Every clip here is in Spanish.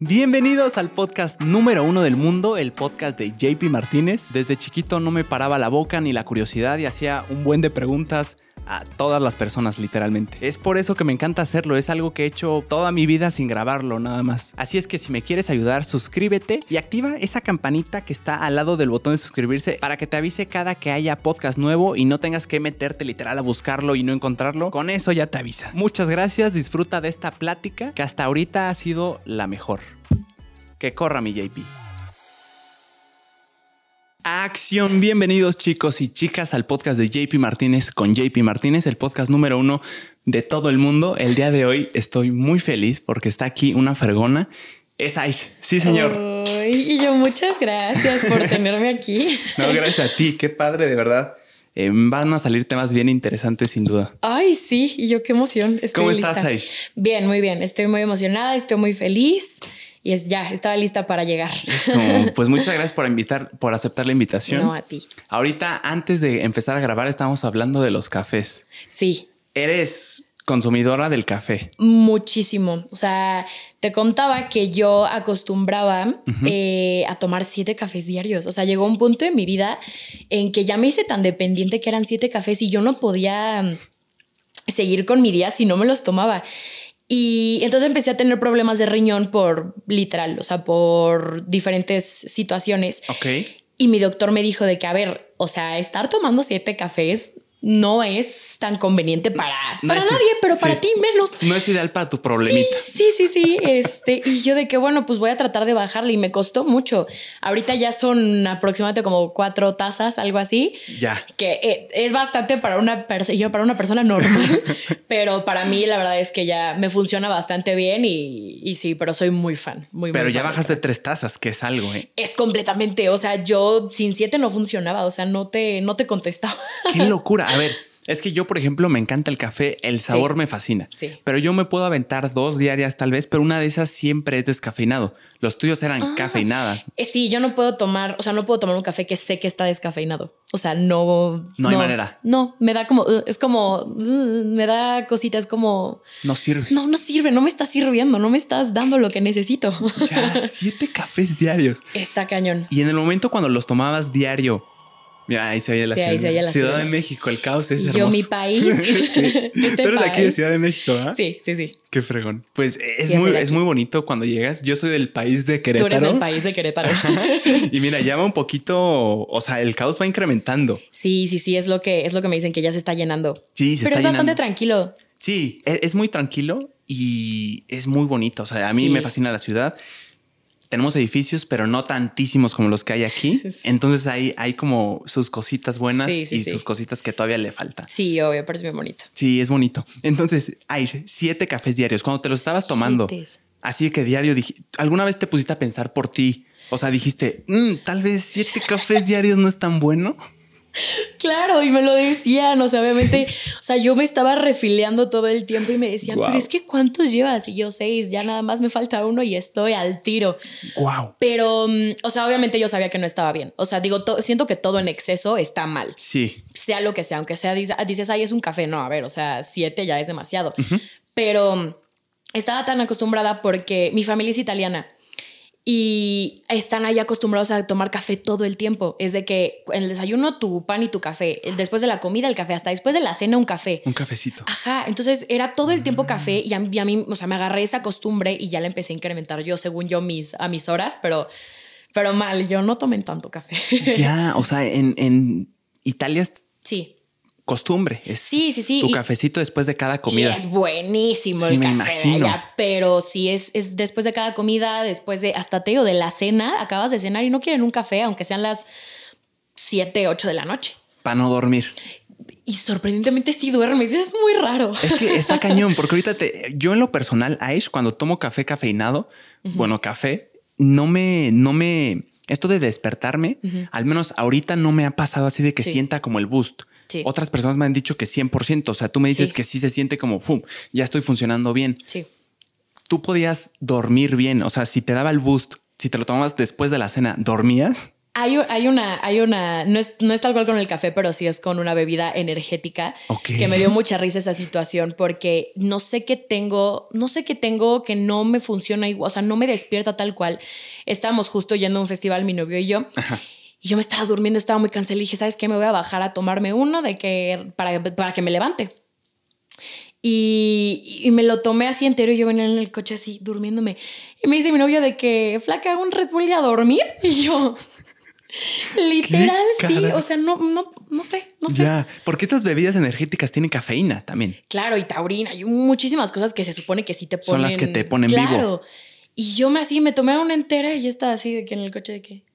Bienvenidos al podcast número uno del mundo, el podcast de JP Martínez. Desde chiquito no me paraba la boca ni la curiosidad y hacía un buen de preguntas a todas las personas literalmente. Es por eso que me encanta hacerlo, es algo que he hecho toda mi vida sin grabarlo nada más. Así es que si me quieres ayudar, suscríbete y activa esa campanita que está al lado del botón de suscribirse para que te avise cada que haya podcast nuevo y no tengas que meterte literal a buscarlo y no encontrarlo. Con eso ya te avisa. Muchas gracias, disfruta de esta plática que hasta ahorita ha sido la mejor. Que corra mi JP. Acción, bienvenidos chicos y chicas al podcast de JP Martínez con JP Martínez, el podcast número uno de todo el mundo. El día de hoy estoy muy feliz porque está aquí una fregona. Es Aish, sí señor. y yo muchas gracias por tenerme aquí. No, gracias a ti, qué padre de verdad. Eh, van a salir temas bien interesantes sin duda. Ay, sí, y yo qué emoción. ¿Cómo estás, Aish? Bien, muy bien. Estoy muy emocionada, estoy muy feliz y es ya, estaba lista para llegar. Pues muchas gracias por invitar, por aceptar la invitación. No, a ti. Ahorita, antes de empezar a grabar, estábamos hablando de los cafés. Sí. Eres consumidora del café. Muchísimo. O sea, te contaba que yo acostumbraba eh, a tomar siete cafés diarios. O sea, llegó un punto en mi vida en que ya me hice tan dependiente que eran siete cafés y yo no podía seguir con mi día si no me los tomaba. Y entonces empecé a tener problemas de riñón por literal, o sea, por diferentes situaciones. Ok. Y mi doctor me dijo de que, a ver, o sea, estar tomando siete cafés no es tan conveniente para, para nadie, pero para ti menos. No es ideal para tu problemita. Sí, sí, sí, Este, y yo de que, bueno, pues voy a tratar de bajarle y me costó mucho. Ahorita ya son aproximadamente como cuatro tazas, algo así. Ya. Que eh, es bastante para una persona, para una persona normal, pero para mí la verdad es que ya me funciona bastante bien y, sí, pero soy muy fan. Muy, pero ya fan bajaste tres tazas, que es algo, ¿eh? Es completamente, o sea, yo sin siete no funcionaba, o sea, no te, no te contestaba. Qué locura. A ver, es que yo, por ejemplo, me encanta el café, el sabor me fascina. Sí. Pero yo me puedo aventar dos diarias tal vez, pero una de esas siempre es descafeinado. Los tuyos eran ah. cafeinadas. Eh, sí, yo no puedo tomar, o sea, no puedo tomar un café que sé que está descafeinado. O sea, no. No, hay manera. No, me da como, es como, me da cositas como. No sirve. No, no sirve, no me estás sirviendo, no me estás dando lo que necesito. Ya, siete cafés diarios. Está cañón. Y en el momento cuando los tomabas diario, Mira, ahí se veía la, ciudad. ciudad. de México, el caos es hermoso. Yo, mi país. sí. Este Tú eres de aquí de Ciudad de México, ¿ah? Sí, sí, sí. Qué fregón. Pues es, muy, es muy bonito cuando llegas. Yo soy del país de Querétaro. Tú eres del país de Querétaro. y mira, ya va un poquito, o sea, el caos va incrementando. Sí, sí, sí, es lo que, es lo que me dicen, que ya se está llenando. Sí, se Pero está es bastante tranquilo. Sí, es, es, muy tranquilo y es muy bonito. O sea, a mí me fascina la ciudad tenemos edificios, pero no tantísimos como los que hay aquí. Entonces hay, hay como sus cositas buenas y sus cositas que todavía le falta. Sí, obvio, pero es bien bonito. Sí, es bonito. Entonces hay siete cafés diarios. Cuando te los estabas tomando, así que diario, dije, ¿alguna vez te pusiste a pensar por ti? O sea, dijiste, mm, tal vez siete cafés diarios no es tan bueno. Claro, y me lo decían, o sea, obviamente, o sea, yo me estaba refiliando todo el tiempo y me decían, pero es que ¿cuántos llevas? Y yo seis, ya nada más me falta uno y estoy al tiro. Wow. Pero, mm, o sea, obviamente yo sabía que no estaba bien. O sea, digo, siento que todo en exceso está mal. Sí. Sea lo que sea, aunque sea, dices, ay, es un café. No, a ver, o sea, siete ya es demasiado. Pero mm, estaba tan acostumbrada porque mi familia es italiana y están ahí acostumbrados a tomar café todo el tiempo. Es de que en el desayuno tu pan y tu café, después de la comida el café, hasta después de la cena un café. Un cafecito. Ajá, entonces era todo el tiempo café y a, mí, o sea, me agarré esa costumbre y ya la empecé a incrementar yo según yo mis, a mis horas, pero, pero mal, yo no tomen tanto café. Ya, o sea, en, en Italia... Sí costumbre. Es sí, sí, sí. Tu cafecito después de cada comida. es buenísimo el café pero si es, es después de cada comida, después de hasta te de la cena, acabas de cenar y no quieren un café, aunque sean las 7, 8 de la noche. Para no dormir. Y sorprendentemente sí duermes. Es muy raro. Es que está cañón, porque ahorita te, yo en lo personal, Aish, cuando tomo café cafeinado, bueno, café, no me, no me, esto de despertarme, al menos ahorita no me ha pasado así de que sienta como el boost. Otras personas me han dicho que 100%, o sea, tú me dices que sí se siente como, ¡fum! Ya estoy funcionando bien. Sí. Tú podías dormir bien, o sea, si te daba el boost, si te lo tomabas después de la cena, ¿dormías? Hay, hay, una, hay una, no es, no es tal cual con el café, pero sí es con una bebida energética que me dio mucha risa esa situación porque no sé qué tengo, no sé qué tengo que no me funciona igual, o sea, no me despierta tal cual. Estábamos justo yendo a un festival, mi novio y yo. Y yo me estaba durmiendo, estaba muy cansada. Y dije, ¿sabes qué? Me voy a bajar a tomarme uno de que, para, para que me levante. Y, y me lo tomé así entero y yo venía en el coche así durmiéndome. Y me dice mi novio de que, flaca, un Red Bull y a dormir. Y yo, literal, ¿Qué sí. O sea, no, no, no sé, no sé. Ya, porque estas bebidas energéticas tienen cafeína también. Claro, y taurina, hay muchísimas cosas que se supone que sí te ponen. Son las que te ponen claro. vivo. Y yo me así, me tomé una entera y yo estaba así de que en el coche de que.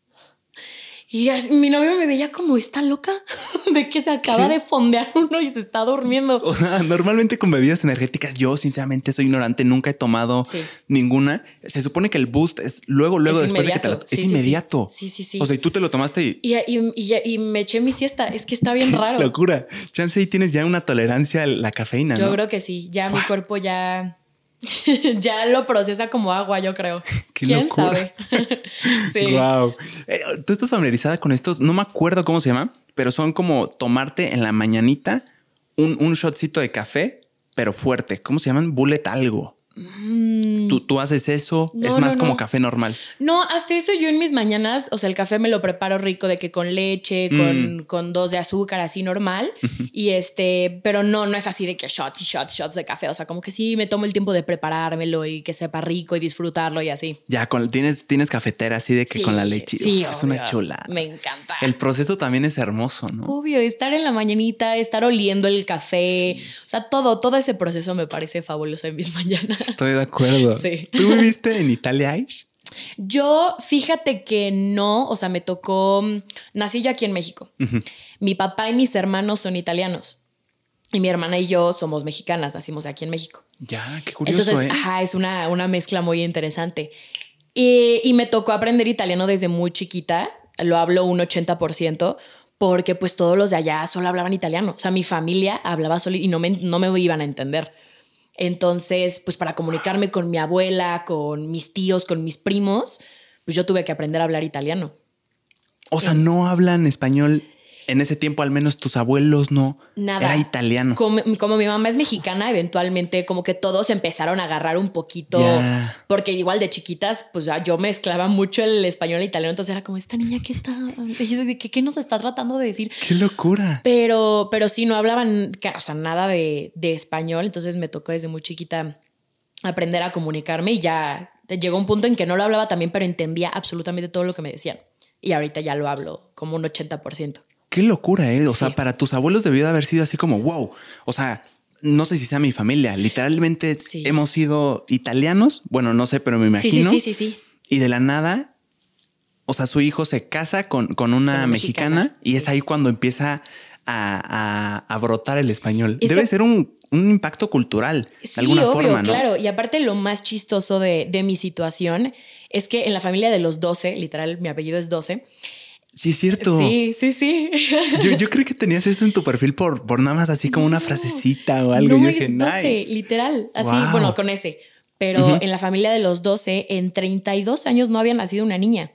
Y así, mi novio me veía como está loca de que se acaba de fondear uno y se está durmiendo. O sea, normalmente con bebidas energéticas, yo sinceramente soy ignorante, nunca he tomado Sí. ninguna. Se supone que el boost es luego, luego Es después de que te lo. Es Sí, sí. inmediato. Sí, sí, sí. O sea, y tú te lo tomaste y. Y, y, y, y me eché mi siesta. Es que está bien raro. Locura. Chance y tienes ya una tolerancia a la cafeína, Yo ¿no? creo que sí. Ya mi cuerpo ya. ya lo procesa como agua, yo creo. Qué ¿Quién locura. sabe? sí. Wow. Tú estás familiarizada con estos, no me acuerdo cómo se llama, pero son como tomarte en la mañanita un, un shotcito de café, pero fuerte. ¿Cómo se llaman? Bullet algo. ¿Tú, tú haces eso. No, es más no, como café normal. No, hasta eso yo en mis mañanas, o sea, el café me lo preparo rico de que con leche, Mm. con, con dos de azúcar, así normal. Y este, pero no, no es así de que shots y shots, shots de café. O sea, como que sí me tomo el tiempo de preparármelo y que sepa rico y disfrutarlo y así. Ya, con, tienes, tienes cafetera así de que Sí, con la leche. sí, Uf, es una obvio. chula. Me encanta. El proceso también es hermoso, ¿no? Obvio, estar en la mañanita, estar oliendo el café, o sea, todo, todo ese proceso me parece fabuloso en mis mañanas. Estoy de acuerdo. Sí. ¿Tú viviste en Italia, Aish? Yo, fíjate que no, o sea, me tocó, nací yo aquí en México. Mi papá y mis hermanos son italianos y mi hermana y yo somos mexicanas, nacimos aquí en México. Ya, qué curioso, Entonces, ¿eh? ajá, es una, una mezcla muy interesante. Y, y me tocó aprender italiano desde muy chiquita, lo hablo un 80%, porque pues todos los de allá solo hablaban italiano. O sea, mi familia hablaba solo y no me, no me iban a entender. Entonces, pues para comunicarme con mi abuela, con mis tíos, con mis primos, pues yo tuve que aprender a hablar italiano. O sea, no hablan español en ese tiempo, al menos tus abuelos no. Nada. Era italiano. Como, como mi mamá es mexicana, eventualmente como que todos empezaron a agarrar un poquito, porque igual de chiquitas, pues ya yo mezclaba mucho el español e italiano, entonces era como, esta niña, ¿qué está? ¿De qué, qué nos está tratando de decir? Qué locura. Pero, pero sí, no hablaban, o sea, nada de, de español, entonces me tocó desde muy chiquita aprender a comunicarme y ya llegó un punto en que no lo hablaba también, pero entendía absolutamente todo lo que me decían. Y ahorita ya lo hablo como un 80%. Qué locura, ¿eh? O Sí. sea, para tus abuelos debió de haber sido así como, wow. O sea, no sé si sea mi familia. Literalmente Sí. hemos sido italianos. Bueno, no sé, pero me Sí, sí, imagino. sí, sí, sí. Y de la nada, o sea, su hijo se casa con, con una Con mexicana, mexicana, y es ahí cuando empieza a, a- a brotar el español. Es Debe que- ser un, un impacto cultural de Sí, alguna obvio, forma, ¿no? claro. Y aparte lo más chistoso de, de mi situación es que en la familia de los 12, literal, mi apellido es 12. Sí, es cierto. Sí, sí, sí. Yo, yo creo que tenías eso en tu perfil por, por nada más así como una frasecita o algo. No, yo dije, 12, nice. literal. Así, Wow. bueno, con ese. Pero en la familia de los 12, en 32 años no había nacido una niña.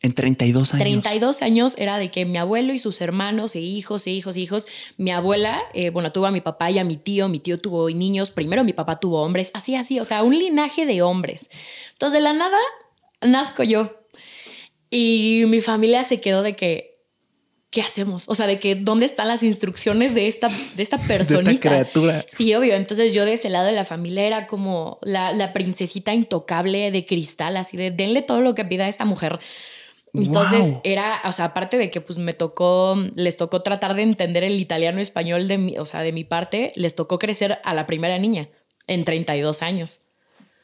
En 32 años. 32 años era de que mi abuelo y sus hermanos e hijos e hijos e hijos, mi abuela, eh, bueno, tuvo a mi papá y a mi tío, mi tío tuvo niños, primero mi papá tuvo hombres, así, así, o sea, un linaje de hombres. Entonces, de la nada, nazco yo. Y mi familia se quedó de que, ¿qué hacemos? O sea, de que, ¿dónde están las instrucciones de esta, de esta personita? criatura. Sí, obvio. Entonces yo de ese lado de la familia era como la, la princesita intocable de cristal, así de denle todo lo que pida a esta mujer. Entonces Wow. era, o sea, aparte de que pues me tocó, les tocó tratar de entender el italiano español de mi, o sea, de mi parte, les tocó crecer a la primera niña en 32 años.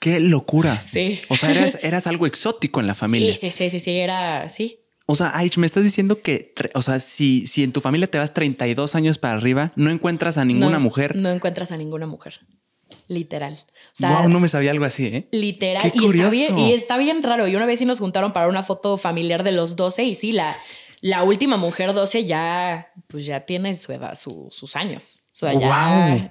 Qué locura. Sí. O sea, eras, eras algo exótico en la familia. Sí, sí, sí, sí, sí, era, sí. O sea, Aich, me estás diciendo que, o sea, si, si en tu familia te vas 32 años para arriba, no encuentras a ninguna No- mujer. No encuentras a ninguna mujer. Literal. O sea, wow, no me sabía algo así, ¿eh? Literal. Qué y, está curioso. bien, y está bien raro. Y una vez sí nos juntaron para una foto familiar de los 12 y sí, la, la última mujer 12 ya, pues ya tiene su edad, su- sus años. O sea, ya, sí.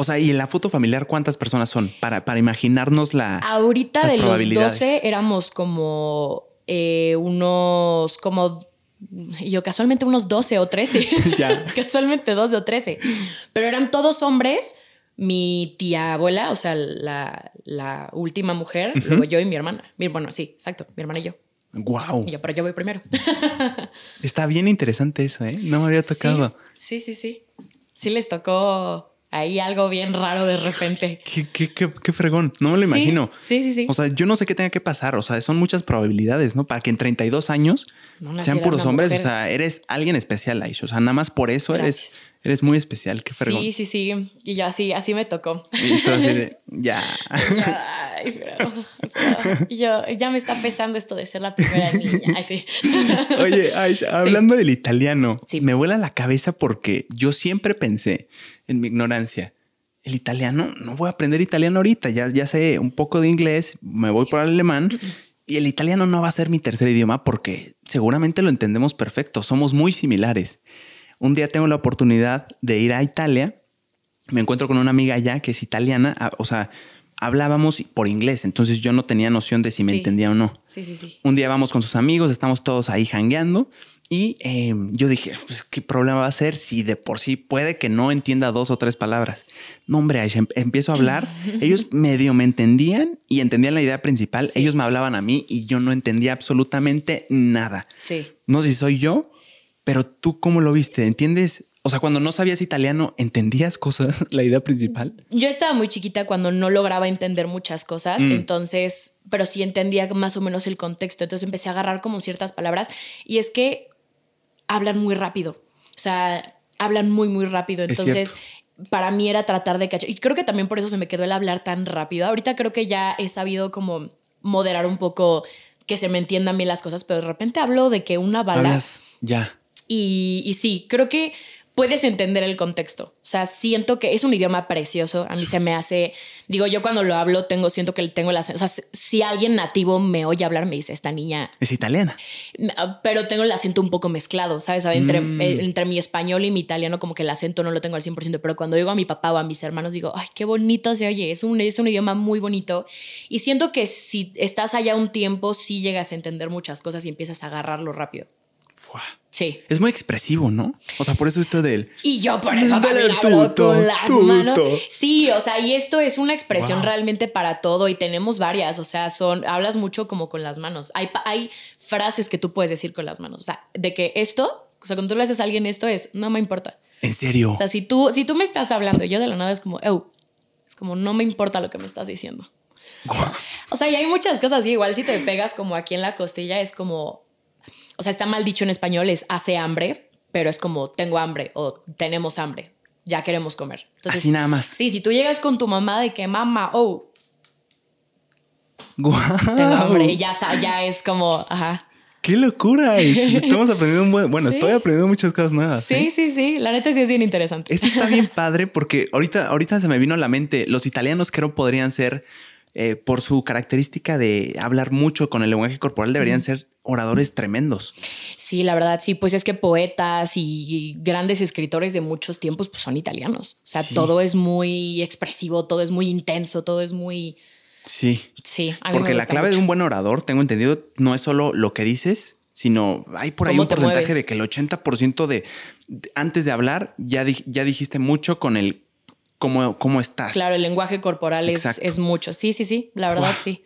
O sea, y en la foto familiar, ¿cuántas personas son? Para, para imaginarnos la. Ahorita Las de los probabilidades. 12 éramos como eh, unos como yo casualmente unos 12 o 13. Ya. casualmente 12 o 13. Pero eran todos hombres. Mi tía abuela, o sea, la, la última mujer, luego yo y mi hermana. Bueno, sí, exacto, mi hermana y yo. Wow. Y yo, pero yo voy primero. Está bien interesante eso, ¿eh? No me había tocado. Sí, sí, sí. Sí, Sí les tocó ahí algo bien raro de repente. Qué, qué, qué, qué fregón. No me lo Sí, imagino. Sí, sí, sí. O sea, yo no sé qué tenga que pasar. O sea, son muchas probabilidades, ¿no? Para que en 32 años No sean puros hombres. mujer. O sea, eres alguien especial, Aish. O sea, nada más por eso Gracias. eres muy especial. Qué fregón. sí, sí, sí. Y yo así, así me tocó. Y tú así de, ya. Ay, pero, pero yo ya me está pesando esto de ser la primera niña. Ay, sí. Oye, Aish, hablando del italiano, Sí. me vuela la cabeza porque yo siempre pensé, en mi ignorancia, el italiano, no voy a aprender italiano ahorita, ya, ya sé un poco de inglés, me voy por el alemán y el italiano no va a ser mi tercer idioma porque seguramente lo entendemos perfecto, somos muy similares. Un día tengo la oportunidad de ir a Italia, me encuentro con una amiga allá que es italiana, a- o sea, hablábamos por inglés, entonces yo no tenía noción de si me Sí. entendía o no. Sí, sí, sí. Un día vamos con sus amigos, estamos todos ahí jangueando y eh, yo dije, pues, ¿qué problema va a ser si de por sí puede que no entienda dos o tres palabras? No, hombre, Aisha, em- empiezo a hablar, ellos medio me entendían y entendían la idea principal, ellos me hablaban a mí y yo no entendía absolutamente nada. Sí. No sé si soy yo, pero tú cómo lo viste, ¿entiendes? O sea, cuando no sabías italiano, ¿entendías cosas, la idea principal? Yo estaba muy chiquita cuando no lograba entender muchas cosas, Mm. entonces, pero sí entendía más o menos el contexto, entonces empecé a agarrar como ciertas palabras y es que hablan muy rápido, o sea, hablan muy, muy rápido, Es entonces... Para mí era tratar de cachar. Y creo que también por eso se me quedó el hablar tan rápido. Ahorita creo que ya he sabido como moderar un poco que se me entiendan bien las cosas, pero de repente hablo de que una bala Hablas ya. Y, y sí, creo que puedes entender el contexto. O sea, siento que es un idioma precioso. A mí se me hace, digo, yo cuando lo hablo tengo, siento que tengo la, o sea, si alguien nativo me oye hablar, me dice, esta niña, Es italiana. pero tengo el acento un poco mezclado, ¿sabes? O sea, entre, Mm. eh, entre mi español y mi italiano, como que el acento no lo tengo al 100%, pero cuando digo a mi papá o a mis hermanos, digo, ay, qué bonito se oye, es un, es un idioma muy bonito. Y siento que si estás allá un tiempo, sí llegas a entender muchas cosas y empiezas a agarrarlo rápido. Fua. Sí. Es muy expresivo, ¿no? O sea, por eso esto del... Y yo por eso también hablo tuto, con las tuto. manos. Sí, o sea, y esto es una expresión Wow. realmente para todo y tenemos varias, o sea, son, hablas mucho como con las manos. Hay, hay frases que tú puedes decir con las manos, o sea, de que esto, o sea, cuando tú le haces a alguien esto es, no me importa. En serio. O sea, si tú, si tú me estás hablando y yo de la nada es como, "Ew", es como, no me importa lo que me estás diciendo. O sea, y hay muchas cosas así, igual si te pegas como aquí en la costilla es como, o sea, está mal dicho en español, es hace hambre, pero es como tengo hambre o tenemos hambre, ya queremos comer. Entonces, Así nada más. Sí, si tú llegas con tu mamá de que mamá, oh, tengo hambre, y ya, ya es como, ajá. ¡Qué locura! Estamos aprendiendo un buen... Bueno, Sí. estoy aprendiendo muchas cosas nuevas. Sí, ¿eh? sí, sí, la neta sí es bien interesante. Eso está bien padre porque ahorita, ahorita se me vino a la mente, los italianos creo podrían ser, eh, por su característica de hablar mucho con el lenguaje corporal, deberían ser oradores tremendos. Sí, la verdad, sí, pues es que poetas y grandes escritores de muchos tiempos pues son italianos. O sea, Sí. todo es muy expresivo, todo es muy intenso, todo es muy... Sí. Sí, a mí me Porque la clave de un buen orador, tengo entendido, no es solo lo que dices, sino hay por ahí ¿Cómo un porcentaje mueves? de que el 80% de, de- antes de hablar ya, di- ya dijiste mucho con el cómo, cómo estás. Claro, el lenguaje corporal es, es mucho. Sí, sí, sí, la verdad, sí.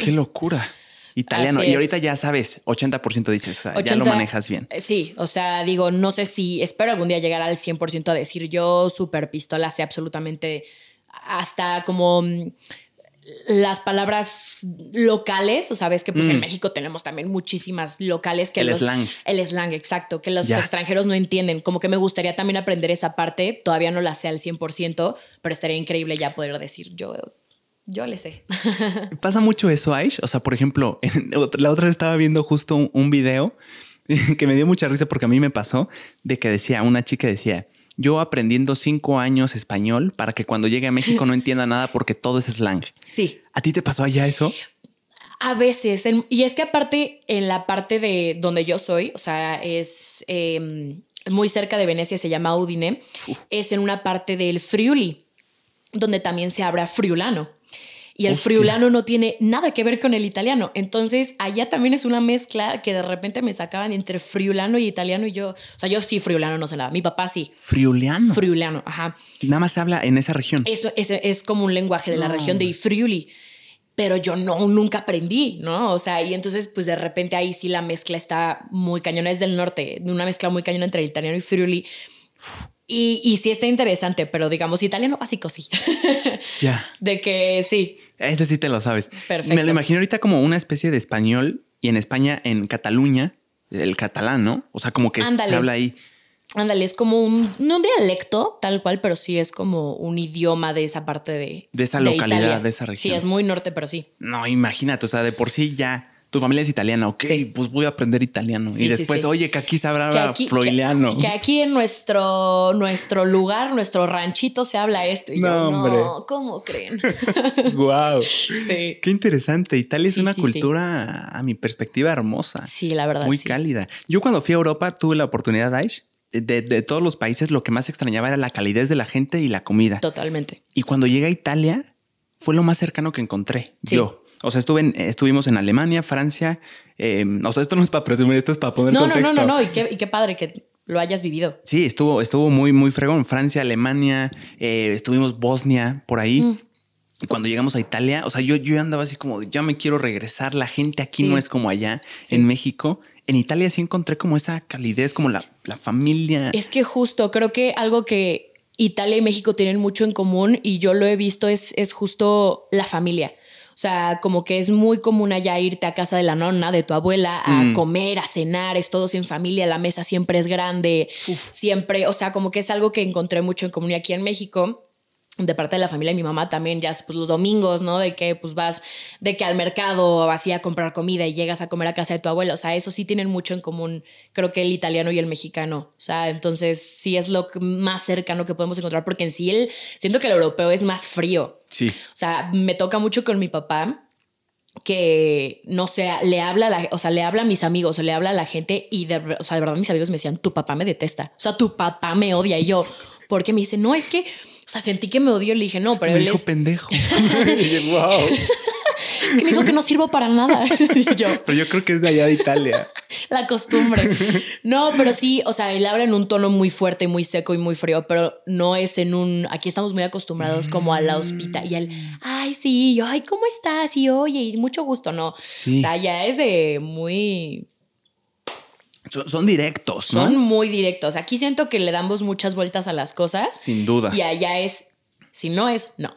Qué locura. Italiano. Y ahorita ya sabes, 80% dices, o sea, ya lo 80 manejas bien. eh, Sí, o sea, digo, no sé si espero algún día llegar al 100% a decir yo super pistola, sé absolutamente hasta como mm, las palabras locales, o sabes que pues en Mm. México tenemos también muchísimas locales que El los- slang. El slang, exacto, que los Ya. extranjeros no entienden. Como que me gustaría también aprender esa parte, todavía no la sé al 100%, pero estaría increíble ya poder decir yo, yo le sé. Pasa mucho eso, Aish. O sea, por ejemplo, la otra vez estaba viendo justo un, un video que me dio mucha risa porque a mí me pasó de que decía, una chica decía, yo aprendiendo cinco años español para que cuando llegue a México no entienda nada porque todo es slang. Sí, ¿A ti te pasó allá eso? A veces, en- y es que aparte en la parte de donde yo soy, o sea, es eh, muy cerca de Venecia, se llama Udine, es en una parte del Friuli, donde también se habla friulano. Y el Hostia. friulano no tiene nada que ver con el italiano. Entonces, allá también es una mezcla que de repente me sacaban entre friulano y italiano. Y yo, o sea, yo sí, friulano no sé nada. Mi papá sí. Friuliano. Friulano, ajá. Nada más se habla en esa región. Eso es, es como un lenguaje de la región de. Friuli. Pero yo no, nunca aprendí, ¿no? O sea, y entonces, pues de repente ahí sí la mezcla está muy cañona, es del norte, una mezcla muy cañona entre el italiano y Friuli. Y, y sí está interesante, pero digamos, italiano básico sí. Ya. de que sí, Ese sí te lo sabes. Perfecto. Me lo imagino ahorita como una especie de español y en España, en Cataluña, el catalán, ¿no? O sea, como que Ándale. se habla ahí. ándale, es como un, no un dialecto tal cual, pero sí es como un idioma de esa parte de... De esa localidad, Italia. de esa región. Sí, es muy norte, pero sí. No, imagínate, o sea, de por sí ya tu familia es italiana, ok, Sí. pues voy a aprender italiano. Sí, y después, sí. oye, que aquí se habla freuliano. que, que aquí en nuestro, nuestro lugar, nuestro ranchito se habla esto. Y No, yo, hombre. no, ¿cómo creen? wow. sí. Qué interesante. Italia es una cultura, a mi perspectiva, hermosa. Sí, la verdad. muy cálida. Yo cuando fui a Europa tuve la oportunidad, Aish, de, de todos los países lo que más extrañaba era la calidez de la gente y la comida. Totalmente. Y cuando llegué a Italia, fue lo más cercano que encontré. Sí. Yo. O sea, estuve en- estuvimos en Alemania, Francia. eh, o sea, esto no es para presumir, esto es para poner No, no, contexto. no, no, no. Y qué, y qué padre que lo hayas vivido. Sí, estuvo, estuvo muy, muy fregón. Francia, Alemania, eh, estuvimos Bosnia, por ahí. Mm. Y Cuando llegamos a Italia, o sea, yo, yo andaba así como, de, ya me quiero regresar, la gente aquí Sí. no es como allá, Sí. en México. En Italia sí encontré como esa calidez, como la, la familia. Es que justo creo que algo que Italia y México tienen mucho en común y yo lo he visto es, es justo la familia. O sea, como que es muy común allá irte a casa de la nonna, de tu abuela, a Mm. comer, a cenar, es todos en familia, la mesa siempre es grande, siempre, o sea, como que es algo que encontré mucho en común aquí en México. De parte de la familia de mi mamá también, ya pues los domingos, ¿no? De que pues vas, de que al mercado así a comprar comida y llegas a comer a casa de tu abuela. O sea, eso sí tienen mucho en común, creo que el italiano y el mexicano. O sea, entonces sí es lo más cercano que podemos encontrar, porque en sí el, siento que el europeo es más frío. Sí. O sea, me toca mucho con mi papá que no sé, le habla a la, o sea, le habla a mis amigos, o le habla a la gente y de, o sea, de verdad mis amigos me decían, tu papá me detesta, o sea, tu papá me odia y yo, porque me dice, no, es que, sea, sentí que me odió, le dije, no, Es que pero me él dijo es, pendejo. Y wow. es que me dijo que no sirvo para nada. yo, Pero yo creo que es de allá de Italia. la costumbre. No, pero sí, o sea, él habla en un tono muy fuerte muy seco y muy frío, pero no es en un. Aquí estamos muy acostumbrados como a la hospita y al. Ay, sí, yo, ay, ¿cómo estás? Y oye, y mucho gusto, no. Sí. O sea, ya es de muy. Son, son directos, ¿no? Son muy directos. Aquí siento que le damos muchas vueltas a las cosas Sin duda. y allá es. Si no es, no.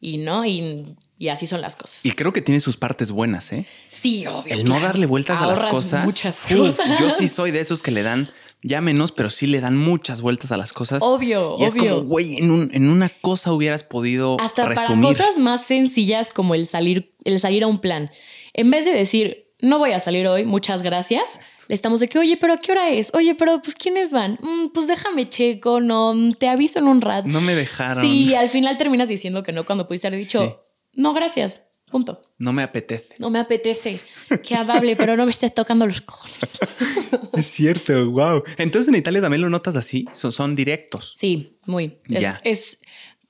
Y no, y, y así son las cosas. Y creo que tiene sus partes buenas, ¿eh? sí, obvio. El no darle vueltas a las cosas. Muchas Uf, cosas. Yo sí soy de esos que le dan ya menos, pero sí le dan muchas vueltas a las cosas. Obvio, y es obvio. como, güey, en, un- en una cosa hubieras podido Hasta resumir. para cosas más sencillas como el salir, el salir a un plan. En vez de decir, no voy a salir hoy, muchas gracias, estamos de que, oye, pero ¿a qué hora es? Oye, pero pues ¿quiénes van? "Mm, pues déjame checo, no, mm, te aviso en un rato. No me dejaron. Sí, al final terminas diciendo que no cuando pudiste haber dicho, Sí. no, gracias, punto. No me apetece. No me apetece. Qué amable, pero no me estés tocando los cojones. Es cierto, wow. Entonces en Italia también lo notas así. Son, son directos. Sí, muy. Es, Ya. es-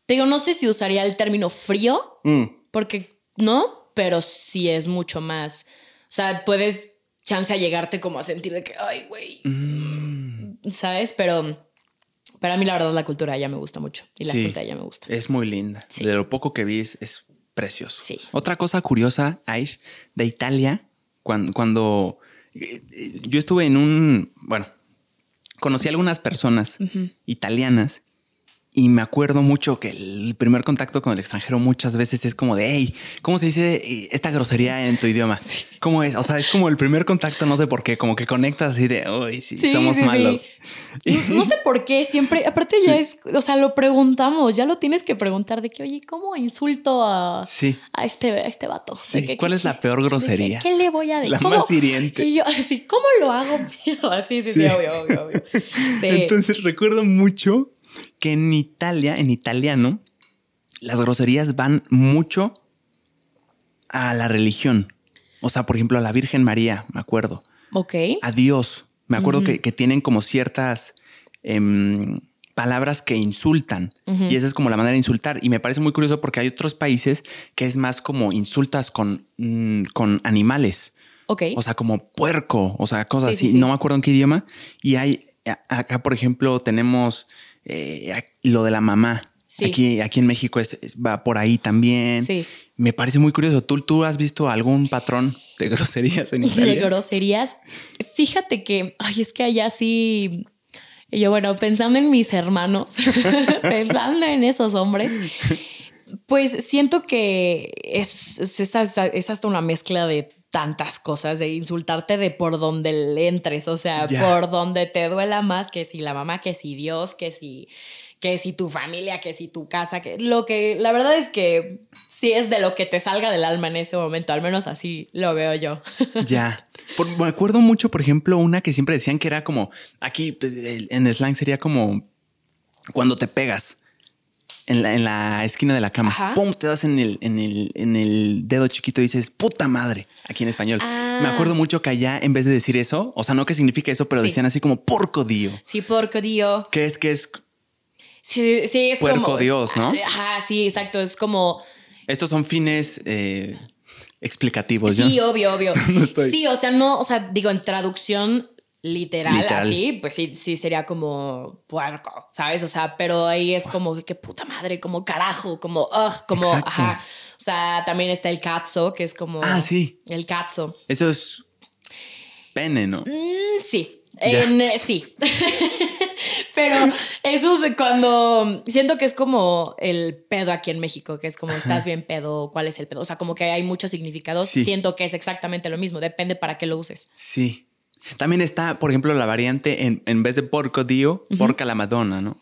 te digo, no sé si usaría el término frío, Mm. porque no, pero sí es mucho más. O sea, puedes chance a llegarte como a sentir de que, ay, güey, Mm. ¿sabes? Pero para mí la verdad la cultura ya me gusta mucho y la Sí. gente ya me gusta. Es muy linda. Sí. De lo poco que vi es, es precioso. Sí. Otra cosa curiosa, Aish, de Italia, cuando, cuando eh, yo estuve en un, bueno, conocí a algunas personas italianas y me acuerdo mucho que el primer contacto con el extranjero muchas veces es como de, hey, ¿cómo se dice eh, esta grosería en tu idioma? ¿Cómo es? O sea, es como el primer contacto, no sé por qué, como que conectas así de, uy, sí, Sí, somos sí, sí. malos. No, no sé por qué, siempre, aparte ya es, o sea, lo preguntamos, ya lo tienes que preguntar de que, oye, ¿cómo insulto a, Sí. a, este, a este vato? Sí, que- ¿cuál es la peor de que, grosería? ¿Qué le voy a decir? La ¿Cómo? más hiriente. Y yo así, ¿cómo lo hago? Así, sí, sí, Sí. obvio, obvio, obvio. Sí. Entonces recuerdo mucho que en Italia, en italiano, las groserías van mucho a la religión. O sea, por ejemplo, a la Virgen María, me acuerdo. ok. A Dios. Me acuerdo que, que tienen como ciertas em, palabras que insultan. Y esa es como la manera de insultar. Y me parece muy curioso porque hay otros países que es más como insultas con, mm, con animales. Ok. O sea, como puerco, o sea, cosas así. No me acuerdo en qué idioma. Y hay, acá, por ejemplo, tenemos eh, lo de la mamá. Aquí, aquí en México es, va por ahí también. Sí. Me parece muy curioso. ¿Tú, ¿Tú has visto algún patrón de groserías en Italia? De groserías. Fíjate que, ay, es que allá sí y yo, bueno, pensando en mis hermanos, pensando en esos hombres, pues siento que es, es, hasta una mezcla de tantas cosas, de insultarte de por donde le entres, o sea, por donde te duela más, que si la mamá, que si Dios, que si que si tu familia, que si tu casa, que lo que la verdad es que sí es de lo que te salga del alma en ese momento, al menos así lo veo yo. Ya. me acuerdo mucho, por ejemplo, una que siempre decían que era como aquí en slang sería como cuando te pegas. En la, en la esquina de la cama. ¡Pum! Te das en el, en, el, en el dedo chiquito y dices, puta madre, aquí en español. Me ah. acuerdo mucho que allá, en vez de decir eso, o sea, no que significa eso, pero decían así como porco dio. Sí, porco dio. Que es que es Sí, sí, es Puerco como. Dios, ¿no? Ajá, sí, exacto. Es como. Estos son fines eh, explicativos. Sí, obvio, obvio. Sí, o sea, no, o sea, digo, en traducción literal, así, pues sí, sí sería como puerco, ¿sabes? O sea, pero ahí es como que puta madre, como carajo, como, ugh, como, ajá. O sea, también está el cazzo, que es como. Ah, sí. El cazzo. Eso es pene, ¿no? Mm, sí. En, sí. Pero eso es cuando siento que es como el pedo aquí en México, que es como estás bien pedo, cuál es el pedo. O sea, como que hay muchos significados. Siento que es exactamente lo mismo, depende para qué lo uses. Sí. También está, por ejemplo, la variante en, en vez de porco dio, porca la Madonna, ¿no?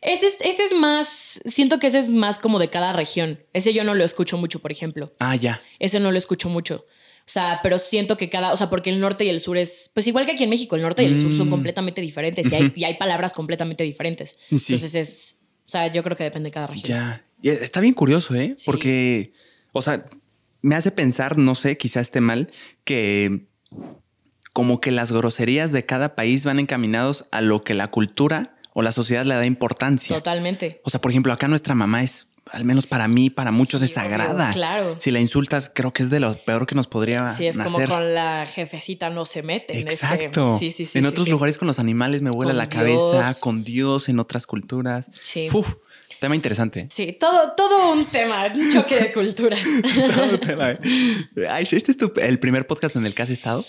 Ese es, ese es más, siento que ese es más como de cada región. Ese yo no lo escucho mucho, por ejemplo. Ah, ya. Ese no lo escucho mucho. O sea, pero siento que cada, o sea, porque el norte y el sur es, pues igual que aquí en México, el norte y el sur son mm. completamente diferentes y hay, y hay palabras completamente diferentes. Entonces es, o sea, yo creo que depende de cada región. Ya, está bien curioso, ¿eh? Porque, o sea, me hace pensar, no sé, quizás esté mal, que como que las groserías de cada país van encaminados a lo que la cultura o la sociedad le da importancia. Totalmente. O sea, por ejemplo, acá nuestra mamá es al menos para mí, para muchos es sagrada. Claro. Si la insultas, creo que es de lo peor que nos podría Sí, es como con la jefecita no se mete. Exacto. sí, sí, sí. En otros lugares con los animales me vuela la cabeza, con Dios, en otras culturas. Sí. Uf, tema interesante. Sí, todo, todo un tema, un choque de culturas. todo un tema. ¿Este es el primer podcast en el que has estado?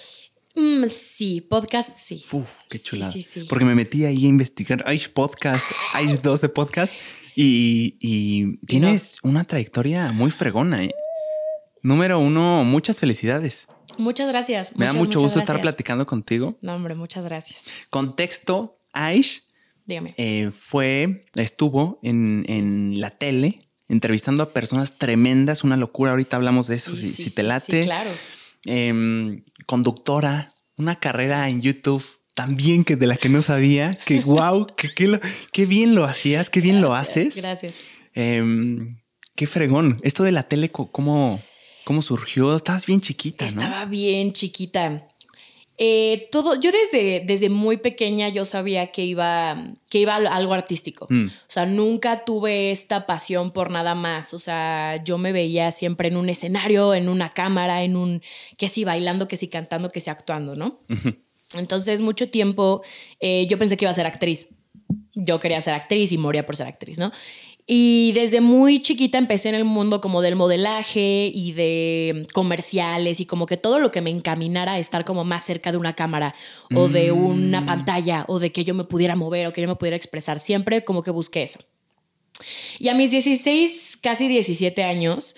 Mm, sí, podcast sí. Uf, qué chulada. Sí, sí, Porque me metí ahí a investigar Aish Podcast, Aish 12 Podcast y, tienes una trayectoria muy fregona. ¿eh? Número uno, muchas felicidades. Muchas gracias. Me da mucho gusto estar platicando contigo. No, hombre, muchas gracias. Contexto, Aish Dígame. Eh, fue, estuvo en, la tele entrevistando a personas tremendas, una locura. Ahorita hablamos de eso, si, te late. claro. Em, conductora, una carrera en YouTube también que de la que no sabía, que wow, que, qué bien lo hacías, qué bien lo haces. Gracias. Em, qué fregón. Esto de la tele, ¿cómo, cómo surgió? Estabas bien chiquita, ¿no? Estaba bien chiquita. Eh, todo, yo desde, desde muy pequeña yo sabía que iba, que iba a algo artístico. Mm. O sea, nunca tuve esta pasión por nada más. O sea, yo me veía siempre en un escenario, en una cámara, en un, que si bailando, que si cantando, que si actuando, ¿no? Entonces, mucho tiempo eh, yo pensé que iba a ser actriz. Yo quería ser actriz y moría por ser actriz, ¿no? Y desde muy chiquita empecé en el mundo como del modelaje y de comerciales y como que todo lo que me encaminara a estar como más cerca de una cámara o de mm. una pantalla o de que yo me pudiera mover o que yo me pudiera expresar. Siempre como que busqué eso. Y a mis 16, casi 17 años,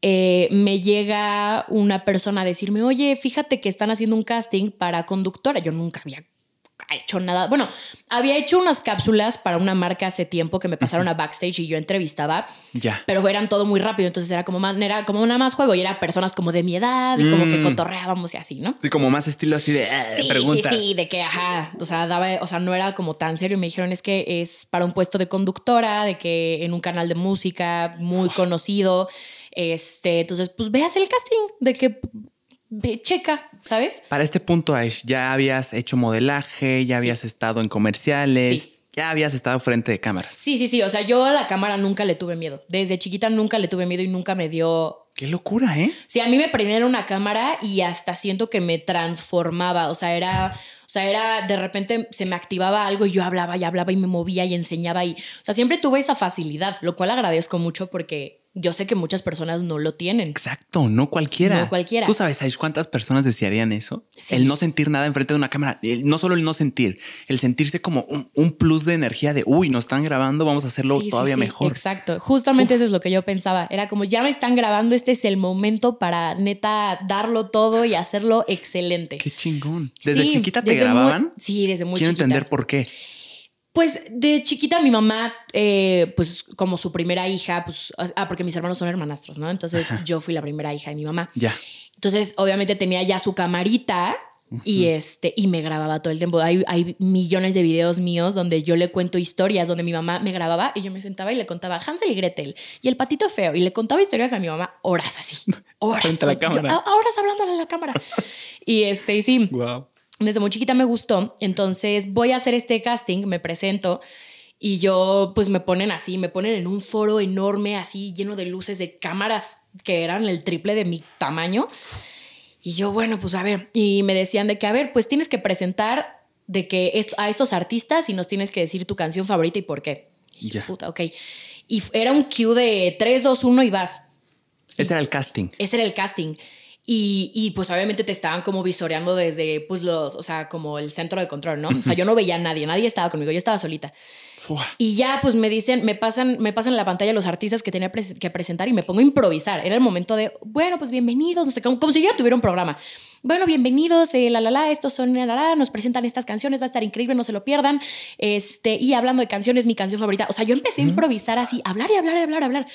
eh, me llega una persona a decirme, oye, fíjate que están haciendo un casting para conductora. Yo nunca había hecho nada. Bueno, había hecho unas cápsulas para una marca hace tiempo que me pasaron a backstage y yo entrevistaba. Ya. Pero eran todo muy rápido. Entonces era como, más, era como una más juego y era personas como de mi edad y como que mm. cotorreábamos y así, ¿no? Sí, como más estilo así de eh, sí, preguntas. Sí, sí, de que, ajá, o sea, daba, o sea, no era como tan serio. Y me dijeron, es que es para un puesto de conductora, de que en un canal de música muy conocido. Este, entonces, pues veas el casting de que checa, ¿sabes? Para este punto, Aish, ya habías hecho modelaje, ya habías estado en comerciales. ya habías estado frente de cámaras. Sí, sí, sí. O sea, yo a la cámara nunca le tuve miedo. Desde chiquita nunca le tuve miedo y nunca me dio. Qué locura, ¿eh? Sí, a mí me prendieron una cámara y hasta siento que me transformaba. O sea, era. O sea, era de repente se me activaba algo y yo hablaba y hablaba y me movía y enseñaba y, o sea, siempre tuve esa facilidad, lo cual agradezco mucho porque yo sé que muchas personas no lo tienen. Exacto, no cualquiera. No cualquiera. ¿Tú sabes, sabes cuántas personas desearían eso? El no sentir nada enfrente de una cámara. no solo el no sentir, el sentirse como un, plus de energía de, uy, nos están grabando, vamos a hacerlo todavía mejor. Exacto. Justamente eso es lo que yo pensaba. Era como, ya me están grabando, este es el momento para neta darlo todo y hacerlo excelente. Qué chingón. ¿Desde chiquita te grababan? sí, desde muy Quiero entender por qué. Pues de chiquita mi mamá, eh, pues como su primera hija, pues, ah, porque mis hermanos son hermanastros, ¿no? Entonces yo fui la primera hija de mi mamá. Ya. Entonces obviamente tenía ya su camarita y este, y me grababa todo el tiempo. Hay, hay, millones de videos míos donde yo le cuento historias, donde mi mamá me grababa y yo me sentaba y le contaba Hansel y Gretel y el patito feo y le contaba historias a mi mamá horas así, horas. Frente a la cámara. horas hablándole a la cámara. y este, y sí. Wow desde muy chiquita me gustó, entonces voy a hacer este casting, me presento y yo pues me ponen así, me ponen en un foro enorme así lleno de luces de cámaras que eran el triple de mi tamaño. Y yo, bueno, pues a ver, y me decían de que, a ver, pues tienes que presentar de que a estos artistas y nos tienes que decir tu canción favorita y por qué. Y yo, puta, ok. Y era un cue de 3, 2, 1 y vas. Ese era el casting. Ese era el casting. Y, y, pues obviamente te estaban como visoreando desde pues los, o sea, como el centro de control, ¿no? O sea, yo no veía a nadie, nadie estaba conmigo, yo estaba solita. Y ya pues me dicen, me pasan, me pasan en la pantalla los artistas que tenía que presentar y me pongo a improvisar. Era el momento de, bueno, pues bienvenidos, no sé, como, como si yo ya tuviera un programa. Bueno, bienvenidos, eh, la la la, estos son la, la nos presentan estas canciones, va a estar increíble, no se lo pierdan. Este, y hablando de canciones, mi canción favorita. O sea, yo empecé a improvisar así, hablar y hablar y hablar, hablar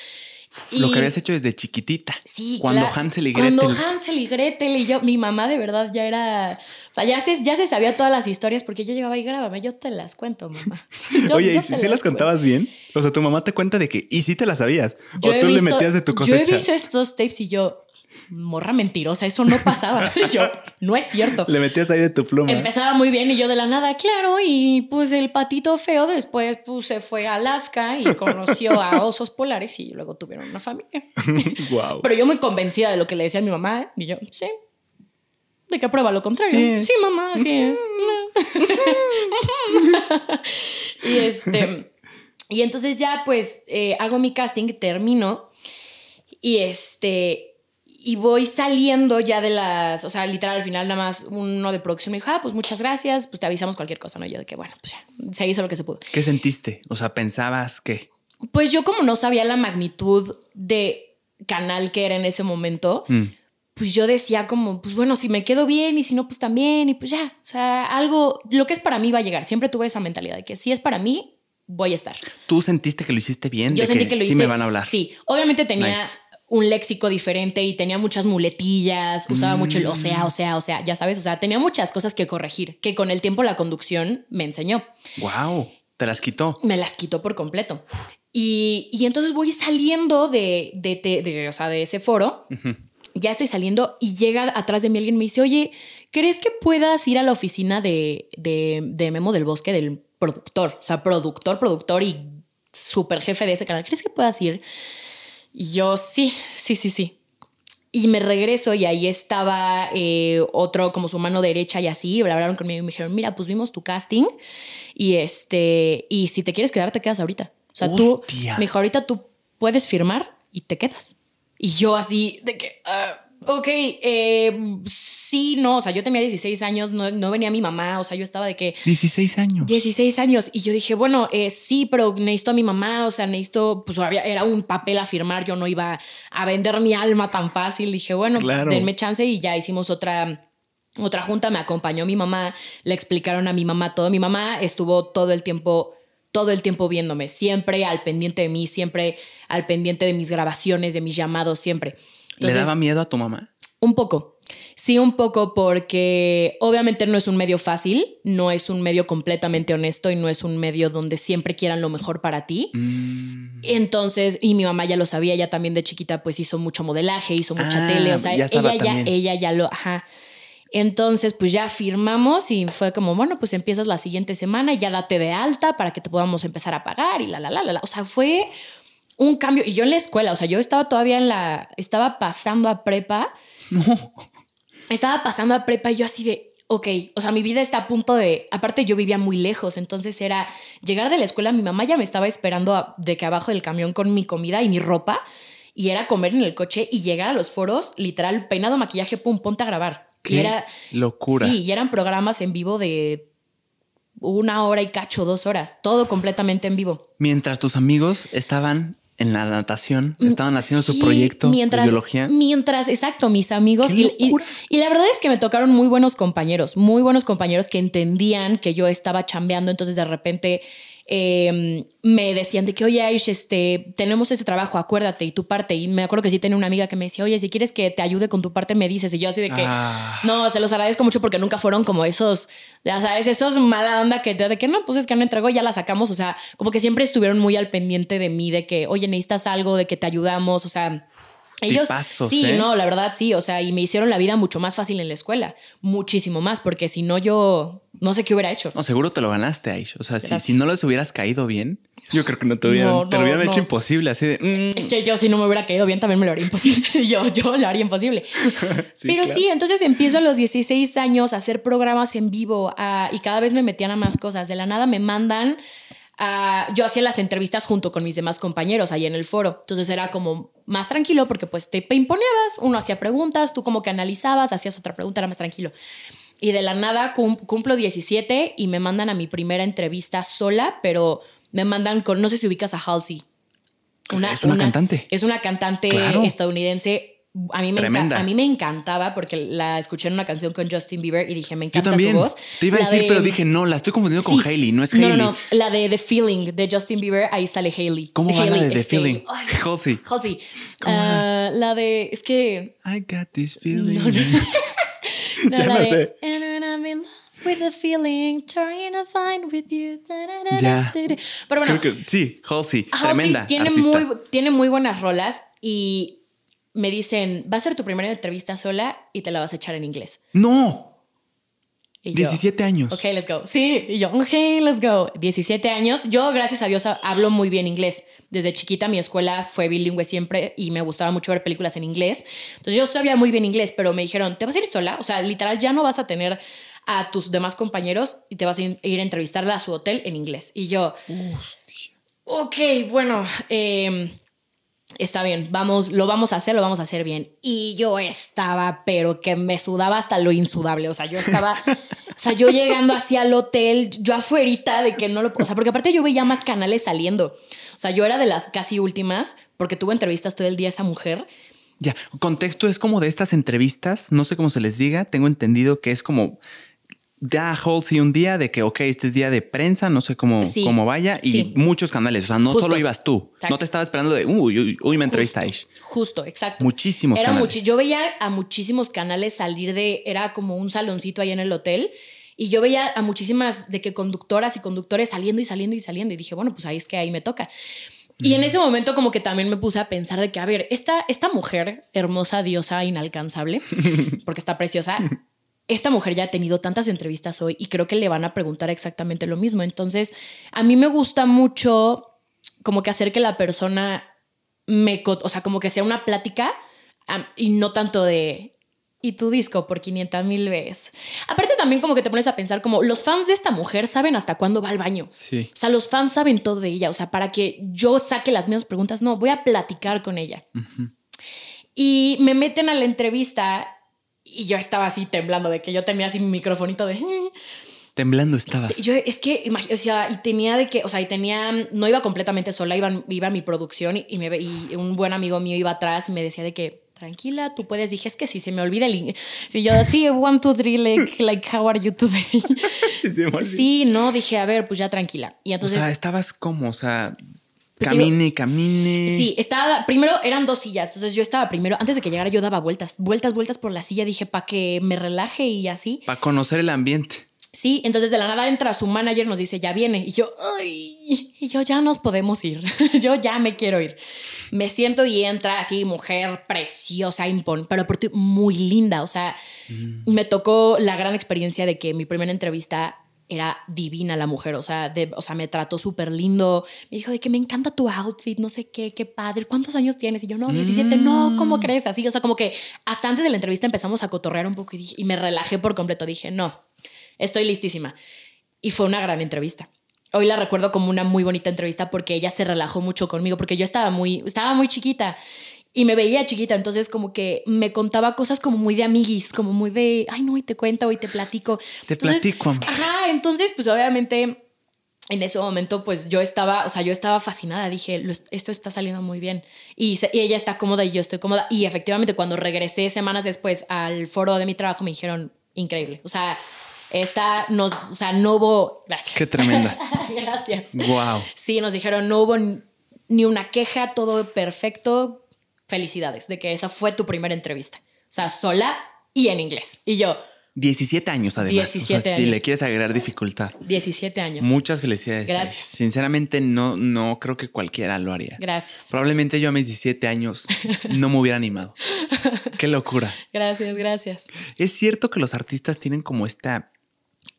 lo que habías hecho desde chiquitita. Sí, Cuando Hansel y Gretel. Cuando Hansel y Gretel y yo, mi mamá de verdad ya era. O sea, ya se, ya se sabía todas las historias porque yo llegaba y grábame, yo te las cuento, mamá. Oye, ¿y si las, contabas bien? O sea, tu mamá te cuenta de que, y sí te las sabías. o tú le metías de tu cosecha. Yo he visto estos tapes y yo, morra mentirosa, eso no pasaba. yo, no es cierto. Le metías ahí de tu pluma. Empezaba muy bien y yo de la nada, claro, y pues el patito feo después pues se fue a Alaska y conoció a osos polares y luego tuvieron una familia. wow. Pero yo muy convencida de lo que le decía a mi mamá y yo, sí. ¿De qué prueba lo contrario? Sí, mamá, así es. y este... Y entonces ya pues eh, hago mi casting, termino y este y voy saliendo ya de las, o sea, literal al final nada más uno de producción me dijo, ah, pues muchas gracias, pues te avisamos cualquier cosa, ¿no? Yo de que, bueno, pues ya, se hizo lo que se pudo. ¿Qué sentiste? O sea, pensabas que... Pues yo como no sabía la magnitud de canal que era en ese momento, mm. pues yo decía como, pues bueno, si me quedo bien y si no, pues también, y pues ya, o sea, algo, lo que es para mí va a llegar. Siempre tuve esa mentalidad de que si es para mí, voy a estar. ¿Tú sentiste que lo hiciste bien? Yo sentí que, lo sí me van a hablar. Sí, obviamente tenía un léxico diferente y tenía muchas muletillas, usaba mucho el o sea, o sea, o sea, ya sabes, o sea, tenía muchas cosas que corregir, que con el tiempo la conducción me enseñó. Wow, te las quitó. Me las quitó por completo. Y, y entonces voy saliendo de, de, de, o sea, de ese foro, ya estoy saliendo y llega atrás de mí alguien y me dice, oye, ¿crees que puedas ir a la oficina de, de Memo del Bosque, del productor? O sea, productor, productor y super jefe de ese canal. ¿Crees que puedas ir? Y yo, sí, sí, sí, sí. Y me regreso y ahí estaba eh, otro como su mano derecha y así, hablaron conmigo y me dijeron, mira, pues vimos tu casting y este, y si te quieres quedar, te quedas ahorita. O sea, tú, me dijo, ahorita tú puedes firmar y te quedas. Y yo así, de que, ah, ok, eh, sí, no, o sea, yo tenía 16 años, no, no, venía mi mamá, o sea, yo estaba de que... 16 años. 16 años. Y yo dije, bueno, eh, sí, pero necesito a mi mamá, o sea, necesito, pues había, era un papel a firmar, yo no iba a vender mi alma tan fácil. Dije, bueno, denme chance y ya hicimos otra... Otra junta me acompañó mi mamá, le explicaron a mi mamá todo. Mi mamá estuvo todo el tiempo todo el tiempo viéndome, siempre al pendiente de mí, siempre al pendiente de mis grabaciones, de mis llamados, siempre. ¿Le daba miedo a tu mamá? Un poco. Sí, un poco porque obviamente no es un medio fácil, no es un medio completamente honesto y no es un medio donde siempre quieran lo mejor para ti. Mm. Entonces, y mi mamá ya lo sabía, ella también de chiquita pues hizo mucho modelaje, hizo mucha ah, tele, o sea, ella ya, ella ya lo, ajá. Entonces, pues ya firmamos y fue como, bueno, pues empiezas la siguiente semana y ya date de alta para que te podamos empezar a pagar y la, la, la, la. la. O sea, fue un cambio. Y yo en la escuela, o sea, yo estaba todavía en la, estaba pasando a prepa. No. Estaba pasando a prepa y yo así de, ok, o sea, mi vida está a punto de, aparte yo vivía muy lejos, entonces era llegar de la escuela, mi mamá ya me estaba esperando a- de que abajo del camión con mi comida y mi ropa, y era comer en el coche y llegar a los foros, literal, peinado, maquillaje, pum, ponte a grabar. y Qué era, locura. Sí, y eran programas en vivo de una hora y cacho, dos horas, todo completamente en vivo. Mientras tus amigos estaban en la natación, estaban haciendo su Mm, proyecto mientras, de biología. Mientras, exacto, mis amigos. ¡Qué Y, y- y la verdad es que me tocaron muy buenos compañeros, muy buenos compañeros que entendían que yo estaba chambeando. Entonces, de repente eh, me decían de que, oye, Aish, este, tenemos este trabajo, acuérdate, y tu parte. Y me acuerdo que sí tenía una amiga que me decía, oye, si quieres que te ayude con tu parte, me dices. Y yo así de que, Ah. no, se los agradezco mucho porque nunca fueron como esos, ya sabes, esos mala onda que de que no, pues es que no entregó, ya la sacamos. O sea, como que siempre estuvieron muy al pendiente de mí, de que, oye, necesitas algo, de que te ayudamos. O sea, ellos tipazos, sí, ¿eh? no, la verdad sí, o sea, y me hicieron la vida mucho más fácil en la escuela, muchísimo más, porque si no yo no sé qué hubiera hecho. No, seguro te lo ganaste, Aish. O sea, si, no les hubieras caído bien, yo creo que no te hubieran, No, te lo hubieran no. hecho imposible, así de. mm, Es que yo si no me hubiera caído bien también me lo haría imposible. yo, yo lo haría imposible. Sí, Pero claro. sí, entonces empiezo a los 16 años a hacer programas en vivo a- y cada vez me metían a más cosas. De la nada me mandan a... Yo hacía las entrevistas junto con mis demás compañeros ahí en el foro. Entonces era como más tranquilo porque pues te imponías, uno hacía preguntas, tú como que analizabas, hacías otra pregunta, era más tranquilo. Y de la nada cum- cumplo 17 y me mandan a mi primera entrevista sola, pero me mandan con, no sé si ubicas a Halsey. Es una cantante. Es una cantante Claro. estadounidense. A mí, me Tremenda. a mí me encantaba porque la escuché en una canción con Justin Bieber y dije, me Yo encanta también. su voz. Te iba a La decir, de- pero dije, no, la estoy confundiendo con Sí. Hailey, no es No, Hailey. no, no. La de The Feeling de Justin Bieber, ahí sale Hailey. ¿Cómo va la de The este, Feeling? Halsey. Halsey. Ah, la de. Es que. I got this feeling. No, no. No, Ya no sé. "And I'm in love with the feeling, trying to find with you. Ya. Pero bueno, Creo que sí, Halsey, Halsey tremenda tiene artista. muy, tiene muy buenas rolas y me dicen, va a ser tu primera entrevista sola y te la vas a echar en inglés. No, Y yo, 17 años. Ok, let's go. Sí, y yo, ok, let's go. 17 años. Yo, gracias a Dios, hablo muy bien inglés. Desde chiquita mi escuela fue bilingüe siempre y me gustaba mucho ver películas en inglés. Entonces yo sabía muy bien inglés, pero me dijeron, ¿te vas a ir sola? O sea, literal, ya no vas a tener a tus demás compañeros y te vas a ir a entrevistarla a su hotel en inglés. Y yo, ok, bueno, eh, está bien, vamos, lo vamos a hacer, lo vamos a hacer bien. Y yo estaba, pero que me sudaba hasta lo insudable. O sea, yo estaba, o sea, yo llegando hacia el hotel, yo afuerita de que no lo, o sea, porque aparte yo veía más canales saliendo. O sea, yo era de las casi últimas, porque tuve entrevistas todo el día a esa mujer. Ya, contexto es como de estas entrevistas, no sé cómo se les diga, tengo entendido que es como da Halsey un día de que, ok, este es día de prensa, no sé cómo, Sí, cómo vaya, y sí. muchos canales, o sea, no Justo. solo ibas tú, Exacto. no te estaba esperando de, uy, uy, uy, me entrevista Aish. Justo, exacto. Muchísimos Era canales. yo veía a muchísimos canales salir de, era como un saloncito ahí en el hotel. Y yo veía a muchísimas de que conductoras y conductores saliendo y saliendo y saliendo. Y dije, bueno, pues ahí es que ahí me toca. Y en ese momento como que también me puse a pensar de que, a ver, esta, esta mujer, hermosa, diosa, inalcanzable, porque está preciosa, esta mujer ya ha tenido tantas entrevistas hoy y creo que le van a preguntar exactamente lo mismo. Entonces, a mí me gusta mucho como que hacer que la persona me, o sea, como que sea una plática y no tanto de, y tu disco por 500 mil veces. Aparte también como que te pones a pensar como los fans de esta mujer saben hasta cuándo va al baño. Sí. O sea, los fans saben todo de ella. O sea, para que yo saque las mismas preguntas, no, voy a platicar con ella. Y me meten a la entrevista y yo estaba así temblando de que yo tenía así mi microfonito de... Temblando estabas. Yo es que, o sea, y tenía de que, o sea, y tenía, no iba completamente sola, iba, iba mi producción y, me, y un buen amigo mío iba atrás y me decía de que, tranquila, tú puedes. Dije, es que si se me olvida el... in-". Y yo, sí, one, two, three, like, like, how are you today? Sí, sí, no, dije, a ver, pues ya tranquila. Y O entonces... sea, estabas como, o sea, Pues camine, camine. Sí, estaba, primero eran dos sillas, entonces yo estaba primero, antes de que llegara yo daba vueltas, vueltas, vueltas por la silla, dije, para que me relaje y así. Para conocer el ambiente. Sí, entonces de la nada entra su manager, nos dice, ya viene. Y yo, ay, y yo ya nos podemos ir. yo ya me quiero ir. Me siento y entra así, mujer preciosa, impon, pero muy linda. O sea, mm. me tocó la gran experiencia de que mi primera entrevista era divina la mujer, o sea, de, o sea me trató súper lindo, me dijo de que me encanta tu outfit, no sé qué, qué padre, ¿cuántos años tienes? Y yo, no, 17, no, ¿cómo mm. crees? Así, o sea, como que hasta antes de la entrevista empezamos a cotorrear un poco y, y me relajé por completo, dije, no, estoy listísima. Y fue una gran entrevista. Hoy la recuerdo como una muy bonita entrevista porque ella se relajó mucho conmigo, porque yo estaba muy, estaba muy chiquita y me veía chiquita, entonces como que me contaba cosas como muy de amiguis, como muy de, ay no, y te cuento y te platico. Te platico. Ajá, entonces pues obviamente en ese momento pues yo estaba, o sea, yo estaba fascinada, dije, esto está saliendo muy bien y, y, ella está cómoda y yo estoy cómoda y efectivamente cuando regresé semanas después al foro de mi trabajo me dijeron, increíble, o sea, esta nos, o sea, no hubo, gracias. Qué tremenda. gracias. Wow. Sí, nos dijeron, no hubo ni una queja, todo perfecto, felicidades de que esa fue tu primera entrevista. O sea, sola y en inglés. Y yo... 17 años además. 17 años. Si le quieres agregar dificultad. 17 años. Muchas felicidades. Gracias. Sinceramente no, no creo que cualquiera lo haría. Gracias. Probablemente yo a mis 17 años no me hubiera animado. Qué locura. Gracias, gracias. Es cierto que los artistas tienen como esta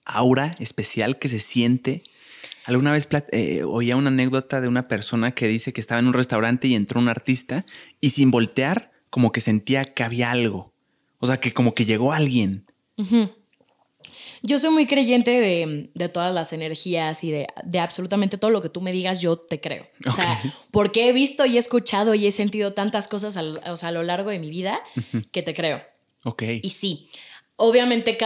aura especial que se siente Alguna vez eh, oía una anécdota de una persona que dice que estaba en un restaurante y entró un artista y sin voltear como que sentía que había algo. O sea, que como que llegó alguien. Yo soy muy creyente de, todas las energías y de, absolutamente todo lo que tú me digas, yo te creo. O sea, porque he visto y he escuchado y he sentido tantas cosas a lo largo de mi vida que te creo. Ok. Y sí, Obviamente,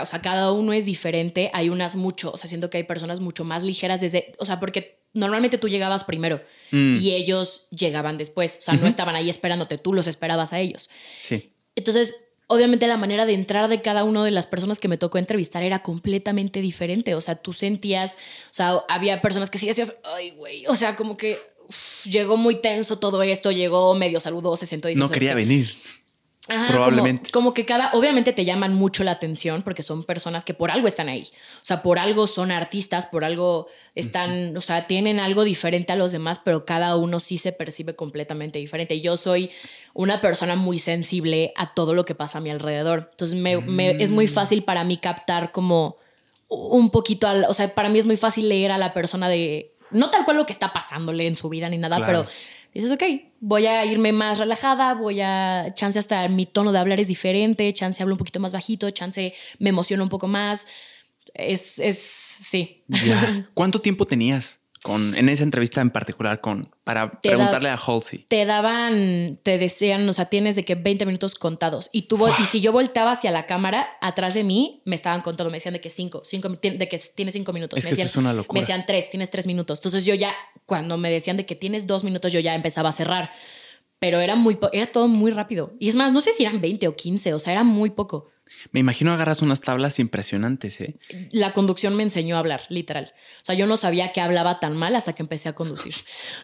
o sea, cada uno es diferente. Hay unas mucho, o sea, siento que hay personas mucho más ligeras desde, o sea, porque normalmente tú llegabas primero mm. y ellos llegaban después. O sea, no estaban ahí esperándote, tú los esperabas a ellos. Sí. Entonces, obviamente la manera de entrar de cada una de las personas que me tocó entrevistar era completamente diferente. O sea, tú sentías, o sea, había personas que sí decías, ay, güey, o sea, como que llegó muy tenso todo esto, llegó medio saludo, se sentó y No quería venir. Probablemente. Como, que cada, obviamente te llaman mucho la atención porque son personas que por algo están ahí. O sea, por algo son artistas, por algo están, o sea, tienen algo diferente a los demás, pero cada uno sí se percibe completamente diferente. Yo soy una persona muy sensible a todo lo que pasa a mi alrededor. Entonces me, es muy mm. fácil para mí captar como un poquito, o sea, para mí es muy fácil leer a la persona de, no tal cual lo que está pasándole en su vida ni nada, pero dices, ok, voy a irme más relajada, voy a, chance hasta mi tono de hablar es diferente, chance hablo un poquito más bajito, chance me emociona un poco más. Es, es, sí. ¿Cuánto tiempo tenías? En esa entrevista en particular con para preguntarle a Halsey. Te daban, te decían, o sea, tienes de que 20 minutos contados y tuvo y si yo voltaba hacia la cámara atrás de mí me estaban contando, me decían de que cinco, cinco de que tienes cinco minutos. Es me que decían, eso es una locura. Me decían tres, tienes tres minutos. Entonces yo ya cuando me decían de que tienes dos minutos yo ya empezaba a cerrar, pero era muy era todo muy rápido y es más no sé si eran 20 o 15, o sea era muy poco. Me imagino agarras unas tablas impresionantes, ¿eh? La conducción me enseñó a hablar, literal. O sea, yo no sabía que hablaba tan mal hasta que empecé a conducir.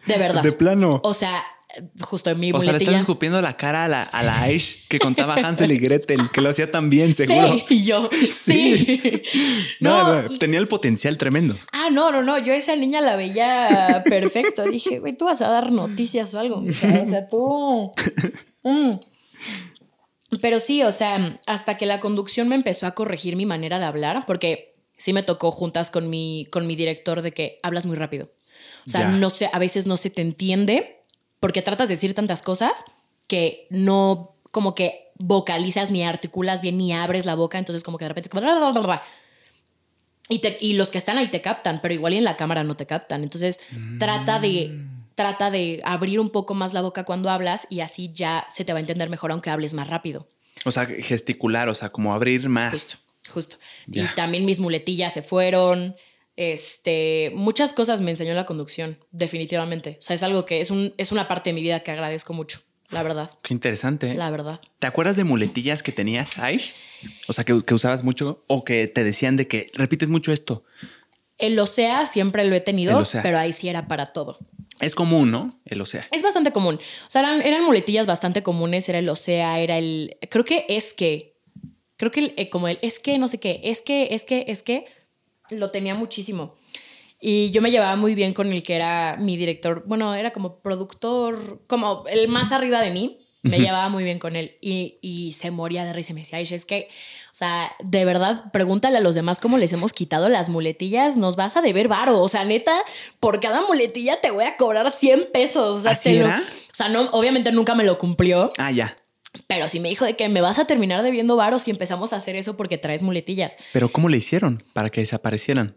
De verdad. De plano. O sea, justo en mi O sea, le estás escupiendo la cara a la, a la Aish que contaba Hansel y Gretel, que lo hacía tan bien, seguro. Sí, y yo, sí. no, tenía el potencial tremendo. Ah, no, no, no. Yo a esa niña la veía perfecto. Dije, güey, tú vas a dar noticias o algo. O sea, tú. Mm. Pero sí, o sea, hasta que la conducción me empezó a corregir mi manera de hablar, porque sí me tocó juntas con mi, con mi director de que hablas muy rápido. O sea, no sé, a veces no se te entiende porque tratas de decir tantas cosas que no como que vocalizas ni articulas bien ni abres la boca, entonces como que de repente y, y los que están ahí te captan, pero igual y en la cámara no te captan. Entonces trata de trata de abrir un poco más la boca cuando hablas y así ya se te va a entender mejor aunque hables más rápido. O sea, gesticular, o sea, como abrir más. Justo. justo. Y también mis muletillas se fueron. Este, muchas cosas me enseñó la conducción, definitivamente. O sea, es algo que es, un, es una parte de mi vida que agradezco mucho, la verdad. Qué interesante. ¿eh? La verdad. ¿Te acuerdas de muletillas que tenías ahí? O sea, que, que usabas mucho o que te decían de que repites mucho esto. El OSEA siempre lo he tenido, pero ahí sí era para todo. Es común, ¿no? El OSEA. Es bastante común. O sea, eran, muletillas bastante comunes. Era el OSEA, era el. Creo que es que. Creo que el- eh, como el es que, no sé qué, es que, es que, es que, lo tenía muchísimo. Y yo me llevaba muy bien con el que era mi director. Bueno, era como productor, como el más arriba de mí. Me llevaba muy bien con él y, y se moría de risa y me decía, "Aisha, es que, o sea, de verdad, pregúntale a los demás cómo les hemos quitado las muletillas, nos vas a deber varo. O sea, neta, por cada muletilla te voy a cobrar 100 pesos. O sea, o sea, no, obviamente nunca me lo cumplió, Ah, ya. pero sí me dijo de que me vas a terminar debiendo varo si empezamos a hacer eso porque traes muletillas. Pero ¿cómo le hicieron para que desaparecieran?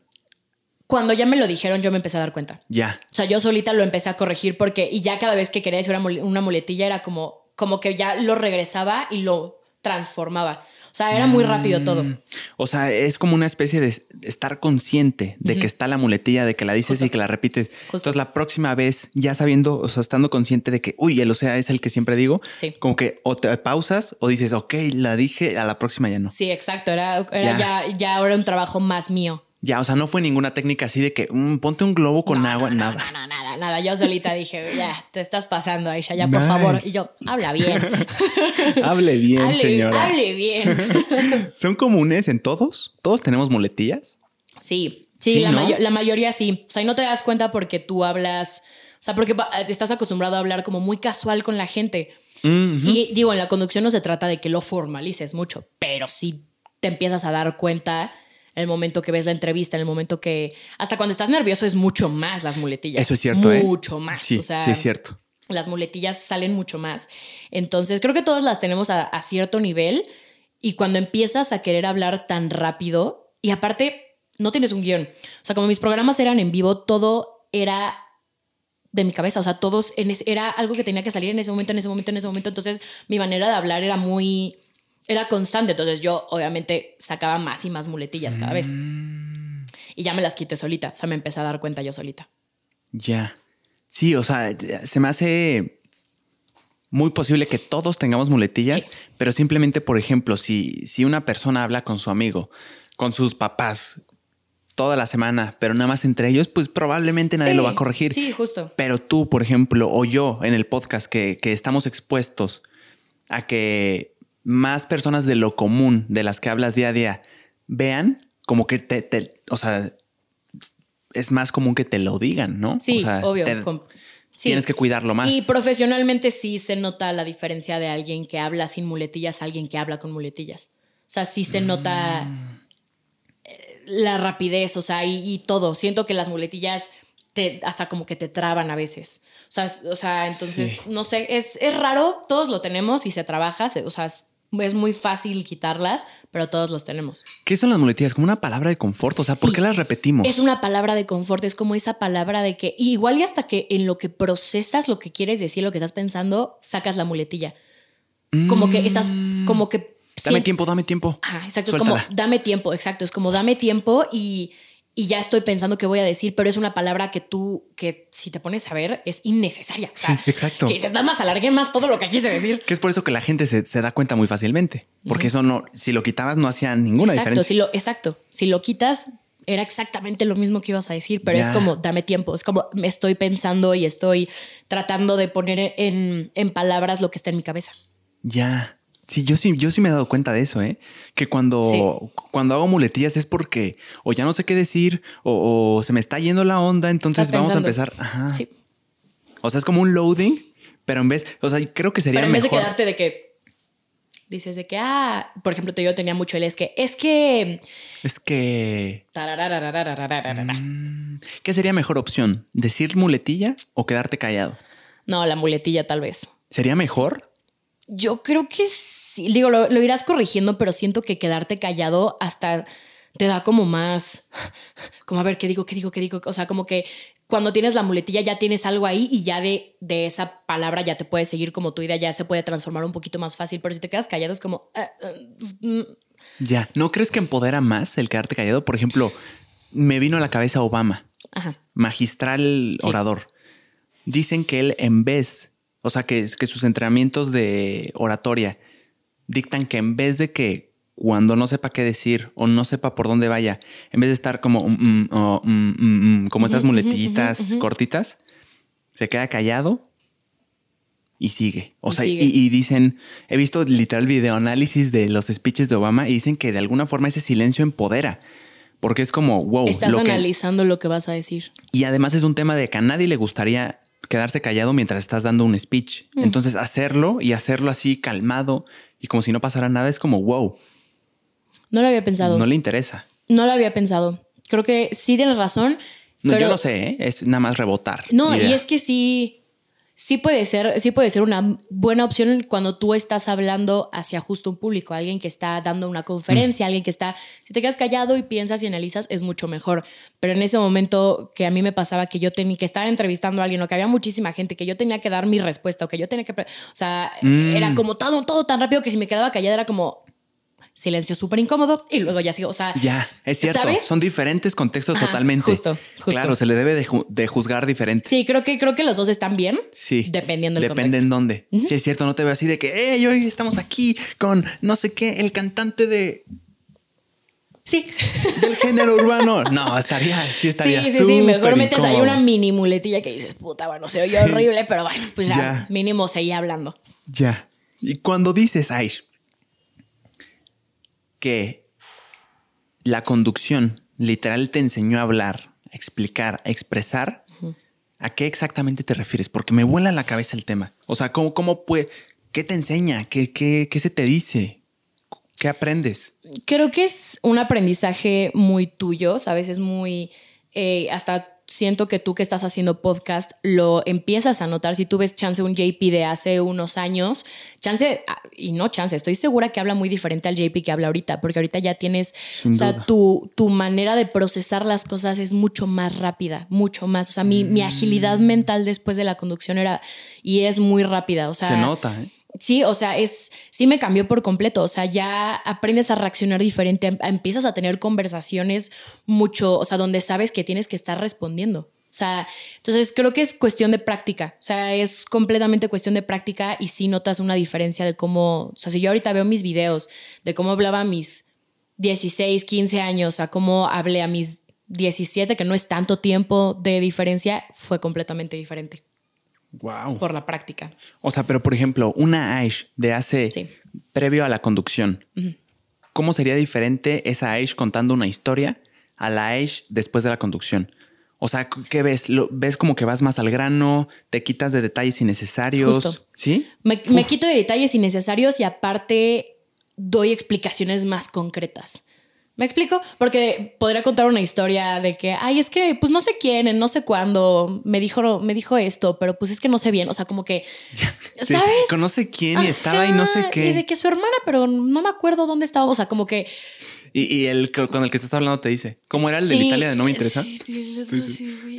Cuando ya me lo dijeron, yo me empecé a dar cuenta. Ya. O sea, yo solita lo empecé a corregir porque, y ya cada vez que quería decir una muletilla era como, como que ya lo regresaba y lo transformaba. O sea, era muy rápido todo. Mm. O sea, es como una especie de estar consciente de que está la muletilla, de que la dices Justo. y que la repites. Justo. Entonces, la próxima vez, ya sabiendo, o sea, estando consciente de que, uy, el o sea es el que siempre digo, Sí. como que o te pausas o dices, ok, la dije, a la próxima ya no. Sí, exacto. Era, era Ya. ya. Ya, ahora un trabajo más mío. Ya, o sea, no fue ninguna técnica así de que mm, ponte un globo con No, agua, no, nada. No, no, nada, nada. Yo solita dije, ya, te estás pasando, Aisha, ya, por Nice. favor. Y yo, habla bien. Hable bien, hable, señora. hable bien. ¿Son comunes en todos? ¿Todos tenemos muletillas? Sí, sí, Sí, la, mayoría sí. O sea, y no te das cuenta porque tú hablas, o sea, porque estás acostumbrado a hablar como muy casual con la gente. Mm, Y digo, en la conducción no se trata de que lo formalices mucho, pero sí te empiezas a dar cuenta en el momento que ves la entrevista, en el momento que... Hasta cuando estás nervioso es mucho más las muletillas. Eso es cierto, ¿eh? Mucho más. Sí, o sea, sí es cierto. las muletillas salen mucho más. Entonces, creo que todas las tenemos a, a cierto nivel y cuando empiezas a querer hablar tan rápido y aparte no tienes un guion. O sea, como mis programas eran en vivo, todo era de mi cabeza, o sea, todos en es- era algo que tenía que salir en ese momento, en ese momento, en ese momento, entonces mi manera de hablar era muy era constante, entonces yo obviamente sacaba más y más muletillas cada vez. Y ya me las quité solita, o sea, me empecé a dar cuenta yo solita. Ya. Sí, o sea, se me hace muy posible que todos tengamos muletillas, Sí. pero simplemente, por ejemplo, si, si una persona habla con su amigo, con sus papás, toda la semana, pero nada más entre ellos, pues probablemente nadie Sí, lo va a corregir. Sí, justo. Pero tú, por ejemplo, o yo en el podcast, que, que estamos expuestos a que más personas de lo común, de las que hablas día a día, vean como que te, te- o sea, es más común que te lo digan, ¿no? Sí, O sea, obvio. te- com- sí. Tienes que cuidarlo más. Y profesionalmente sí se nota la diferencia de alguien que habla sin muletillas a alguien que habla con muletillas. O sea, sí se nota Mm. eh, la rapidez, o sea, y, y todo. Siento que las muletillas te, hasta como que te traban a veces. O sea, o sea entonces, Sí. no sé, es, es raro, todos lo tenemos y se trabaja, se- o sea, es, es muy fácil quitarlas, pero todos los tenemos. ¿Qué son las muletillas? Como una palabra de confort. O sea, ¿por Sí. qué las repetimos? Es una palabra de confort, es como esa palabra de que igual y hasta que en lo que procesas lo que quieres decir, lo que estás pensando, sacas la muletilla. Como que estás, como que... Mm. Dame sí. tiempo, dame tiempo. Ajá, exacto, Suéltala. es como dame tiempo, exacto, es como dame tiempo y, y ya estoy pensando qué voy a decir, pero es una palabra que tú, que si te pones a ver, es innecesaria. O sea, Sí, exacto. Que dices, nada más alargué más todo lo que quise decir. Que es por eso que la gente se, se da cuenta muy fácilmente. Porque eso no, si lo quitabas, no hacía ninguna exacto, diferencia. Si lo, exacto, si lo quitas, era exactamente lo mismo que ibas a decir, pero es como dame tiempo, es como me estoy pensando y estoy tratando de poner en, en palabras lo que está en mi cabeza. Ya. Sí, yo sí, yo sí me he dado cuenta de eso, ¿eh? Que cuando, cuando hago muletillas es porque o ya no sé qué decir o, se me está yendo la onda, entonces vamos a empezar. Ajá. Sí. O sea, es como un loading, pero en vez, o sea, creo que sería pero en vez de quedarte de que dices de que, ah, por ejemplo, yo tenía mucho el es que, es que... Es que... ¿Qué sería mejor opción? ¿Decir muletilla o quedarte callado? No, la muletilla tal vez. ¿Sería mejor? Yo creo que sí Digo, lo, lo irás corrigiendo, pero siento que quedarte callado hasta te da como más, como a ver, ¿qué digo? ¿Qué digo? ¿Qué digo? O sea, como que cuando tienes la muletilla ya tienes algo ahí y ya de, de esa palabra ya te puedes seguir como tu idea, ya se puede transformar un poquito más fácil, pero si te quedas callado es como... ah, ah, mm, Ya. ¿No crees que empodera más el quedarte callado? Por ejemplo, me vino a la cabeza Obama. ajá. magistral Sí. orador. Dicen que él en vez, o sea, que, que sus entrenamientos de oratoria dictan que en vez de que cuando no sepa qué decir o no sepa por dónde vaya, en vez de estar como, mm, mm, oh, mm, mm, como ujú, ujú. cortitas, se queda callado y sigue. O Y sea, y, sigue. y dicen, he visto literal videoanálisis de los speeches de Obama y dicen que de alguna forma ese silencio empodera. Porque es como, wow. Estás lo que- analizando lo que vas a decir. y además es un tema de que a nadie le gustaría quedarse callado mientras estás dando un speech. Entonces hacerlo y hacerlo así calmado y como si no pasara nada es como, wow, No lo había pensado. no No, le interesa. lo había pensado. Creo que sí tienes razón. No, pero yo no sé, ¿eh? es nada más rebotar. No, y es que sí, sí puede ser, sí puede ser una buena opción cuando tú estás hablando hacia justo un público, alguien que está dando una conferencia, alguien que está, si te quedas callado y piensas y analizas, es mucho mejor. Pero en ese momento que a mí me pasaba que yo tenía que estaba entrevistando a alguien o que había muchísima gente, que yo tenía que dar mi respuesta o que yo tenía que, o sea, Mm. era como todo, todo tan rápido que si me quedaba callada era como silencio súper incómodo y luego ya sigo, o sea, Ya, es cierto. ¿Sabes? Son diferentes contextos Ajá, totalmente. justo, justo. Claro, se le debe de, ju- de juzgar diferente. sí, creo que, creo que los dos están bien. Sí. Dependiendo del Depende contexto. en dónde. Sí, es cierto, no te veo así de que, hey, hoy estamos aquí con no sé qué, el cantante de Sí. del género urbano. No, estaría, sí estaría Sí, sí, sí. Mejor metes ahí una mini muletilla que dices, puta, bueno, se oye Sí. horrible, pero bueno, pues ya, Ya. mínimo seguía hablando. Ya. Y cuando dices, Aish, que la conducción literal te enseñó a hablar, a explicar, a expresar, ¿a qué exactamente te refieres? Porque me vuela la cabeza el tema. O sea, ¿cómo, cómo puede, qué te enseña? ¿Qué, qué, qué se te dice? ¿Qué aprendes? Creo que es un aprendizaje muy tuyo, ¿sabes? Es muy. eh, hasta siento que tú que estás haciendo podcast lo empiezas a notar. Si tú ves chance un JP de hace unos años, chance, ah, y no chance, estoy segura que habla muy diferente al JP que habla ahorita, porque ahorita ya tienes, Sin o sea, tu, tu manera de procesar las cosas es mucho más rápida, mucho más. O sea, mi, mi agilidad mental después de la conducción era, y es muy rápida. O sea, se nota, ¿eh? Sí, o sea, es, sí me cambió por completo. O sea, ya aprendes a reaccionar diferente, em- empiezas a tener conversaciones mucho, o sea, donde sabes que tienes que estar respondiendo. O sea, entonces creo que es cuestión de práctica. O sea, es completamente cuestión de práctica y sí notas una diferencia de cómo, o sea, si yo ahorita veo mis videos de cómo hablaba a mis 16, 15 años, a cómo hablé a mis 17, que no es tanto tiempo de diferencia, fue completamente diferente Wow. por la práctica. O sea, pero por ejemplo, una Aish de hace Sí. previo a la conducción, ¿cómo sería diferente esa Aish contando una historia a la Aish después de la conducción? O sea, ¿qué ves? ¿Lo, ¿Ves como que vas más al grano? ¿Te quitas de detalles innecesarios? Justo. ¿Sí? Me, me quito de detalles innecesarios y aparte doy explicaciones más concretas. ¿Me explico? Porque podría contar una historia de que, ay, es que, pues no sé quién, en no sé cuándo me dijo, me dijo esto, pero pues es que no sé bien. O sea, como que, Sí. ¿sabes? Conoce quién y estaba y no sé qué. Y de que su hermana, pero no me acuerdo dónde estaba. O sea, como que. Y, y el con el que estás hablando te dice, ¿cómo era el de Sí, Italia de no me interesa? sí, sí, Sí, sí, sí. güey.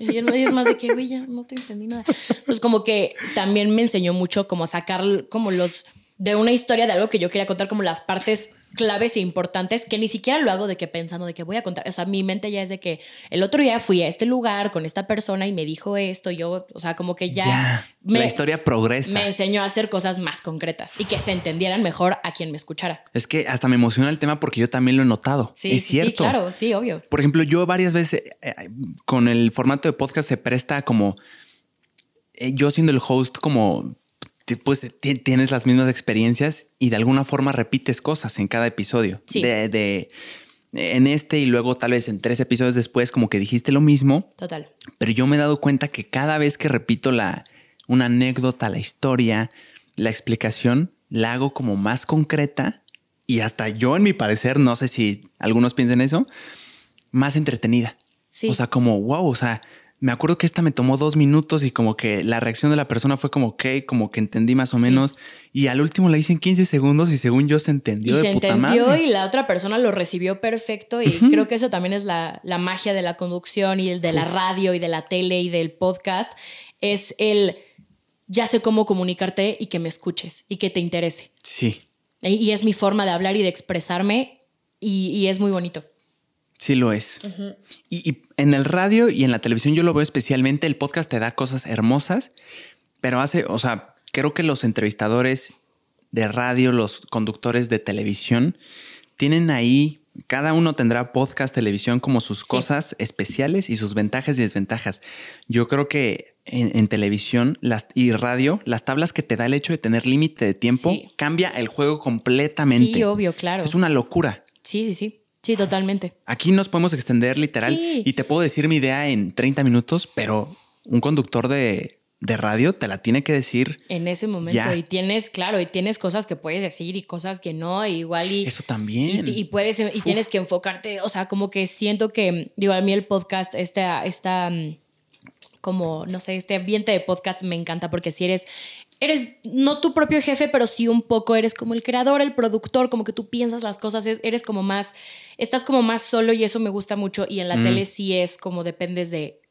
Y él- es más de que, güey, ya no te entendí nada. Entonces, como que también me enseñó mucho como sacar como los de una historia de algo que yo quería contar, como las partes claves e importantes, que ni siquiera lo hago de que pensando de que voy a contar. O sea, mi mente ya es de que el otro día fui a este lugar con esta persona y me dijo esto. Yo, o sea, como que ya, Ya, me, la historia progresa. me enseñó a hacer cosas más concretas y que se entendieran mejor a quien me escuchara. Es que hasta me emociona el tema porque yo también lo he notado. Sí, es sí, cierto. sí, claro, sí, obvio. Por ejemplo, yo varias veces eh, eh, con el formato de podcast se presta como eh, yo siendo el host como pues ti- tienes las mismas experiencias y de alguna forma repites cosas en cada episodio. Sí. De, de- en este y luego tal vez en tres episodios después como que dijiste lo mismo, Total. pero yo me he dado cuenta que cada vez que repito la una anécdota, la historia, la explicación, la hago como más concreta y hasta yo en mi parecer, no sé si algunos piensen eso, más entretenida. Sí. O sea, como wow, o sea, me acuerdo que esta me tomó dos minutos y como que la reacción de la persona fue como ok, como que entendí más o Sí. menos. Y al último la hice en 15 segundos y según yo se entendió y de se puta entendió madre. y la otra persona lo recibió perfecto y creo que eso también es la, la magia de la conducción y el de la radio y de la tele y del podcast es el ya sé cómo comunicarte y que me escuches y que te interese Sí, y, y es mi forma de hablar y de expresarme y, y es muy bonito sí lo es. y, y en el radio y en la televisión yo lo veo especialmente, el podcast te da cosas hermosas, pero hace, o sea, creo que los entrevistadores de radio, los conductores de televisión, tienen ahí Cada uno tendrá podcast, televisión como sus cosas especiales y sus ventajas y desventajas. Yo creo que en, televisión las, y radio, las tablas que te da el hecho de tener límite de tiempo cambia el juego completamente. Sí, obvio, claro. Es una locura. Sí, sí, sí. Sí, totalmente. Aquí nos podemos extender literal y te puedo decir mi idea en 30 minutos, pero un conductor de de radio te la tiene que decir. En ese momento. Y tienes, claro, y tienes cosas que puedes decir y cosas que no, igual y. Eso también. Y, puedes, y tienes que enfocarte. O sea, como que siento que, digo, a mí el podcast, esta, esta, mm, como, no sé, este ambiente de podcast me encanta porque si eres. Eres no tu propio jefe, pero sí un poco eres como el creador, el productor, como que tú piensas las cosas, eres como más, estás como más solo y eso me gusta mucho. Y en la mm. tele sí es como dependes de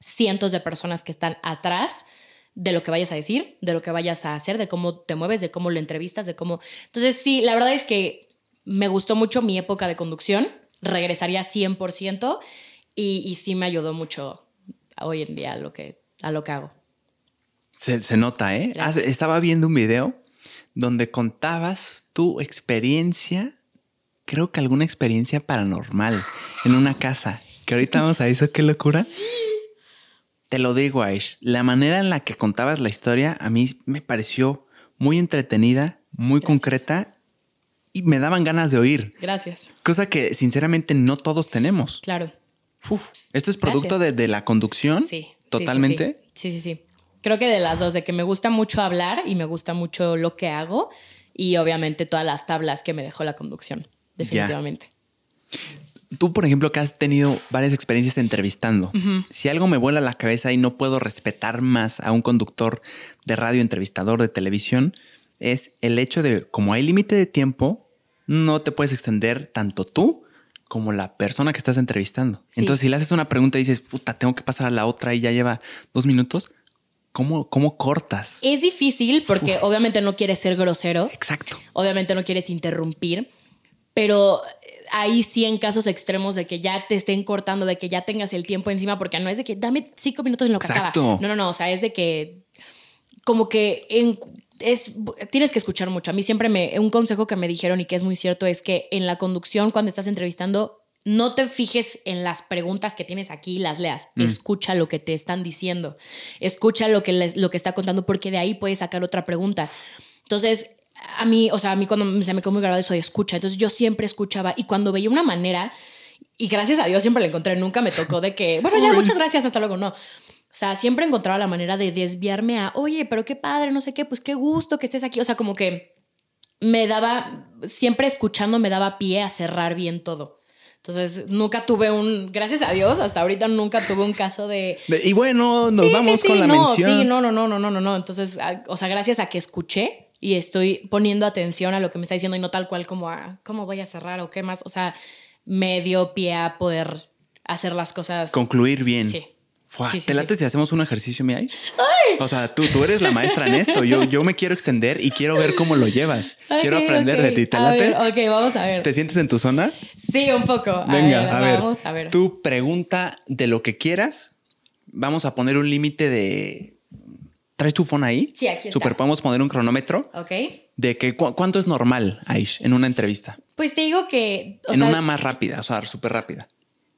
cientos de personas que están atrás de lo que vayas a decir, de lo que vayas a hacer, de cómo te mueves, de cómo lo entrevistas, de cómo... Entonces, sí, la verdad es que me gustó mucho mi época de conducción, regresaría 100% y, y sí me ayudó mucho hoy en día a lo que, a lo que hago. Se, nota, ¿eh? Estaba viendo un video donde contabas tu experiencia, creo que alguna experiencia paranormal en una casa. Que ahorita vamos a eso, qué locura. Sí te lo digo, Aish, la manera en la que contabas la historia a mí me pareció muy entretenida, muy concreta y me daban ganas de oír. Gracias. Cosa que sinceramente no todos tenemos. Claro. ¿Esto es producto de, la conducción? Sí. ¿Totalmente? Sí sí. sí, Creo que de las dos, de que me gusta mucho hablar y me gusta mucho lo que hago y obviamente todas las tablas que me dejó la conducción, definitivamente. Tú, por ejemplo, que has tenido varias experiencias entrevistando, si algo me vuela la cabeza y no puedo respetar más a un conductor de radio, entrevistador de televisión, es el hecho de, como hay límite de tiempo, no te puedes extender tanto tú como la persona que estás entrevistando. Entonces, si le haces una pregunta y dices, puta, tengo que pasar a la otra y ya lleva dos minutos, ¿Cómo, ¿Cómo, cortas? Es difícil porque obviamente no quieres ser grosero. Exacto. Obviamente no quieres interrumpir, pero ahí sí en casos extremos de que ya te estén cortando, de que ya tengas el tiempo encima, porque no es de que dame cinco minutos en lo que acaba. No, no, no, o sea, es de que como que es, tienes que escuchar mucho. A mí siempre me, un consejo que me dijeron y que es muy cierto es que en la conducción, cuando estás entrevistando, no te fijes en las preguntas que tienes aquí y las leas. Mm. Escucha lo que te están diciendo. Escucha lo que, lo que está contando porque de ahí puedes sacar otra pregunta. Entonces, a mí, o sea, a mí cuando se me quedó muy grabado eso de escucha, entonces yo siempre escuchaba y cuando veía una manera, y gracias a Dios siempre la encontré, nunca me tocó de que, bueno, ya muchas gracias, hasta luego, no. O sea, siempre encontraba la manera de desviarme a, oye, pero qué padre, no sé qué, pues qué gusto que estés aquí. O sea, como que me daba, siempre escuchando me daba pie a cerrar bien todo. Entonces, nunca tuve un, gracias a Dios, hasta ahorita nunca tuve un caso de... y bueno, nos vamos con la no, mención. Sí, no, no, no, no, no, no, no. Entonces, o sea, gracias a que escuché, y estoy poniendo atención a lo que me está diciendo y no tal cual como a cómo voy a cerrar o qué más. O sea, me dio pie a poder hacer las cosas. Concluir bien. Sí. ¿Te late si hacemos un ejercicio, mi ay? O sea, tú, tú eres la maestra en esto. Yo, yo me quiero extender y quiero ver cómo lo llevas. quiero aprender de ti. ¿Te late? ok, vamos a ver. ¿Te sientes en tu zona? Sí, un poco. Venga, a ver, Vamos a ver. Tú pregunta de lo que quieras. Vamos a poner un límite de ¿Traes tu phone ahí? Sí, aquí está. Super, podemos poner un cronómetro. Ok. De que cuánto es normal, Aish, en una entrevista. Pues te digo que. en una más rápida, o sea, súper rápida.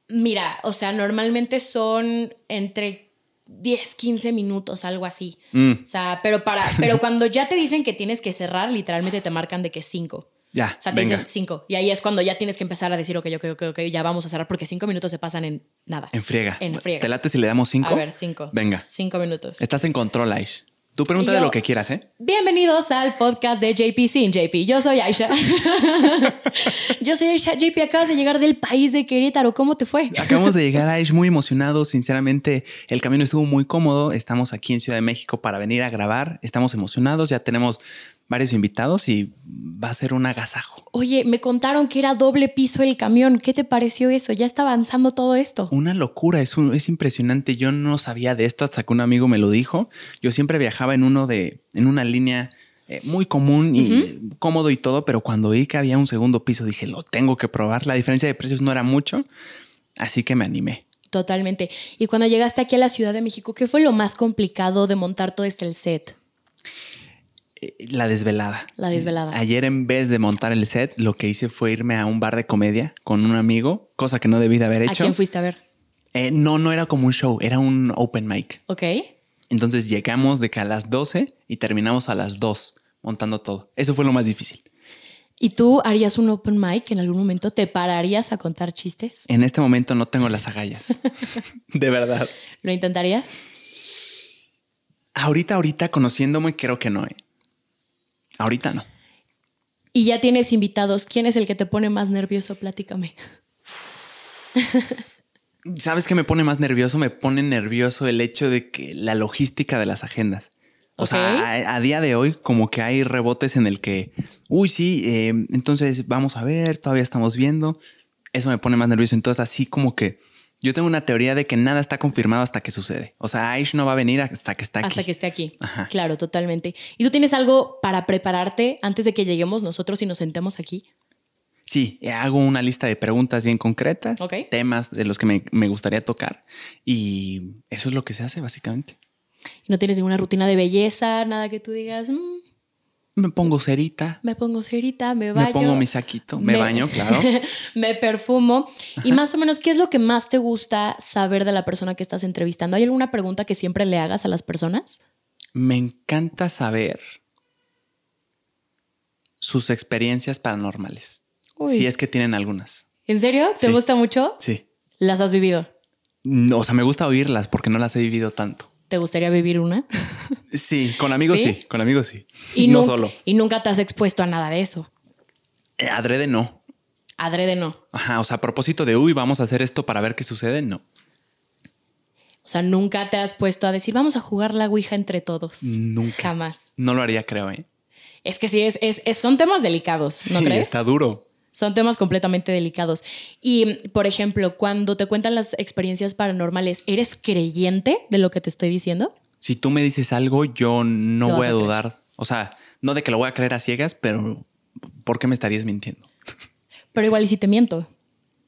Mira, o sea, normalmente son entre 10, 15 minutos, algo así. Mm. O sea, pero para, pero cuando ya te dicen que tienes que cerrar, literalmente te marcan de que 5. Ya. O sea, te dicen 5. Y ahí es cuando ya tienes que empezar a decir, ok, ok, ok, ok, ya vamos a cerrar, porque 5 minutos se pasan en nada. En friega. En friega. ¿Te late si le damos 5? A ver, 5. Venga. 5 minutos. Estás en control, Aish. Tú pregunta de lo que quieras, ¿eh? Bienvenidos al podcast de JP sin JP. Yo soy Aisha. Yo soy Aisha. JP, acabas de llegar del país de Querétaro. ¿Cómo te fue? Acabamos de llegar, Aisha, muy emocionados. Sinceramente, el camino estuvo muy cómodo. Estamos aquí en Ciudad de México para venir a grabar. Estamos emocionados. Ya tenemos varios invitados y va a ser un agasajo. Oye, me contaron que era doble piso el camión. ¿Qué te pareció eso? Ya está avanzando todo esto. Una locura, es, es impresionante. Yo no sabía de esto hasta que un amigo me lo dijo. Yo siempre viajaba en uno de, en una línea eh, muy común y cómodo y todo, pero cuando vi que había un segundo piso dije, lo tengo que probar. La diferencia de precios no era mucho, así que me animé. Totalmente. Y cuando llegaste aquí a la Ciudad de México, ¿qué fue lo más complicado de montar todo este el set? La desvelada. La desvelada. Ayer en vez de montar el set, lo que hice fue irme a un bar de comedia con un amigo, cosa que no debí de haber ¿A hecho. quién fuiste a ver? Eh, no, no era como un show, era un open mic. Ok. Entonces llegamos de que a las 12 y terminamos a las 2 montando todo. Eso fue lo más difícil. ¿Y tú harías un open mic en algún momento? ¿Te pararías a contar chistes? En este momento no tengo las agallas. de verdad. ¿Lo intentarías? Ahorita, ahorita conociéndome, creo que no. ¿eh? Ahorita no. Y ya tienes invitados. ¿Quién es el que te pone más nervioso? Platícame. ¿Sabes qué me pone más nervioso? Me pone nervioso el hecho de que la logística de las agendas. O sea, a, a día de hoy como que hay rebotes en el que, uy, sí, eh, entonces vamos a ver, todavía estamos viendo. Eso me pone más nervioso. Entonces así como que yo tengo una teoría de que nada está confirmado hasta que sucede. O sea, Aish no va a venir hasta que está aquí. Hasta que esté aquí. Ajá. Claro, totalmente. ¿Y tú tienes algo para prepararte antes de que lleguemos nosotros y nos sentemos aquí? Sí, hago una lista de preguntas bien concretas, temas de los que me, me gustaría tocar y eso es lo que se hace básicamente. ¿No tienes ninguna rutina de belleza? Nada que tú digas, "Mm, Me pongo cerita, me pongo cerita, me baño. me pongo mi saquito, me, me- baño, claro. me perfumo. Y más o menos, ¿qué es lo que más te gusta saber de la persona que estás entrevistando? ¿Hay alguna pregunta que siempre le hagas a las personas? Me encanta saber sus experiencias paranormales. Uy. Si es que tienen algunas. ¿En serio? ¿Te Sí. gusta mucho? Sí. ¿Las has vivido? No, o sea, me gusta oírlas porque no las he vivido tanto. ¿Te gustaría vivir una? Sí, con amigos ¿Sí? sí, con amigos sí. Y no solo. Y nunca te has expuesto a nada de eso. Eh, adrede no. Adrede no. Ajá, o sea, a propósito de, uy, vamos a hacer esto para ver qué sucede, no. O sea, nunca te has puesto a decir, vamos a jugar la Ouija entre todos. Nunca. Jamás. No lo haría, creo, ¿eh? Es que sí, es, es- es- son temas delicados, ¿no sí, crees? está duro. Son temas completamente delicados. Y, por ejemplo, cuando te cuentan las experiencias paranormales, ¿eres creyente de lo que te estoy diciendo? Si tú me dices algo, yo no voy a dudar. O sea, no de que lo voy a creer a ciegas, pero ¿por qué me estarías mintiendo? Pero igual y si te miento.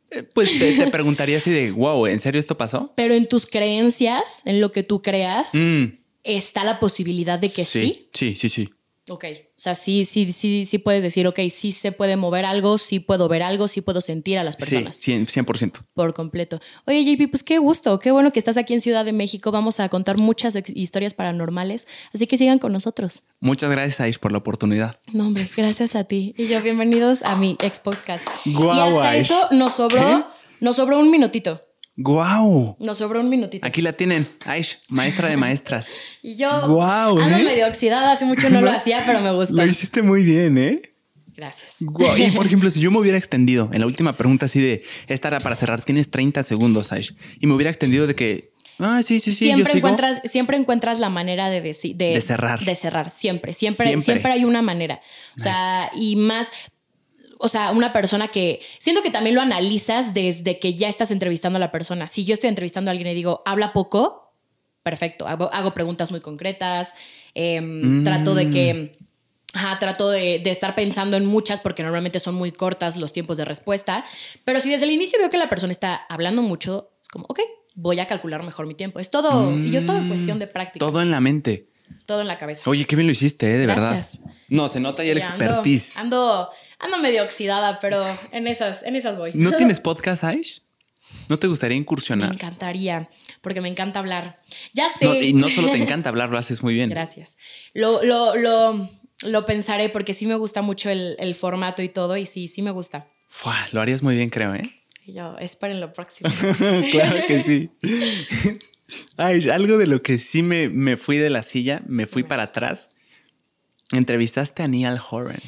Eh, Pues te, te preguntaría así de, wow, ¿en serio esto pasó? Pero en tus creencias, en lo que tú creas, Mm, está la posibilidad de que sí. Sí, sí, sí. Ok. O sea, sí, sí, sí, sí puedes decir, ok, sí se puede mover algo, sí puedo ver algo, sí puedo sentir a las personas. Sí, 100%. 100%. por completo. Oye, JP, pues qué gusto, qué bueno que estás aquí en Ciudad de México. Vamos a contar muchas historias paranormales, así que sigan con nosotros. Muchas gracias, Aish, por la oportunidad. No, hombre, gracias a ti. Y yo, bienvenidos a mi ex podcast. Guau, y hasta Aish. eso nos sobró, nos sobró un minutito. ¡Guau! Nos sobró un minutito. Aquí la tienen, Aish, maestra de maestras. Y yo Guau, ando ¿eh? medio oxidada, hace mucho no, lo hacía, pero me gustó. Lo hiciste muy bien, ¿eh? Gracias. Guau, Y por ejemplo, si yo me hubiera extendido en la última pregunta así de, esta era para cerrar, tienes 30 segundos, Aish, y me hubiera extendido de que, ah, sí, sí, sí, yo siempre sigo. encuentras, siempre encuentras la manera de, de, De cerrar. De cerrar, siempre, siempre, Siempre. siempre, hay una manera. O sea, y más, o sea, una persona que siento que también lo analizas desde que ya estás entrevistando a la persona. Si yo estoy entrevistando a alguien y digo, habla poco, perfecto, hago, hago preguntas muy concretas, em, trato de que... Ajá, trato de, de estar pensando en muchas porque normalmente son muy cortas los tiempos de respuesta. Pero si desde el inicio veo que la persona está hablando mucho, es como, ok, voy a calcular mejor mi tiempo. Es todo, y yo todo cuestión de práctica. Todo, Todo en la mente. en la cabeza. Oye, qué bien lo hiciste, ¿eh? De Gracias. verdad. No, se nota ya el Y ando- expertise. Ando, ando, medio oxidada, pero en esas, en esas voy. ¿No tienes podcast, Aish? ¿No te gustaría Me incursionar? encantaría, porque me encanta hablar. Ya sé. No, y no solo te encanta hablar, lo haces muy bien. Gracias. Lo, lo, lo, lo pensaré porque sí me gusta mucho el, el formato y todo, y sí, sí me gusta. Fua, lo harías muy bien, creo, ¿eh? Y yo, esperen lo próximo. claro que sí. Ay, algo de lo que sí me, me fui de la silla, me fui para atrás. Entrevistaste a Niall Horan.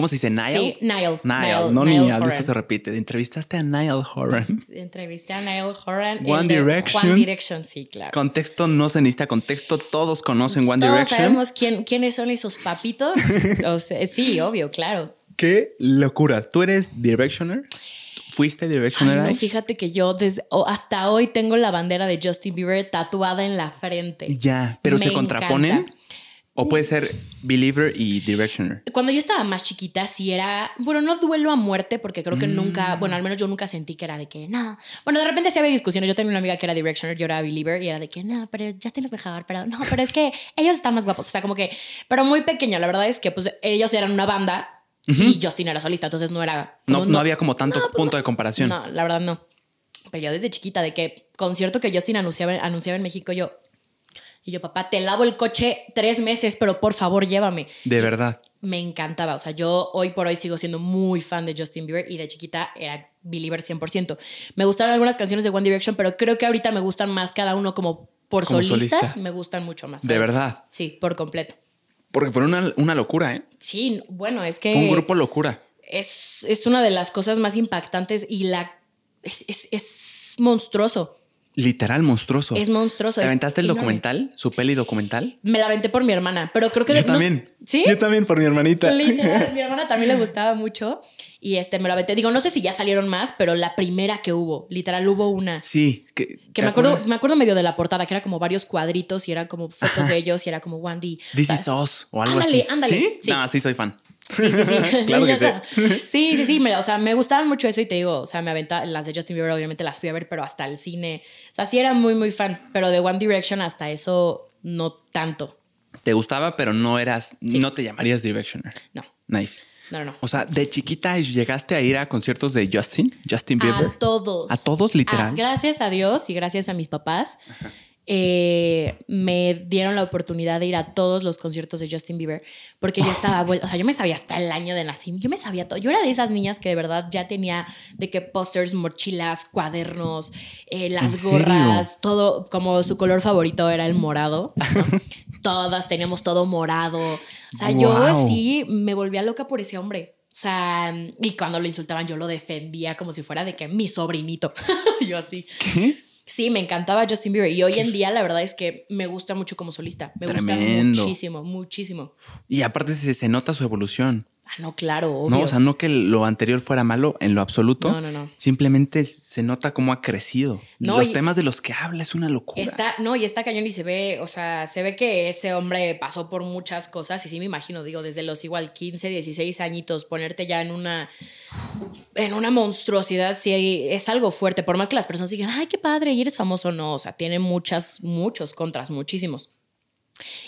¿Cómo se dice? Niall. Sí, Niall. Niall, no Niall esto se repite. Entrevistaste a Niall Horan. Entrevisté a Niall Horan. One Direction. One Direction, sí, claro. Contexto no se necesita contexto, todos conocen One Todos Direction. sabemos quién, quiénes son esos papitos. O sea, sí, obvio, claro. Qué locura. ¿Tú eres Directioner? ¿Fuiste Ay, Directioner? no, Aish? fíjate que yo desde hasta hoy tengo la bandera de Justin Bieber tatuada en la frente. Ya, pero Me se contraponen. encanta. O puede ser Believer y Directioner. Cuando yo estaba más chiquita, sí era, bueno, no duelo a muerte, porque creo que Mm. nunca, bueno, al menos yo nunca sentí que era de que, no. Bueno, de repente sí había discusiones. Yo tenía una amiga que era Directioner, yo era Believer, y era de que, no, pero Justin es mejor, pero no, pero es que ellos están más guapos. O sea, como que, pero muy pequeño. La verdad es que, pues, ellos eran una banda y Justin era solista, entonces no era. No, no, había como tanto No, pues punto no. de comparación. No, la verdad no. Pero yo desde chiquita, de que concierto que Justin anunciaba, anunciaba en México, yo. Y yo, papá, te lavo el coche tres meses, pero por favor llévame. De verdad. Me encantaba. O sea, yo hoy por hoy sigo siendo muy fan de Justin Bieber y de chiquita era believer 100%. Me gustaron algunas canciones de One Direction, pero creo que ahorita me gustan más cada uno como por Como solistas. solista. Me gustan mucho más. De verdad. Sí, por completo. Porque fue una, una locura, ¿eh? Sí, bueno, es que Fue un grupo locura. es, es una de las cosas más impactantes y la es, es, es monstruoso. Literal monstruoso. Es monstruoso. ¿Te aventaste el enorme. documental? ¿Su peli documental? Me la aventé por mi hermana, pero creo que Yo de- no- también. ¿Sí? Yo también, por mi hermanita. Literal, mi hermana también le gustaba mucho y este me la aventé. Digo, no sé si ya salieron más, pero la primera que hubo, literal hubo una. Sí. Que, Que ¿te me acuerdo, acuerdas? me acuerdo medio de la portada, que era como varios cuadritos y era como fotos de ellos y era como D. This O is Us o algo Ándale, así. ándale, ¿Sí? sí. No, sí soy fan. Sí, sí, sí. Claro que. Sí, sí, sí. me- o sea, me gustaban mucho eso y te digo, o sea, me aventaba las de Justin Bieber, obviamente las fui a ver, pero hasta el cine. O sea, sí era muy, muy fan, pero de One Direction hasta eso no tanto. Te gustaba, pero no eras, no te llamarías Directioner. No, Nice. no, no. no. O sea, de chiquita llegaste a ir a conciertos de Justin, Justin Bieber. A todos. A todos, literal. Ah, gracias a Dios y gracias a mis papás. Eh, me dieron la oportunidad de ir a todos los conciertos de Justin Bieber porque yo estaba, o sea, yo me sabía hasta el año de nacimiento, yo me sabía todo. Yo era de esas niñas que de verdad ya tenía de que pósters, mochilas, cuadernos, eh, las serio? gorras, todo, como su color favorito era el morado. ¿no? Todas teníamos todo morado. O sea, yo sí me volvía loca por ese hombre. O sea, y cuando lo insultaban, yo lo defendía como si fuera de que mi sobrinito. yo así. ¿Qué? Sí, me encantaba Justin Bieber. Y hoy en día, la verdad es que me gusta mucho como solista. Me Tremendo. gusta muchísimo, muchísimo. Y aparte se, se nota su evolución. Ah, no, claro, obvio. No, o sea, no que lo anterior fuera malo en lo absoluto. No, no, no. Simplemente se nota cómo ha crecido. No, los y- temas de los que habla es una locura. Está, no, y está cañón y se ve, o sea, se ve que ese hombre pasó por muchas cosas y sí me imagino, digo, desde los igual 15, 16 añitos, ponerte ya en una, en una monstruosidad, sí es algo fuerte, por más que las personas digan, ay, qué padre, y eres famoso, no, o sea, tiene muchas, muchos contras, muchísimos.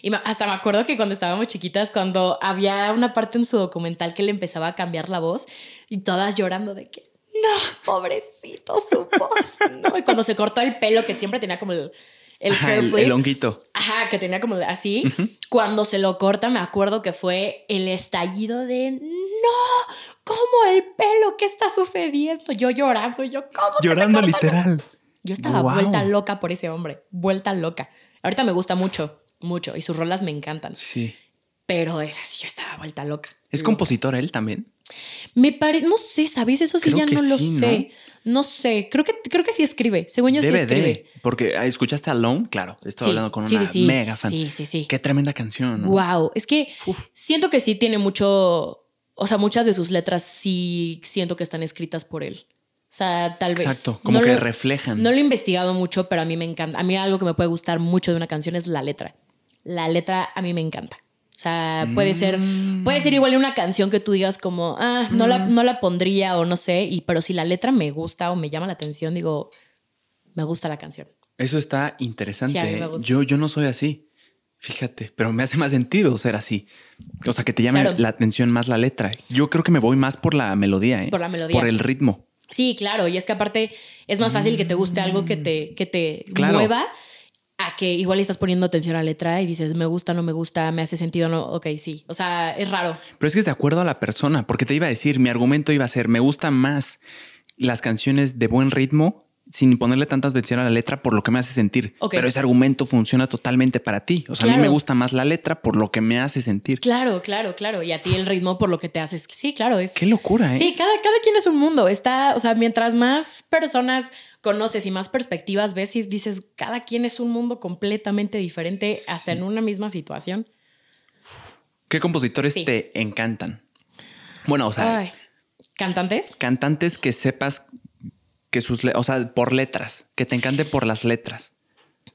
Y hasta me acuerdo que cuando estábamos chiquitas, cuando había una parte en su documental que le empezaba a cambiar la voz y todas llorando de que, no, pobrecito su voz, no. Y cuando se cortó el pelo, que siempre tenía como el, el Ajá, hair el, flip. el honguito. Ajá, que tenía como así. Cuando se lo corta, me acuerdo que fue el estallido de no, ¿cómo el pelo? ¿Qué está sucediendo? Yo llorando, yo, ¿cómo? Llorando cortan el-?" literal. Yo estaba Wow. vuelta loca por ese hombre, vuelta loca. Ahorita me gusta mucho, mucho, y sus rolas me encantan. Sí. Pero es así, yo estaba vuelta loca. ¿Es compositor él también? Me parece, no sé, ¿sabes? Eso sí Creo ya no lo sí, sé. ¿no? sé, creo que, creo que sí escribe. Según yo sí Debe escribe. Porque ah, escuchaste Alone, claro. Estoy Sí, hablando con sí, una sí, sí. mega fan. Sí, sí, sí. Qué tremenda canción. ¿no? Wow, es que siento que sí tiene mucho, o sea, muchas de sus letras sí siento que están escritas por él. O sea, tal vez. Exacto, como No que lo- reflejan. No lo he investigado mucho, pero a mí me encanta. A mí algo que me puede gustar mucho de una canción es la letra. La letra a mí me encanta. O sea, puede ser, puede ser igual una canción que tú digas como, ah, no la, no la pondría o no sé, y, pero si la letra me gusta o me llama la atención, digo, me gusta la canción. Eso está interesante. Sí, ¿eh? yo, yo no soy así. Fíjate, pero me hace más sentido ser así. O sea, que te llame Claro. la atención más la letra. Yo creo que me voy más por la melodía, ¿eh? Por la melodía. Por el ritmo. Sí, claro, y es que aparte es más fácil que te guste algo que te, que te Claro. mueva que igual estás poniendo atención a la letra y dices, me gusta, no me gusta, me hace sentido, no, ok, sí. O sea, es raro. Pero es que es de acuerdo a la persona, porque te iba a decir, mi argumento iba a ser, me gustan más las canciones de buen ritmo sin ponerle tanta atención a la letra por lo que me hace sentir. Pero ese argumento funciona totalmente para ti. O sea, a mí me gusta más la letra por lo que me hace sentir. Claro, claro, claro. Y a ti el ritmo por lo que te haces. Sí, claro, es. Qué locura, ¿eh? Sí, cada, cada quien es un mundo. Está, o sea, mientras más personas conoces y más perspectivas ves y dices, cada quien es un mundo completamente diferente, hasta en una misma situación. ¿Qué compositores Sí. te encantan? Bueno, o sea, Ay. ¿Cantantes? cantantes que sepas que sus, o sea, por letras, que te encante por las letras.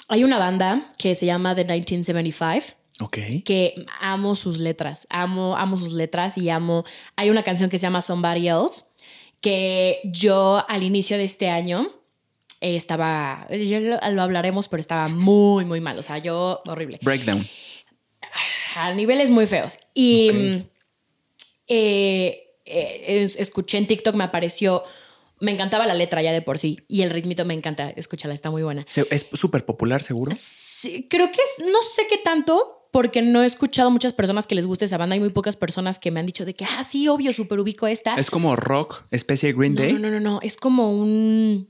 Hay una banda que se llama The 1975. Ok. que amo sus letras, amo, amo sus letras y amo. Hay una canción que se llama Somebody Else que yo al inicio de este año eh, estaba, yo lo, lo hablaremos, pero estaba muy, muy mal. O sea, yo horrible. Breakdown. A niveles muy feos. Y mm, eh, eh, es- escuché en TikTok, me apareció. Me encantaba la letra ya de por sí y el ritmito me encanta. Escúchala, está muy buena. Es súper popular, seguro. Sí, creo que es- no sé qué tanto, porque no he escuchado muchas personas que les guste esa banda. Hay muy pocas personas que me han dicho de que, ah, sí, obvio, súper ubico esta. Es como rock, especie de Green no, Day. no, no, no, no. Es como un.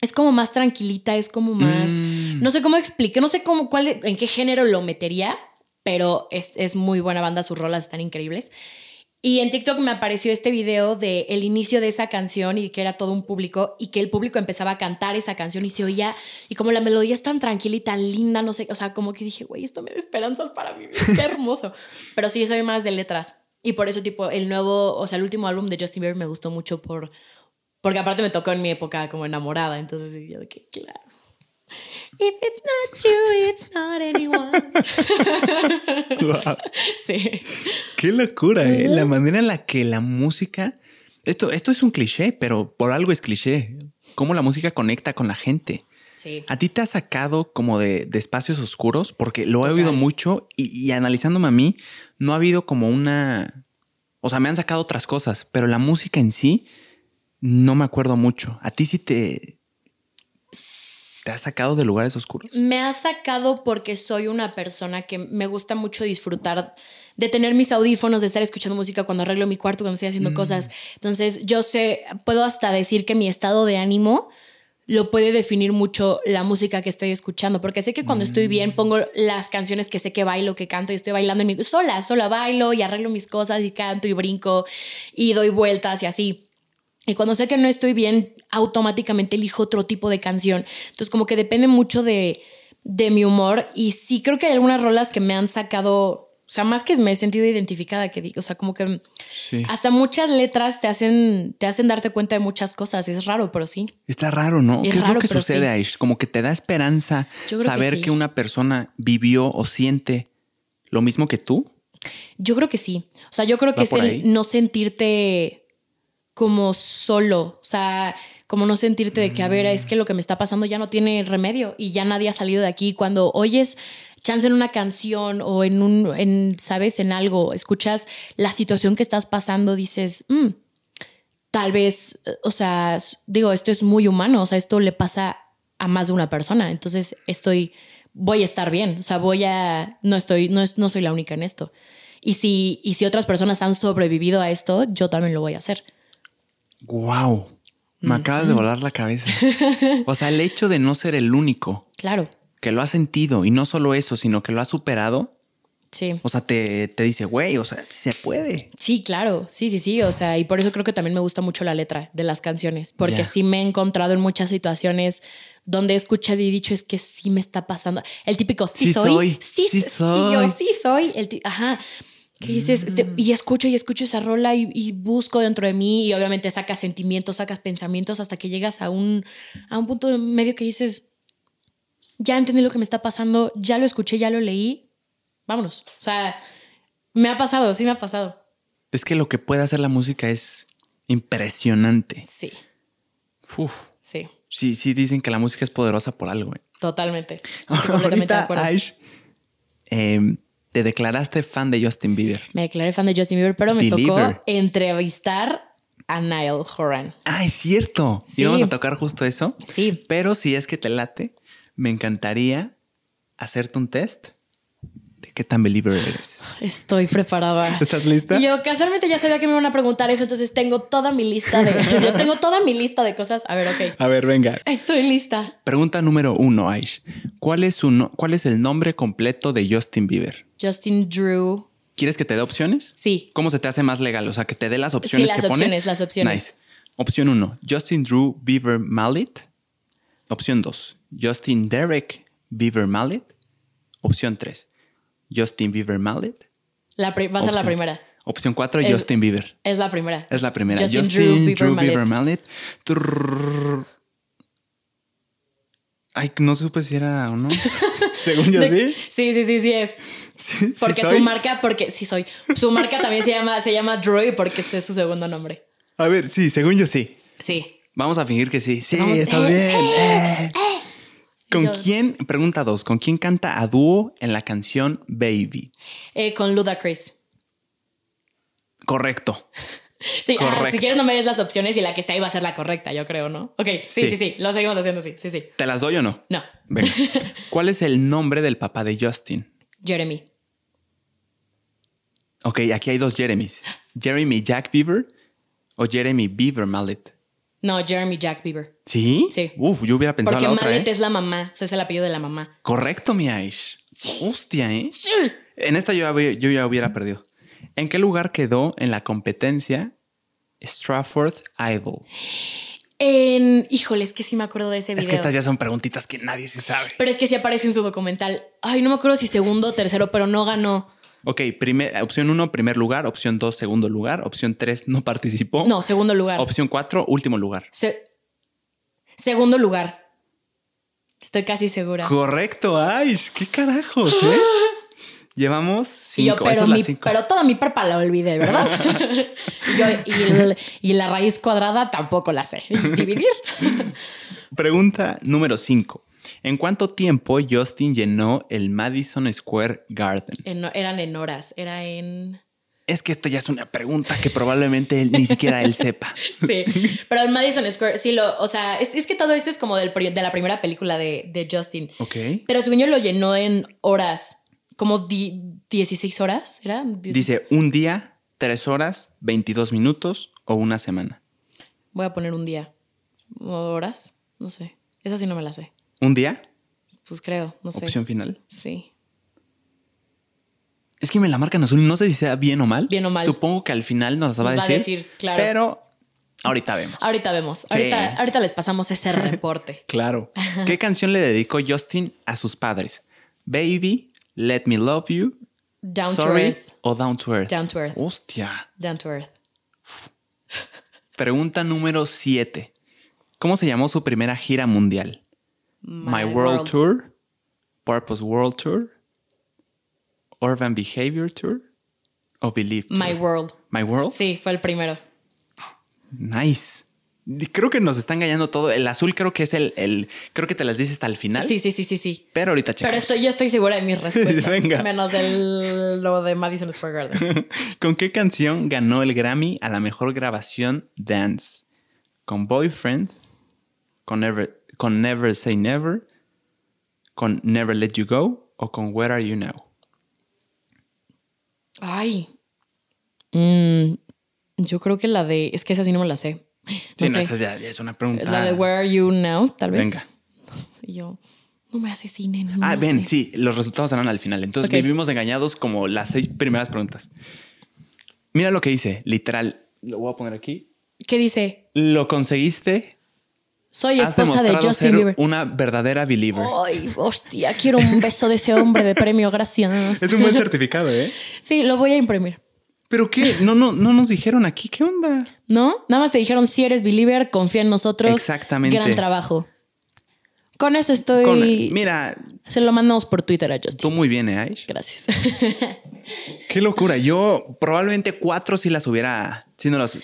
Es como más tranquilita, es como más. Mm. No sé cómo explicar, no sé cómo, cuál, en qué género lo metería, pero es, es muy buena banda, sus rolas están increíbles. Y en TikTok me apareció este video de el inicio de esa canción y que era todo un público y que el público empezaba a cantar esa canción y se oía y como la melodía es tan tranquila y tan linda, no sé, o sea, como que dije, güey, esto me da esperanzas para vivir, qué hermoso. Pero sí, soy más de letras y por eso tipo el nuevo, o sea, el último álbum de Justin Bieber me gustó mucho por porque aparte me tocó en mi época como enamorada, entonces yo de que claro. If it's not you, it's not anyone. Guau. sí. Qué locura, ¿eh? La manera en la que la música. Esto, esto es un cliché, pero por algo es cliché. Cómo la música conecta con la gente. Sí. ¿A ti te ha sacado como de, de espacios oscuros? Porque lo he Total. oído mucho y, y analizándome a mí, no ha habido como una... O sea, me han sacado otras cosas, pero la música en sí no me acuerdo mucho. ¿A ti sí te... ¿Te ha sacado de lugares oscuros? Me ha sacado porque soy una persona que me gusta mucho disfrutar de tener mis audífonos, de estar escuchando música cuando arreglo mi cuarto, cuando estoy haciendo cosas. Entonces, yo sé, puedo hasta decir que mi estado de ánimo lo puede definir mucho la música que estoy escuchando, porque sé que cuando estoy bien pongo las canciones que sé que bailo, que canto y estoy bailando en mi sola, sola bailo y arreglo mis cosas y canto y brinco y doy vueltas y así. Y cuando sé que no estoy bien, automáticamente elijo otro tipo de canción. Entonces, como que depende mucho de, de mi humor. Y sí creo que hay algunas rolas que me han sacado, o sea, más que me he sentido identificada, que digo, o sea, como que Sí. hasta muchas letras te hacen, te hacen darte cuenta de muchas cosas. Es raro, pero sí. Está raro, ¿no? Es ¿Qué es lo que sucede, sí. Aish? Como que te da esperanza que saber sí. que una persona vivió o siente lo mismo que tú. Yo creo que sí. O sea, yo creo que ¿Va es el ahí? no sentirte como solo. O sea, como no sentirte de que, a ver, es que lo que me está pasando ya no tiene remedio y ya nadie ha salido de aquí. Cuando oyes chance en una canción o en un, en, sabes, en algo, escuchas la situación que estás pasando, dices, "Mm, tal vez, o sea, digo, esto es muy humano, o sea, esto le pasa a más de una persona, entonces estoy, voy a estar bien, o sea, voy a, no estoy, no, es, no soy la única en esto. Y si, y si otras personas han sobrevivido a esto, yo también lo voy a hacer. Wow. Me acabas de volar la cabeza. O sea, el hecho de no ser el único Claro, que lo ha sentido y no solo eso, sino que lo ha superado, sí. o sea, te, te dice, güey, o sea, sí se puede. Sí, claro, sí, sí, sí, o sea, y por eso creo que también me gusta mucho la letra de las canciones, porque Ya. sí me he encontrado en muchas situaciones donde he escuchado y dicho es que sí me está pasando. El típico sí, Sí soy, soy, sí, sí sí, soy. yo sí soy, el ajá. Que dices, te- y escucho y escucho esa rola y, y busco dentro de mí y obviamente sacas sentimientos, sacas pensamientos hasta que llegas a un, a un punto medio que dices, ya entendí lo que me está pasando, ya lo escuché, ya lo leí, vámonos. O sea, me ha pasado, sí me ha pasado. Es que lo que puede hacer la música es impresionante. Sí, Uf. sí, Sí, sí dicen que la música es poderosa por algo. ¿eh? totalmente. Estoy completamente de Ahorita, acuerdo. Aish, te declaraste fan de Justin Bieber. Me declaré fan de Justin Bieber, pero me Believer. tocó entrevistar a Niall Horan. Ah, es cierto. Sí. Y vamos a tocar justo eso. Sí, Pero si es que te late, me encantaría hacerte un test de qué tan believer eres. estoy preparada. ¿Estás lista? Yo casualmente ya sabía que me iban a preguntar eso, entonces tengo toda mi lista de. yo tengo toda mi lista de cosas. A ver, ok. A ver, venga. Estoy lista. Pregunta número uno, Aish. ¿Cuál es, su no- ¿Cuál es el nombre completo de Justin Bieber? Justin Drew. ¿Quieres que te dé opciones? Sí. ¿Cómo se te hace más legal? O sea, que te dé las opciones las que pone. opciones, las opciones. Nice. Opción 1, Justin Drew Bieber Mallet. Opción 2, Justin Derek Bieber Mallet. Opción 3, Justin Bieber Mallet. La va a ser la primera. Opción 4, Es- Justin Bieber. Es la primera. Es la primera. Justin, Justin, Drew, Bieber, Drew Mallet. Bieber Mallet. Ay, no supe si era o no. Según yo sí. Sí, sí, sí, sí es. Sí, Porque su marca, porque sí soy. Su marca también se llama, se llama Droid porque ese es su segundo nombre. A ver, sí, según yo sí. Sí. Vamos a fingir que sí. Sí, Vamos- estás eh, bien. sí, eh. ¿Con Yo- quién, pregunta dos, ¿con quién canta a dúo en la canción Baby? Eh, con Ludacris. Correcto. Sí, ah, si quieres no me des las opciones y la que está ahí va a ser la correcta, yo creo, ¿no? Ok, sí, Sí. sí, sí, lo seguimos haciendo, sí, sí, sí. ¿Te las doy o no? No, Venga. ¿Cuál es el nombre del papá de Justin? Jeremy. Ok, aquí hay dos Jeremys. Jeremy Jack Bieber o Jeremy Bieber Mallet. No, Jeremy Jack Bieber. ¿Sí? Sí. Uf, yo hubiera pensado Porque la otra, Mallet ¿eh? es la mamá, o sea, es el apellido de la mamá. Correcto, mi Aish. Hostia, ¿eh? Sí. En esta yo, yo ya hubiera perdido. ¿En qué lugar quedó en la competencia Stratford Idol? En, híjole, es que sí me acuerdo de ese video. Es que estas ya son preguntitas que nadie se sabe. Pero es que sí aparece en su documental. Ay, no me acuerdo si segundo o tercero, pero no ganó. Ok, primer, opción 1, primer lugar. Opción 2, segundo lugar. Opción 3, no participó. No, segundo lugar. Opción 4, último lugar. Se- segundo lugar. Estoy casi segura. Correcto, Aish. ¿Qué carajos, eh? Llevamos yo, cinco. Esta pero, mi- cinco. pero toda mi prepa la olvidé, ¿verdad? Y yo, y, el- y la raíz cuadrada tampoco la sé. Dividir. Pregunta número 5. ¿En cuánto tiempo Justin llenó el Madison Square Garden? En- eran en horas, era en... Es que esto ya es una pregunta que probablemente él, ni siquiera él sepa. Sí, pero en Madison Square, sí, lo, o sea, es, es que todo esto es como del, de la primera película de, de Justin. Ok. Pero según yo lo llenó en horas, como di- 16 horas, ¿era? Dice un día, tres horas, 22 minutos o una semana. Voy a poner un día. ¿O horas? No sé. Esa sí no me la sé. ¿Un día? Pues creo, no sé. Opción final. Sí. Es que me la marcan azul. No sé si sea bien o mal. Bien o mal. Supongo que al final nos, va, Nos a va a decir, decir, claro. Pero ahorita vemos. Ahorita vemos. Ahorita, ahorita les pasamos ese reporte. Claro. ¿Qué canción le dedicó Justin a sus padres? Baby, Let Me Love You, Down to Sorry Earth. o Down to Earth. Down to Earth. Hostia. Down to Earth. Pregunta número 7. ¿Cómo se llamó su primera gira mundial? My, World, Tour, Purpose World Tour, Urban Behavior Tour o Believe Tour? My World. My World. Sí, fue el primero. Nice. Creo que nos está engañando todo. El azul creo que es el, el creo que te las dice hasta el final. Sí, sí, sí, sí, sí. Pero ahorita Pero checamos. estoy, yo estoy segura de mis respuestas. Venga. Menos de lo de Madison Square Garden. ¿Con qué canción ganó el Grammy a la mejor grabación Dance? ¿Con Boyfriend? ¿Con Never, con Never Say Never? ¿Con Never Let You Go? ¿O con Where Are You Now? Ay. Mm, yo creo que la de. Es que esa sí no me la sé. No Sí, no, sé. esta ya, ya es una pregunta. La de Where Are You Now, tal vez. Venga. Y yo. No me asesinen. Ah, no ven, sé. sí, los resultados eran al final. Entonces vivimos engañados como las seis primeras preguntas. Mira lo que dice, literal. Lo voy a poner aquí. ¿Qué dice? Lo conseguiste. Soy Has esposa de Justin ser Bieber. una verdadera believer. Ay, hostia, quiero un beso de ese hombre de premio, gracias. Es un buen certificado, ¿eh? Sí, lo voy a imprimir. ¿Pero qué? No, no, no nos dijeron aquí. ¿Qué onda? ¿No? Nada más te dijeron si eres believer, confía en nosotros. Exactamente. Gran trabajo. Con eso estoy. Con- mira, Se lo mandamos por Twitter a Justin. tú muy bien, ¿eh, Aish? Gracias. Qué locura. Yo probablemente cuatro sí las hubiera. Sí, no las.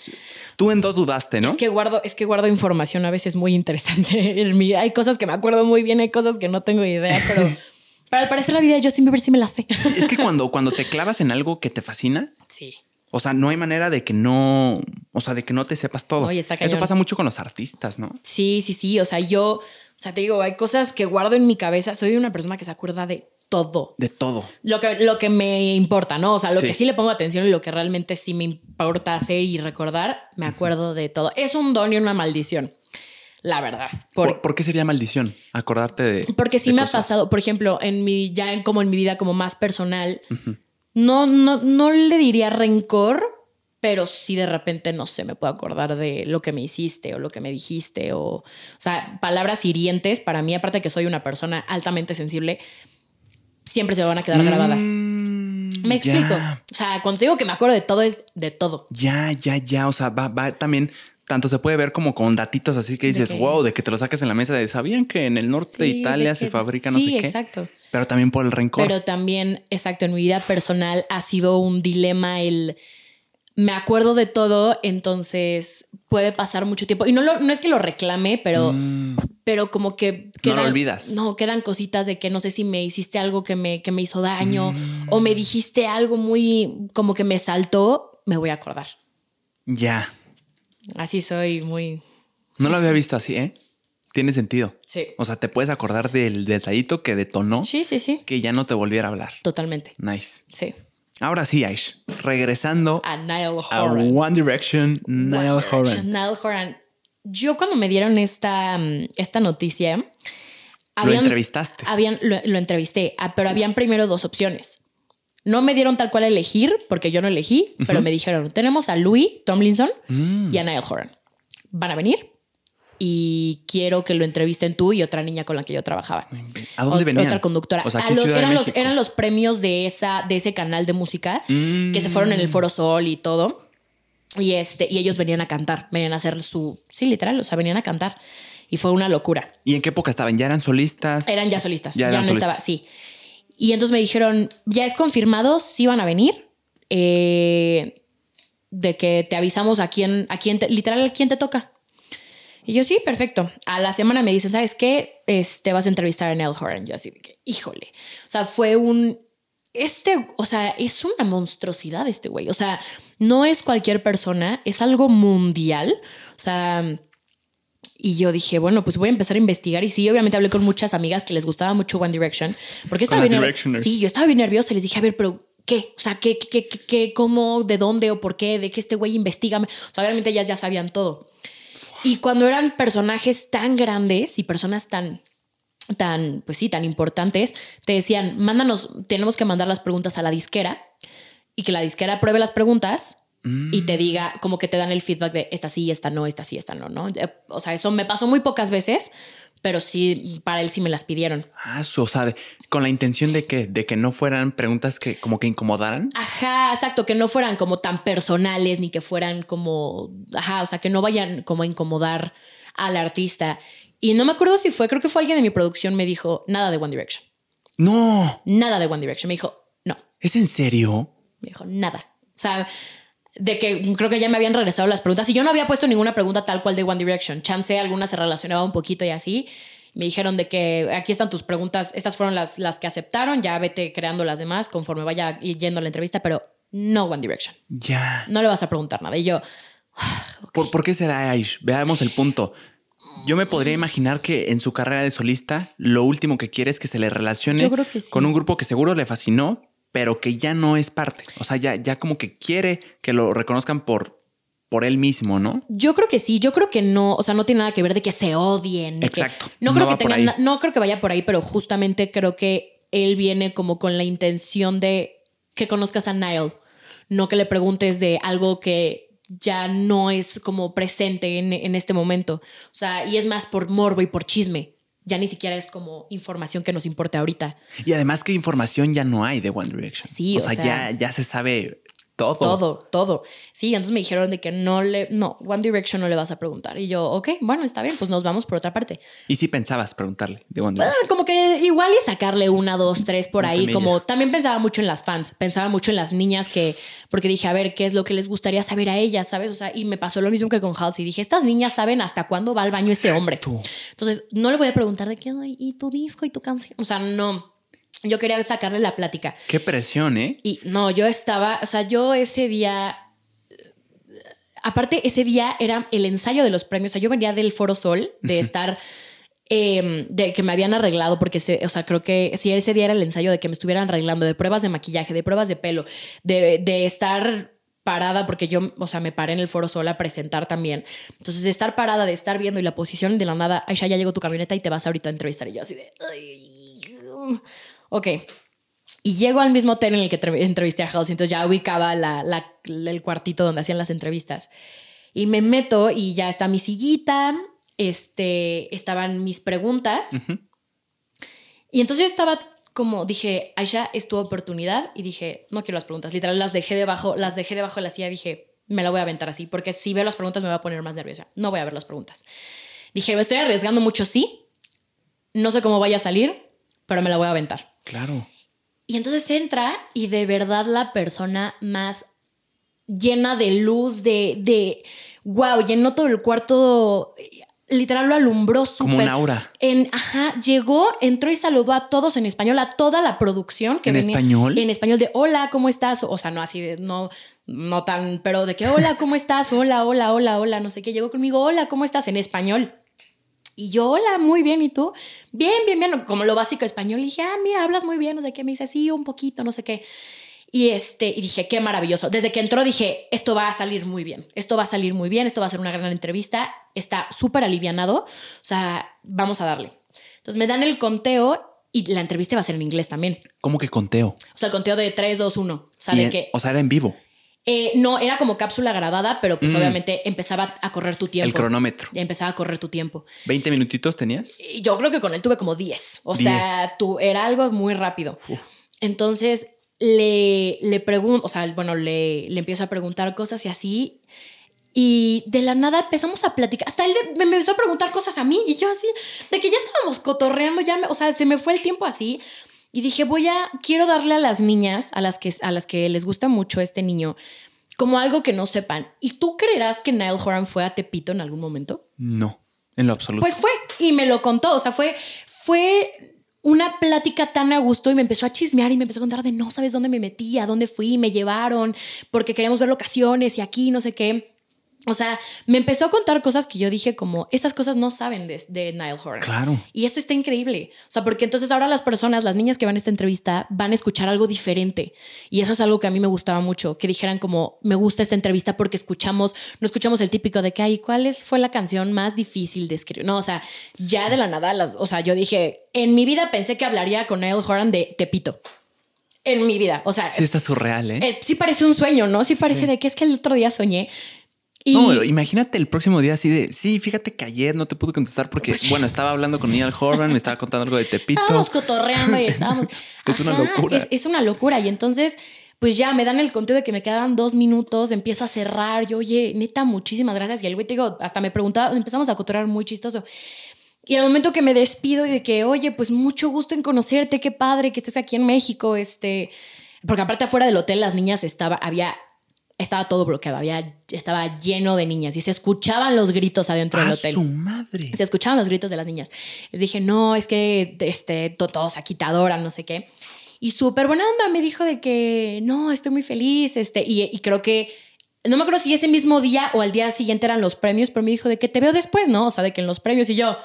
Tú en dos dudaste, ¿no? Es que guardo, es que guardo información a veces muy interesante. Hay cosas que me acuerdo muy bien, hay cosas que no tengo idea, pero, pero al parecer la vida de Justin Bieber sí me la sé. Sí, es que cuando, cuando te clavas en algo que te fascina, Sí. o sea, no hay manera de que no. O sea, de que no te sepas todo. Oye, está Eso pasa mucho con los artistas, ¿no? Sí, sí, sí. O sea, yo, o sea, te digo, hay cosas que guardo en mi cabeza. Soy una persona que se acuerda de todo. De todo. Lo que, lo que me importa, ¿no? O sea, lo Sí. que sí le pongo atención y lo que realmente sí me importa hacer y recordar, me acuerdo de todo. Es un don y una maldición, la verdad. Por- ¿Por, por qué sería maldición? Acordarte de. porque sí de me ha cosas. pasado, por ejemplo, en mi, ya en, como en mi vida como más personal, no, no, no le diría rencor, pero sí de repente, no sé, me puedo acordar de lo que me hiciste o lo que me dijiste o, o sea, palabras hirientes para mí, aparte de que soy una persona altamente sensible, siempre se me van a quedar grabadas. Mm, Me explico. ya. O sea, cuando te digo que me acuerdo de todo, es de todo. Ya, ya, ya. O sea, va, va también tanto se puede ver como con datitos así que dices, wow, de que te lo saques en la mesa de sabían que en el norte de Italia de se fabrica no sí, sé qué. exacto. Pero también por el rencor. Pero también, exacto, en mi vida personal ha sido un dilema el me acuerdo de todo, entonces puede pasar mucho tiempo. Y no, lo- no es que lo reclame, pero, Mm, pero como que No lo olvidas. No, quedan cositas de que no sé si me hiciste algo que me, que me hizo daño Mm. o me dijiste algo muy como que me saltó, me voy a acordar. ya. Así soy muy. No lo había visto así, ¿eh? Tiene sentido. Sí. O sea, te puedes acordar del detallito que detonó Sí, sí, sí. que ya no te volviera a hablar. Totalmente. Nice. Sí. Ahora sí, Aish. Regresando A Niall a Horan. One Direction, Niall One Direction, Horan. Niall Horan. Yo cuando me dieron esta, mm, esta noticia, Lo entrevistaste. Habían, lo, lo entrevisté, ah, pero habían primero dos opciones. No me dieron tal cual a elegir, porque yo no elegí, pero me dijeron, tenemos a Louis Tomlinson Mm. y a Niall Horan. Van a venir y quiero que lo entrevisten tú y otra niña con la que yo trabajaba. ¿A dónde venían? Otra conductora. O sea, A aquí los- Ciudad de eran, los, eran los premios de, esa, de ese canal de música Mm. que se fueron en el Foro Sol y todo. Y, este, y ellos venían a cantar, venían a hacer su... Sí, literal, o sea, venían a cantar. Y fue una locura. ¿Y en qué época estaban? ¿Ya eran solistas? Eran ya solistas, Ya no solistas. estaba, sí. Y entonces me dijeron, ya es confirmado, sí van a venir. eh, de que te avisamos a quién, a quién te, literal, a quién te toca. Y yo, sí, perfecto. A la semana me dicen, ¿sabes qué? Este, vas a entrevistar a Nell Horan. Yo así de que, híjole. O sea, fue un... Este, o sea, es una monstruosidad este güey. O sea, no es cualquier persona, es algo mundial. O sea, y yo dije, bueno, pues voy a empezar a investigar. Y sí, obviamente hablé con muchas amigas que les gustaba mucho One Direction. Porque estaba bien. Sí, yo estaba bien nerviosa. y Les dije, a ver, pero ¿qué? O sea, ¿qué, qué, qué, qué, cómo, de dónde o por qué? ¿De qué este güey investiga? O sea, obviamente ellas ya sabían todo. Y cuando eran personajes tan grandes y personas tan tan, pues sí, tan importantes, te decían, mándanos, tenemos que mandar las preguntas a la disquera y que la disquera apruebe las preguntas y te diga, como que te dan el feedback de esta sí, esta no, esta sí, esta no, ¿no? Eh, O sea, eso me pasó muy pocas veces, pero sí, para él sí me las pidieron. Ah, o sea, de- con la intención de que, de que no fueran preguntas que como que incomodaran. Ajá, exacto, que no fueran como tan personales ni que fueran como, ajá, o sea, que no vayan como a incomodar al artista. Y no me acuerdo si fue, creo que fue alguien de mi producción me dijo, nada de One Direction, No, nada de One Direction. Me dijo, no, ¿es en serio? Me dijo, nada. O sea, de que creo que ya me habían regresado las preguntas y yo no había puesto ninguna pregunta tal cual de One Direction. Chance, alguna se relacionaba un poquito y así. Me dijeron de que aquí están tus preguntas, estas fueron las, las que aceptaron, ya vete creando las demás conforme vaya yendo a la entrevista, pero no One Direction. Ya. No le vas a preguntar nada. Y yo, ¿Por, por qué será Aish? Veamos el punto. Yo me podría imaginar que en su carrera de solista, lo último que quiere es que se le relacione sí. con un grupo que seguro le fascinó, pero que ya no es parte. O sea, ya, ya como que quiere que lo reconozcan por, por él mismo, ¿no? Yo creo que sí, yo creo que no, o sea, no tiene nada que ver de que se odien. que- Exacto, no creo que tengan, no creo que vaya por ahí, pero justamente creo que él viene como con la intención de que conozcas a Niall, no que le preguntes de algo que ya no es como presente en, en este momento. O sea, y es más por morbo y por chisme. Ya ni siquiera es como información que nos importe ahorita. Y además que información ya no hay de One Direction. Sí, o, o sea, sea, ya, ya se sabe todo. Todo, todo. Sí, entonces me dijeron de que no le, no, One Direction no le vas a preguntar. Y yo, ok, bueno, está bien, pues nos vamos por otra parte. Y si pensabas preguntarle de One Ah, como que igual y sacarle una, dos, tres por ahí. Como también pensaba mucho en las fans, pensaba mucho en las niñas que, porque dije, a ver, ¿qué es lo que les gustaría saber a ellas? ¿Sabes? O sea, y me pasó lo mismo que con Halsey. Dije, estas niñas saben hasta cuándo va al baño este hombre. Entonces, no le voy a preguntar de qué, "Ay, y tu disco y tu canción. O sea, no. Yo quería sacarle la plática. Qué presión, ¿eh? Y no, yo estaba, o sea, yo ese día, aparte ese día era el ensayo de los premios, o sea, yo venía del Foro Sol, de estar, eh, de que me habían arreglado, porque, se, o sea, creo que sí, ese día era el ensayo de que me estuvieran arreglando, de pruebas de maquillaje, de pruebas de pelo, de, de estar parada, porque yo, o sea, me paré en el Foro Sol a presentar también. Entonces, de estar parada, de estar viendo y la posición de la nada, Aisha, ya llegó tu camioneta y te vas ahorita a entrevistar. Y yo así de... "Ay, Ok. Y llego al mismo hotel en el que tre- entrevisté a Halsey, entonces ya ubicaba la- la- el cuartito donde hacían las entrevistas. Y me meto y ya está mi sillita, este, estaban mis preguntas. Y entonces yo estaba como, dije, Aisha, es tu oportunidad. Y dije, no quiero las preguntas. Literal, las dejé debajo, las dejé debajo de la silla. Dije, me la voy a aventar así, porque si veo las preguntas me voy a poner más nerviosa. No voy a ver las preguntas. Dije, me estoy arriesgando mucho, sí. No sé cómo vaya a salir, pero me la voy a aventar. Claro. Y entonces entra y de verdad la persona más llena de luz, de, de wow, llenó todo el cuarto, literal lo alumbró súper. Como un aura. En, ajá, llegó, entró y saludó a todos en español, a toda la producción. Que ¿En español? En español de hola, ¿cómo estás? O sea, no así de, no, no tan, pero de que hola, ¿cómo estás? Hola, hola, hola, hola, no sé qué. Llegó conmigo, hola, ¿cómo estás? En español. Y yo, hola, muy bien, ¿y tú? Bien, bien, bien, como lo básico español. Y dije, ah, mira, hablas muy bien, no sé qué. Me dice, sí, un poquito, no sé qué. Y, este, y dije, qué maravilloso. Desde que entró dije, esto va a salir muy bien, esto va a salir muy bien, esto va a ser una gran entrevista, está súper alivianado, o sea, vamos a darle. Entonces me dan el conteo y la entrevista va a ser en inglés también. ¿Cómo que conteo? O sea, el conteo de 3, 2, 1. O sea, de que... O sea, era en vivo. Eh, no, era como cápsula grabada, pero pues mm. obviamente empezaba a correr tu tiempo. El cronómetro. Ya empezaba a correr tu tiempo. ¿20 minutitos tenías? Yo creo que con él tuve como 10. O sea, tú, era algo muy rápido. Entonces le, le pregunto, o sea, bueno, le, le empiezo a preguntar cosas y así. Y de la nada empezamos a platicar. Hasta él me empezó a preguntar cosas a mí y yo así, de que ya estábamos cotorreando, ya, o sea, se me fue el tiempo así. Y dije, voy a, quiero darle a las niñas, a las que, a las que les gusta mucho este niño, como algo que no sepan. ¿Y tú creerás que Niall Horan fue a Tepito en algún momento? No, en lo absoluto. Pues fue y me lo contó. O sea, fue, fue una plática tan a gusto y me empezó a chismear y me empezó a contar de no sabes dónde me metí, a dónde fui, me llevaron porque queremos ver locaciones y aquí no sé qué. O sea, me empezó a contar cosas que yo dije como, estas cosas no saben de, de Nile Horan. Claro. Y esto está increíble. O sea, porque entonces ahora las personas, las niñas que van a esta entrevista, van a escuchar algo diferente. Y eso es algo que a mí me gustaba mucho, que dijeran como, me gusta esta entrevista porque escuchamos, no escuchamos el típico de que, ay, ¿cuál fue la canción más difícil de escribir? No, o sea, ya de la nada, las, o sea, yo dije, en mi vida pensé que hablaría con Nile Horan de Tepito en mi vida. O sea, sí está surreal, ¿eh? ¿eh? sí parece un sueño, ¿no? Sí, parece de que es que el otro día soñé no, imagínate el próximo día así de, sí, fíjate que ayer no te pude contestar porque, bueno, estaba hablando con Neil Horan, me estaba contando algo de Tepito. Estábamos cotorreando y estábamos... es una locura. Es, una locura. Y entonces, pues ya me dan el conteo de que me quedaban dos minutos, empiezo a cerrar, yo, oye, neta, muchísimas gracias. Y el güey, te digo, hasta me preguntaba, empezamos a cotorrear muy chistoso. Y al momento que me despido y de que, oye, pues mucho gusto en conocerte, qué padre que estés aquí en México, este... Porque aparte afuera del hotel las niñas estaba, había estaba todo bloqueado, había, estaba lleno de niñas y se escuchaban los gritos adentro del hotel. su madre! Se escuchaban los gritos de las niñas. Les dije, no, es que este, todos aquí te adoran, no sé qué. Y súper buena onda me dijo de que, no, estoy muy feliz, este, y, creo que, no me acuerdo si ese mismo día o al día siguiente eran los premios, pero me dijo de que te veo después, ¿no? O sea, de que en los premios y yo,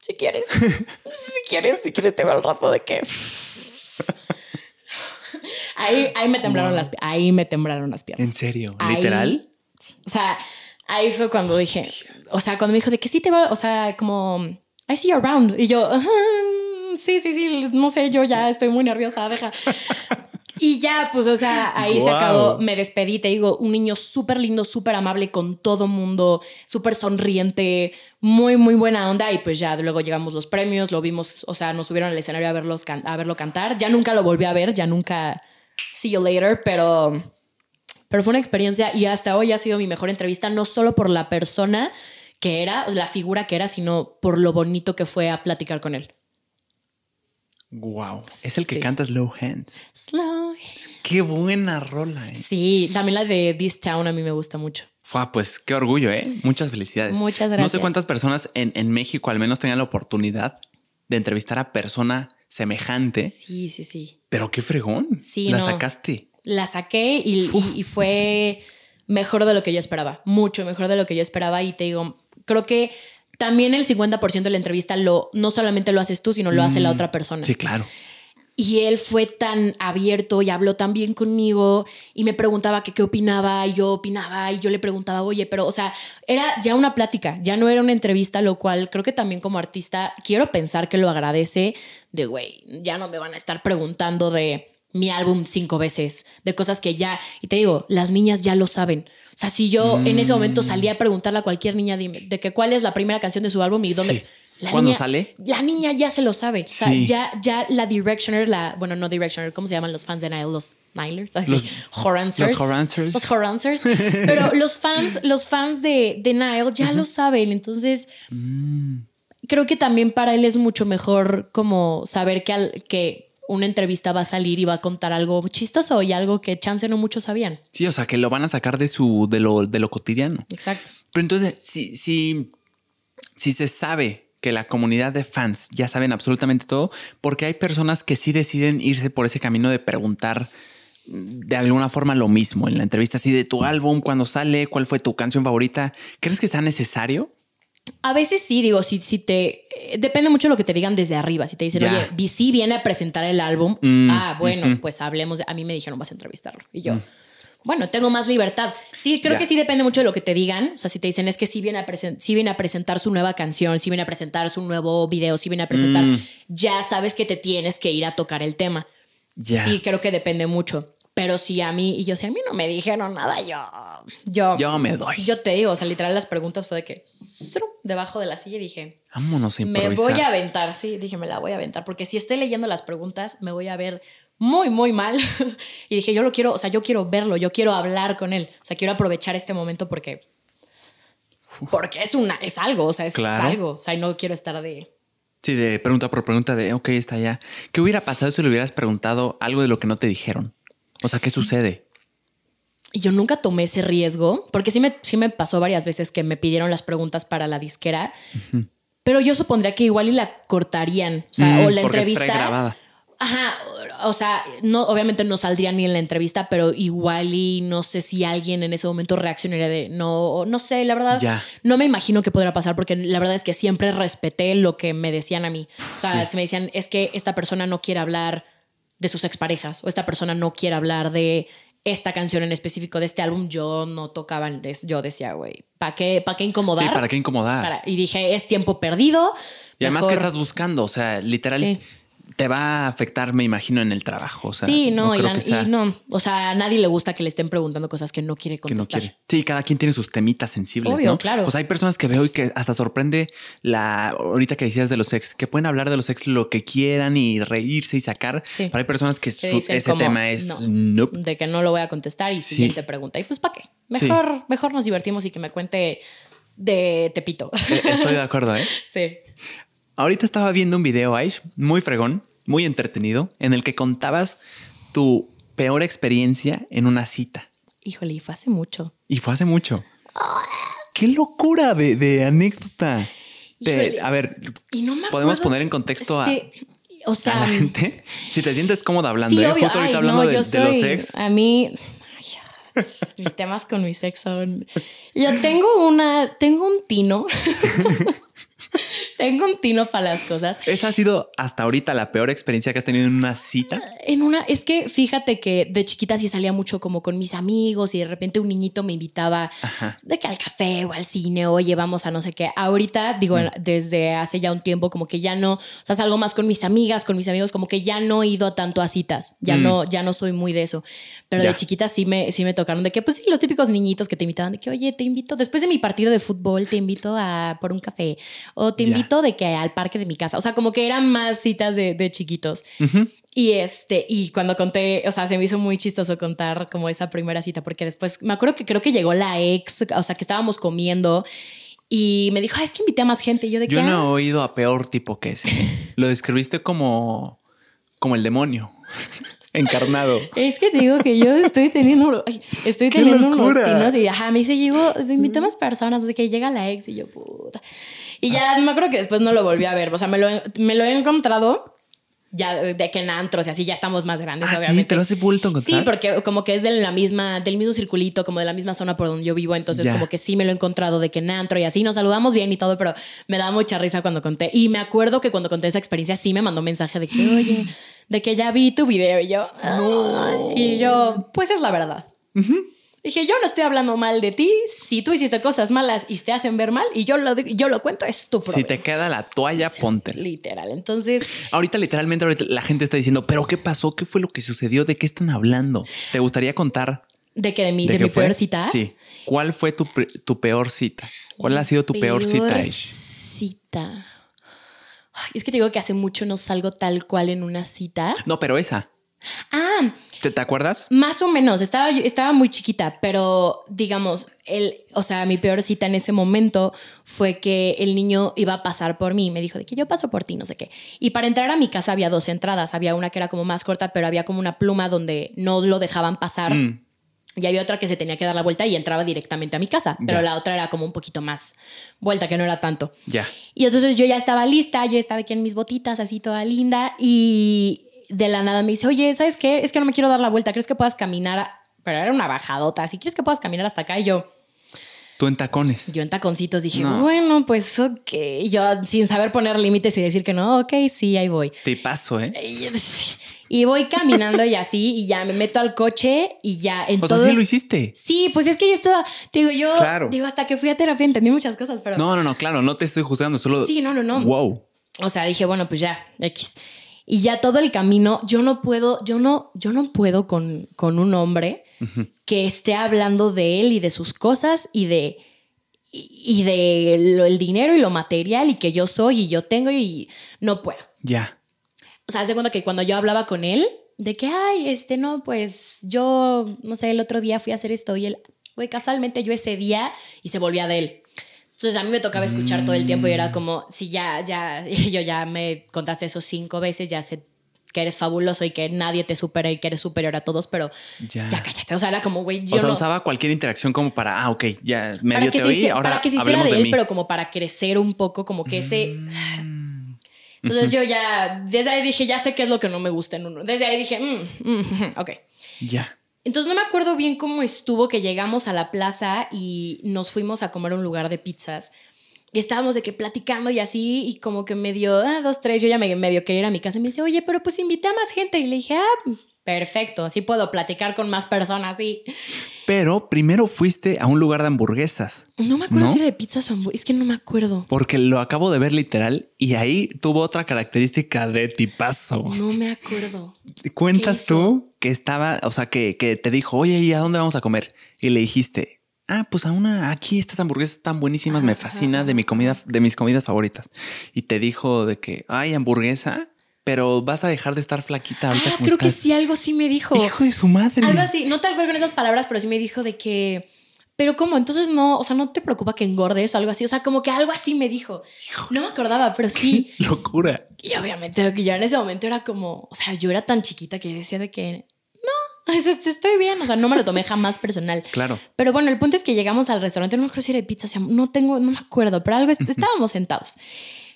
si quieres, si quieres, si quieres te veo al rato de que... Ahí, ahí me temblaron las ahí me temblaron las piernas. ¿En serio? ¿Literal? O sea, ahí fue cuando dije, o sea, cuando me dijo de que sí te va, o sea, como I see you around y yo, sí, sí, sí, no sé, yo ya estoy muy nerviosa, deja. Y ya, pues, o sea, ahí se acabó. Me despedí, te digo, un niño súper lindo, súper amable con todo mundo, súper sonriente, muy, muy buena onda. Y pues ya luego llegamos los premios, lo vimos, o sea, nos subieron al escenario a, verlos a verlo cantar. Ya nunca lo volví a ver, ya nunca see you later, pero, pero fue una experiencia y hasta hoy ha sido mi mejor entrevista, no solo por la persona que era, la figura que era, sino por lo bonito que fue a platicar con él. Wow. Es el que canta Slow Hands. Slow Hands. Qué buena rola. ¿eh? Sí, también la de This Town a mí me gusta mucho. Fua, pues qué orgullo, ¿eh? Muchas felicidades. Muchas gracias. No sé cuántas personas en, en México al menos tenían la oportunidad de entrevistar a persona semejante. Sí, sí, sí. Pero qué fregón. Sí, la sacaste. La saqué y, y, fue mejor de lo que yo esperaba. Mucho mejor de lo que yo esperaba. Y te digo, creo que también el 50% de la entrevista lo, no solamente lo haces tú, sino lo hace la mm, otra persona. Sí, claro. Y él fue tan abierto y habló tan bien conmigo y me preguntaba qué opinaba y yo opinaba y yo le preguntaba, oye, pero, o sea, era ya una plática, ya no era una entrevista, lo cual creo que también como artista quiero pensar que lo agradece de, güey, ya no me van a estar preguntando de mi álbum cinco veces, de cosas que ya, y te digo, las niñas ya lo saben. O sea, si yo en ese momento salía a preguntarle a cualquier niña, dime, de que cuál es la primera canción de su álbum y dónde La ¿Cuándo niña- sale? La niña ya se lo sabe. O sea, Sí. ya, ya la Directioner, la, bueno, no Directioner, ¿cómo se llaman los fans de Nile? Los Nilers, Los-. Horancers. los Horancers. Los Horancers. Pero los fans, los fans de, de Nile ya lo saben. Entonces, Mm. creo que también para él es mucho mejor como saber que, al- que una entrevista va a salir y va a contar algo chistoso y algo que chance no muchos sabían. Sí, o sea, que lo van a sacar de su, de lo, de lo cotidiano. Exacto. Pero entonces, si, si, si se sabe que la comunidad de fans ya saben absolutamente todo, porque hay personas que sí deciden irse por ese camino de preguntar mm, de alguna forma lo mismo en la entrevista, así de tu álbum, cuando sale, cuál fue tu canción favorita. ¿Crees que sea necesario? A veces sí, digo, si, si te. eh, depende mucho de lo que te digan desde arriba. Si te dicen, Ya. oye, VC viene a presentar el álbum. Mm, ah, bueno, pues hablemos. de- a mí me dijeron, vas a entrevistarlo. Y yo, bueno, tengo más libertad. Sí, creo Ya. que sí depende mucho de lo que te digan. O sea, si te dicen, es que sí viene a, sí viene a presentar su nueva canción, sí viene a presentar su nuevo video, sí viene a presentar, Mm. ya sabes que te tienes que ir a tocar el tema. Ya. Sí, creo que depende mucho. Pero si a mí, y yo, si a mí no me dijeron nada, yo, yo, Yo me doy. yo te digo, o sea, literal, las preguntas fue de que debajo de la silla y dije, Vámonos a me improvisar. voy a aventar. Sí, dije, me la voy a aventar, porque si estoy leyendo las preguntas, me voy a ver muy, muy mal. y dije, yo lo quiero, o sea, yo quiero verlo, yo quiero hablar con él, o sea, quiero aprovechar este momento porque. Porque es una, es algo, o sea, es Claro. algo. O sea, y no quiero estar de. Sí, de pregunta por pregunta de, ok, está ya. ¿Qué hubiera pasado si le hubieras preguntado algo de lo que no te dijeron? O sea, ¿qué sucede? Y yo nunca tomé ese riesgo, porque sí me, sí me pasó varias veces que me pidieron las preguntas para la disquera, pero yo supondría que igual y la cortarían, o sea, Mm, o la entrevista. Ajá, o sea, no, obviamente no saldría ni en la entrevista, pero igual y no sé si alguien en ese momento reaccionaría de no, no sé, la verdad, Ya. no me imagino que podría pasar porque la verdad es que siempre respeté lo que me decían a mí. O sea, Sí. si me decían es que esta persona no quiere hablar de sus exparejas o esta persona no quiere hablar de esta canción en específico de este álbum, yo no tocaba, yo decía, güey, ¿para qué, para qué incomodar? Sí, ¿para qué incomodar? Para- y dije, es tiempo perdido. Y además, ¿qué estás buscando? O sea, literal, Sí. Te va a afectar, me imagino, en el trabajo. O sea, sí, no, y, la- que sea- y no, o sea, a nadie le gusta que le estén preguntando cosas que no quiere que no contestar. quiere. Sí, cada quien tiene sus temitas sensibles, Obvio, ¿no? claro. O sea, hay personas que veo y que hasta sorprende la ahorita que decías de los ex, que pueden hablar de los ex lo que quieran y reírse y sacar. Sí. Pero hay personas que su- ese como, tema es no. nope. De que no lo voy a contestar y Sí. siguiente pregunta. Y pues, ¿para qué? Mejor, mejor nos divertimos y que me cuente de Tepito. Eh, Estoy de acuerdo, ¿eh? sí. Ahorita estaba viendo un video, Aish, muy fregón, muy entretenido, en el que contabas tu peor experiencia en una cita. Híjole, y fue hace mucho. Y fue hace mucho. ¡Qué locura de, de anécdota! A ver, Y no me podemos poner en contexto a, la gente. Si te sientes cómoda hablando, sí, ¿eh? justo ahorita Ay, hablando no, de, los ex. A mí, mis temas con mi ex son. Yo tengo una, tengo un tino. tengo un tino para las cosas. Esa ha sido hasta ahorita la peor experiencia que has tenido en una cita. En una, es que fíjate que de chiquita sí salía mucho como con mis amigos y de repente un niñito me invitaba Ajá. de que al café o al cine, oye, vamos a no sé qué. Ahorita, digo, Mm. desde hace ya un tiempo, como que ya no, o sea, salgo más con mis amigas, con mis amigos, como que ya no he ido tanto a citas, ya no, ya no soy muy de eso. Pero Mm. Ya. de chiquita sí me, sí me tocaron de que, pues sí, los típicos niñitos que te invitaban de que, oye, te invito, después de mi partido de fútbol, te invito a por un café o te invito de que al parque de mi casa. O sea, como que eran más citas de, de chiquitos. Y este, y cuando conté, o sea, se me hizo muy chistoso contar como esa primera cita, porque después me acuerdo que creo que llegó la ex, o sea, que estábamos comiendo y me dijo, "Ah, es que invité a más gente. Y yo de Yo no he "Ah". oído a peor tipo que ese. Lo describiste como, como el demonio encarnado. Es que te digo que yo estoy teniendo, ay, estoy ¡Qué teniendo unos locura! tinos y ajá, me dice, llegó, más personas, de que llega la ex y yo, puta. Y ya me acuerdo que después no lo volví a ver, o sea, me lo, me lo he encontrado ya de que en antros y así ya estamos más grandes, Ah, sí, obviamente. te lo has vuelto a encontrar. Sí, porque como que es de la misma, del mismo circulito, como de la misma zona por donde yo vivo. Entonces, Ya. como que sí me lo he encontrado de que en antro y así nos saludamos bien y todo, pero me da mucha risa cuando conté. Y me acuerdo que cuando conté esa experiencia, sí me mandó mensaje de que, oye, de que ya vi tu video y yo, y yo, pues es la verdad. Dije, yo no estoy hablando mal de ti. Si tú hiciste cosas malas y te hacen ver mal y yo lo, yo lo cuento, es tu problema. Si te queda la toalla, ponte. Literal. Entonces, Ahorita, literalmente, ahorita la gente está diciendo, ¿pero qué pasó? ¿Qué fue lo que sucedió? ¿De qué están hablando? ¿Te gustaría contar de que de mi, de, mi fue? peor cita. Sí. ¿Cuál fue tu, tu peor cita? ¿Cuál ha sido tu peor, cita? Aish? cita. Es que te digo que hace mucho no salgo tal cual en una cita. No, pero esa. Ah, ¿Te, te acuerdas? más o menos, estaba, estaba muy chiquita, pero digamos, el, o sea, mi peor cita en ese momento fue que el niño iba a pasar por mí, me dijo de que yo paso por ti, no sé qué. Y para entrar a mi casa había dos entradas, había una que era como más corta, pero había como una pluma donde no lo dejaban pasar. Mm. Y había otra que se tenía que dar la vuelta y entraba directamente a mi casa, pero la otra era como un poquito más vuelta, que no era tanto. Ya. Y entonces yo ya estaba lista, yo estaba aquí en mis botitas, así toda linda, y de la nada me dice, oye, ¿sabes qué? Es que no me quiero dar la vuelta, ¿crees que puedas caminar? a-?" Pero era una bajadota, así, ¿quieres que puedas caminar hasta acá? Y yo, Tú en tacones. yo en taconcitos dije, No. bueno, pues ok. Yo sin saber poner límites y decir que no, ok, sí, ahí voy. Te paso, ¿eh? Y voy caminando y así, y ya me meto al coche y ya en O sea, todo- sí lo hiciste. Sí, pues es que yo estaba, digo, yo, Claro. digo, hasta que fui a terapia entendí muchas cosas, pero... No, no, no, claro, no te estoy juzgando, solo. Sí, no, no, no. Wow. O sea, dije, bueno, pues ya, X. Y ya todo el camino, yo no puedo, yo no, yo no puedo con, con un hombre que esté hablando de él y de sus cosas y de, y, de lo- el dinero y lo material y que yo soy y yo tengo y no puedo. Ya. O sea, haz de cuenta que cuando yo hablaba con él, de que, ay, este, no, pues yo, no sé, el otro día fui a hacer esto y él, güey, casualmente yo ese día y se volvía de él. Entonces a mí me tocaba escuchar todo el tiempo y era como, si ya, ya, yo ya me contaste eso cinco veces, ya sé que eres fabuloso y que nadie te supera y que eres superior a todos, pero Ya. ya, cállate. O sea, era como, güey, yo o sea, no- usaba cualquier interacción como para, ah, ok, ya medio te oí, ahora para que se hiciera de él, pero como para crecer un poco, como que ese... Mm. Entonces yo ya, desde ahí dije, ya sé qué es lo que no me gusta en uno. Desde ahí dije, mm, mm, mm, ok. Ya. Entonces no me acuerdo bien cómo estuvo que llegamos a la plaza y nos fuimos a comer un lugar de pizzas. Y estábamos de que platicando y así, y como que medio, ah, dos, tres, yo ya me medio quería ir a mi casa y me dice, oye, pero pues invité a más gente. Y le dije, ah, perfecto, así puedo platicar con más personas. Y Pero primero fuiste a un lugar de hamburguesas. no me acuerdo ¿No? si era de pizzas o hamburguesas, es que no me acuerdo. Porque lo acabo de ver literal y ahí tuvo otra característica de tipazo. No me acuerdo. Cuentas tú que estaba, o sea, que, que te dijo, oye, ¿y a dónde vamos a comer? Y le dijiste, ah, pues a una, aquí estas hamburguesas están buenísimas, me fascina, de mi comida, de mis comidas favoritas. Y te dijo de que, ay, hamburguesa, pero vas a dejar de estar flaquita ahorita Ah, como creo que estás". sí, algo sí me dijo. Hijo de su madre. Algo así, no tal cual con esas palabras, pero sí me dijo de que, pero ¿cómo? Entonces no, o sea, no te preocupa que engordes o algo así. O sea, como que algo así me dijo. No me acordaba, pero sí. Qué locura. Y obviamente que yo en ese momento era como, o sea, yo era tan chiquita que decía de que estoy bien. O sea, no me lo tomé jamás personal. Claro. Pero bueno, el punto es que llegamos al restaurante, no me acuerdo si era de pizza, o sea, no tengo, no me acuerdo, pero algo, est- estábamos sentados.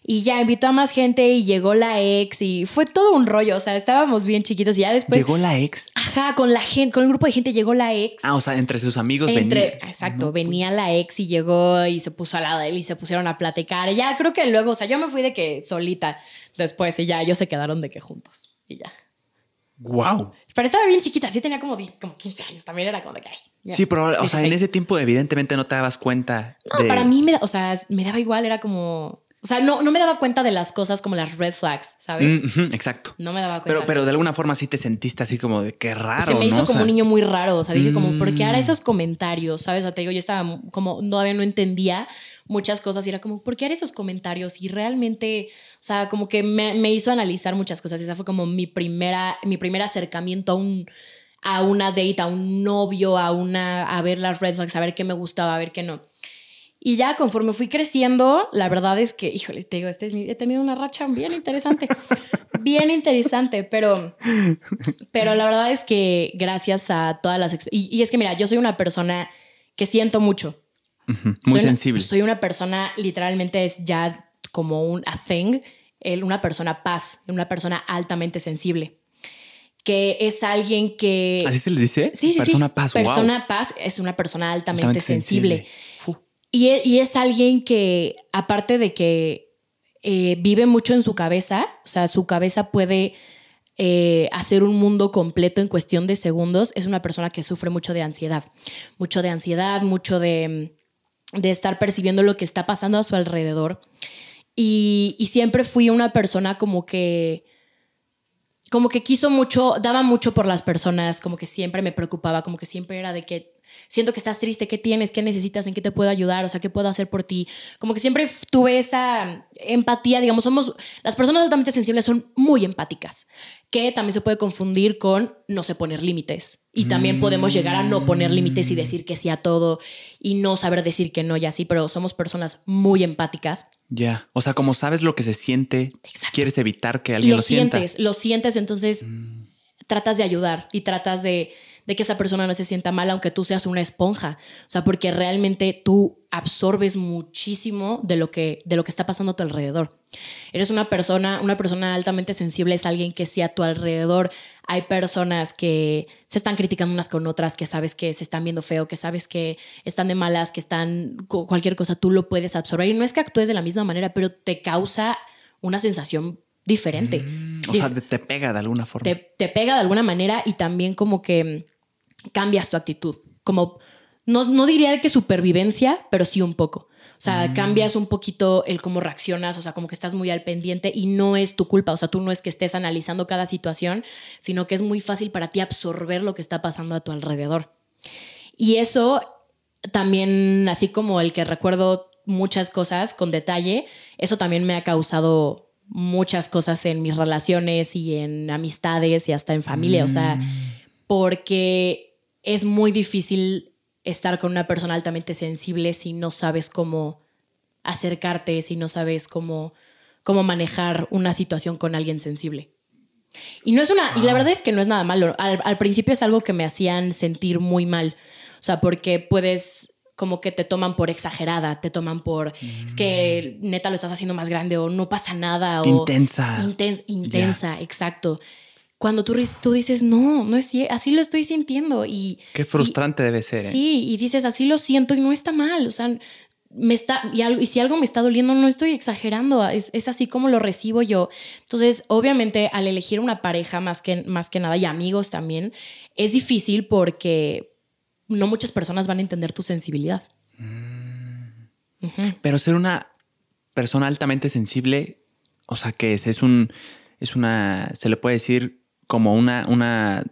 Y ya invitó a más gente y llegó la ex y fue todo un rollo, o sea, estábamos bien chiquitos y ya después... Llegó la ex. Ajá, con la gente, con el grupo de gente llegó la ex. Ah, o sea, entre sus amigos Entre, venía. exacto, venía la ex y llegó y se puso al lado de él y se pusieron a platicar. Y ya creo que luego, o sea, yo me fui de que solita después y ya ellos se quedaron de que juntos y ya. Wow. Pero estaba bien chiquita, sí tenía como, como 15 años, también era como de que... ay, ya, Sí, pero, o sea, en 16. ese tiempo evidentemente no te dabas cuenta No, de... para mí, me, o sea, me daba igual, era como... O sea, no, no me daba cuenta de las cosas como las red flags, ¿sabes? Mm, exacto. No me daba cuenta. Pero, pero de alguna forma sí te sentiste así como de qué raro. se me hizo ¿no? O como sea, un niño muy raro. O sea, dije como, ¿por qué hará Mm. esos comentarios? ¿Sabes? O sea, te digo, yo estaba como, todavía no entendía muchas cosas y era como, ¿por qué hará esos comentarios? Y realmente, o sea, como que me, me hizo analizar muchas cosas. Y esa fue como mi primera, mi primer acercamiento a un a una date, a un novio, a una, a ver las red flags, a ver qué me gustaba, a ver qué no. Y ya conforme fui creciendo, la verdad es que, híjole, te digo, este es mi- he tenido una racha bien interesante, bien interesante, pero, pero la verdad es que gracias a todas las... Y, y es que mira, yo soy una persona que siento mucho. Muy Soy una- sensible. soy una persona, literalmente es ya como un a thing, una persona paz, una persona altamente sensible, que es alguien que... ¿Así se les dice? Sí, sí, Persona sí. paz. wow. Persona paz es una persona altamente, Altamente sensible. sensible. Fu. Y e- y es, alguien que, aparte de que eh, vive mucho en su cabeza, o sea, su cabeza puede eh, hacer un mundo completo en cuestión de segundos, es una persona que sufre mucho de ansiedad. Mucho de ansiedad, mucho de, de estar percibiendo lo que está pasando a su alrededor. Y, y siempre fui una persona como que como que quiso mucho, daba mucho por las personas, como que siempre me preocupaba, como que siempre era de que siento que estás triste, ¿qué tienes? ¿Qué necesitas? ¿En qué te puedo ayudar? O sea, ¿qué puedo hacer por ti? Como que siempre tuve esa empatía, digamos, somos, las personas altamente sensibles son muy empáticas, que también se puede confundir con no sé poner límites. Y también podemos llegar a no poner límites y decir que sí a todo y no saber decir que no y así, pero somos personas muy empáticas. Ya, o sea, como sabes lo que se siente, quieres evitar que alguien lo, lo sientes, lo sientes, entonces mm. tratas de ayudar y tratas de de que esa persona no se sienta mal, aunque tú seas una esponja. O sea, porque realmente tú absorbes muchísimo de lo que, de lo que está pasando a tu alrededor. Eres una persona, una persona altamente sensible, es alguien que si a tu alrededor hay personas que se están criticando unas con otras, que sabes que se están viendo feo, que sabes que están de malas, que están cualquier cosa, tú lo puedes absorber. Y no es que actúes de la misma manera, pero te causa una sensación diferente. Mm, o sea, te pega de alguna forma. Te, te, pega de alguna manera y también como que cambias tu actitud. Como, no, no diría que supervivencia, pero sí un poco. O sea, mm. cambias un poquito el cómo reaccionas, o sea, como que estás muy al pendiente y no es tu culpa, o sea, tú no es que estés analizando cada situación, sino que es muy fácil para ti absorber lo que está pasando a tu alrededor. Y eso también, así como el que recuerdo muchas cosas con detalle, eso también me ha causado muchas cosas en mis relaciones y en amistades y hasta en familia, o sea, mm. porque es muy difícil estar con una persona altamente sensible si no sabes cómo acercarte, si no sabes cómo, cómo manejar una situación con alguien sensible. Y no es una, y la ah. verdad es que no es nada malo. Al, principio es algo que me hacían sentir muy mal. O sea, porque puedes como que te toman por exagerada, te toman por es que mm. neta lo estás haciendo más grande o no pasa nada o intensa. intensa, exacto cuando tú, tú dices, no, no es así lo estoy sintiendo. Y, Qué frustrante debe ser. ¿eh? Sí, y dices, así lo siento y no está mal. O sea, me está, y, algo, y si algo me está doliendo, no estoy exagerando, es, es, así como lo recibo yo. Entonces, obviamente, al elegir una pareja más que, más que nada y amigos también, es difícil porque no muchas personas van a entender tu sensibilidad. Mm. Pero ser una persona altamente sensible, o sea, que es, es un, es una, se le puede decir como una, una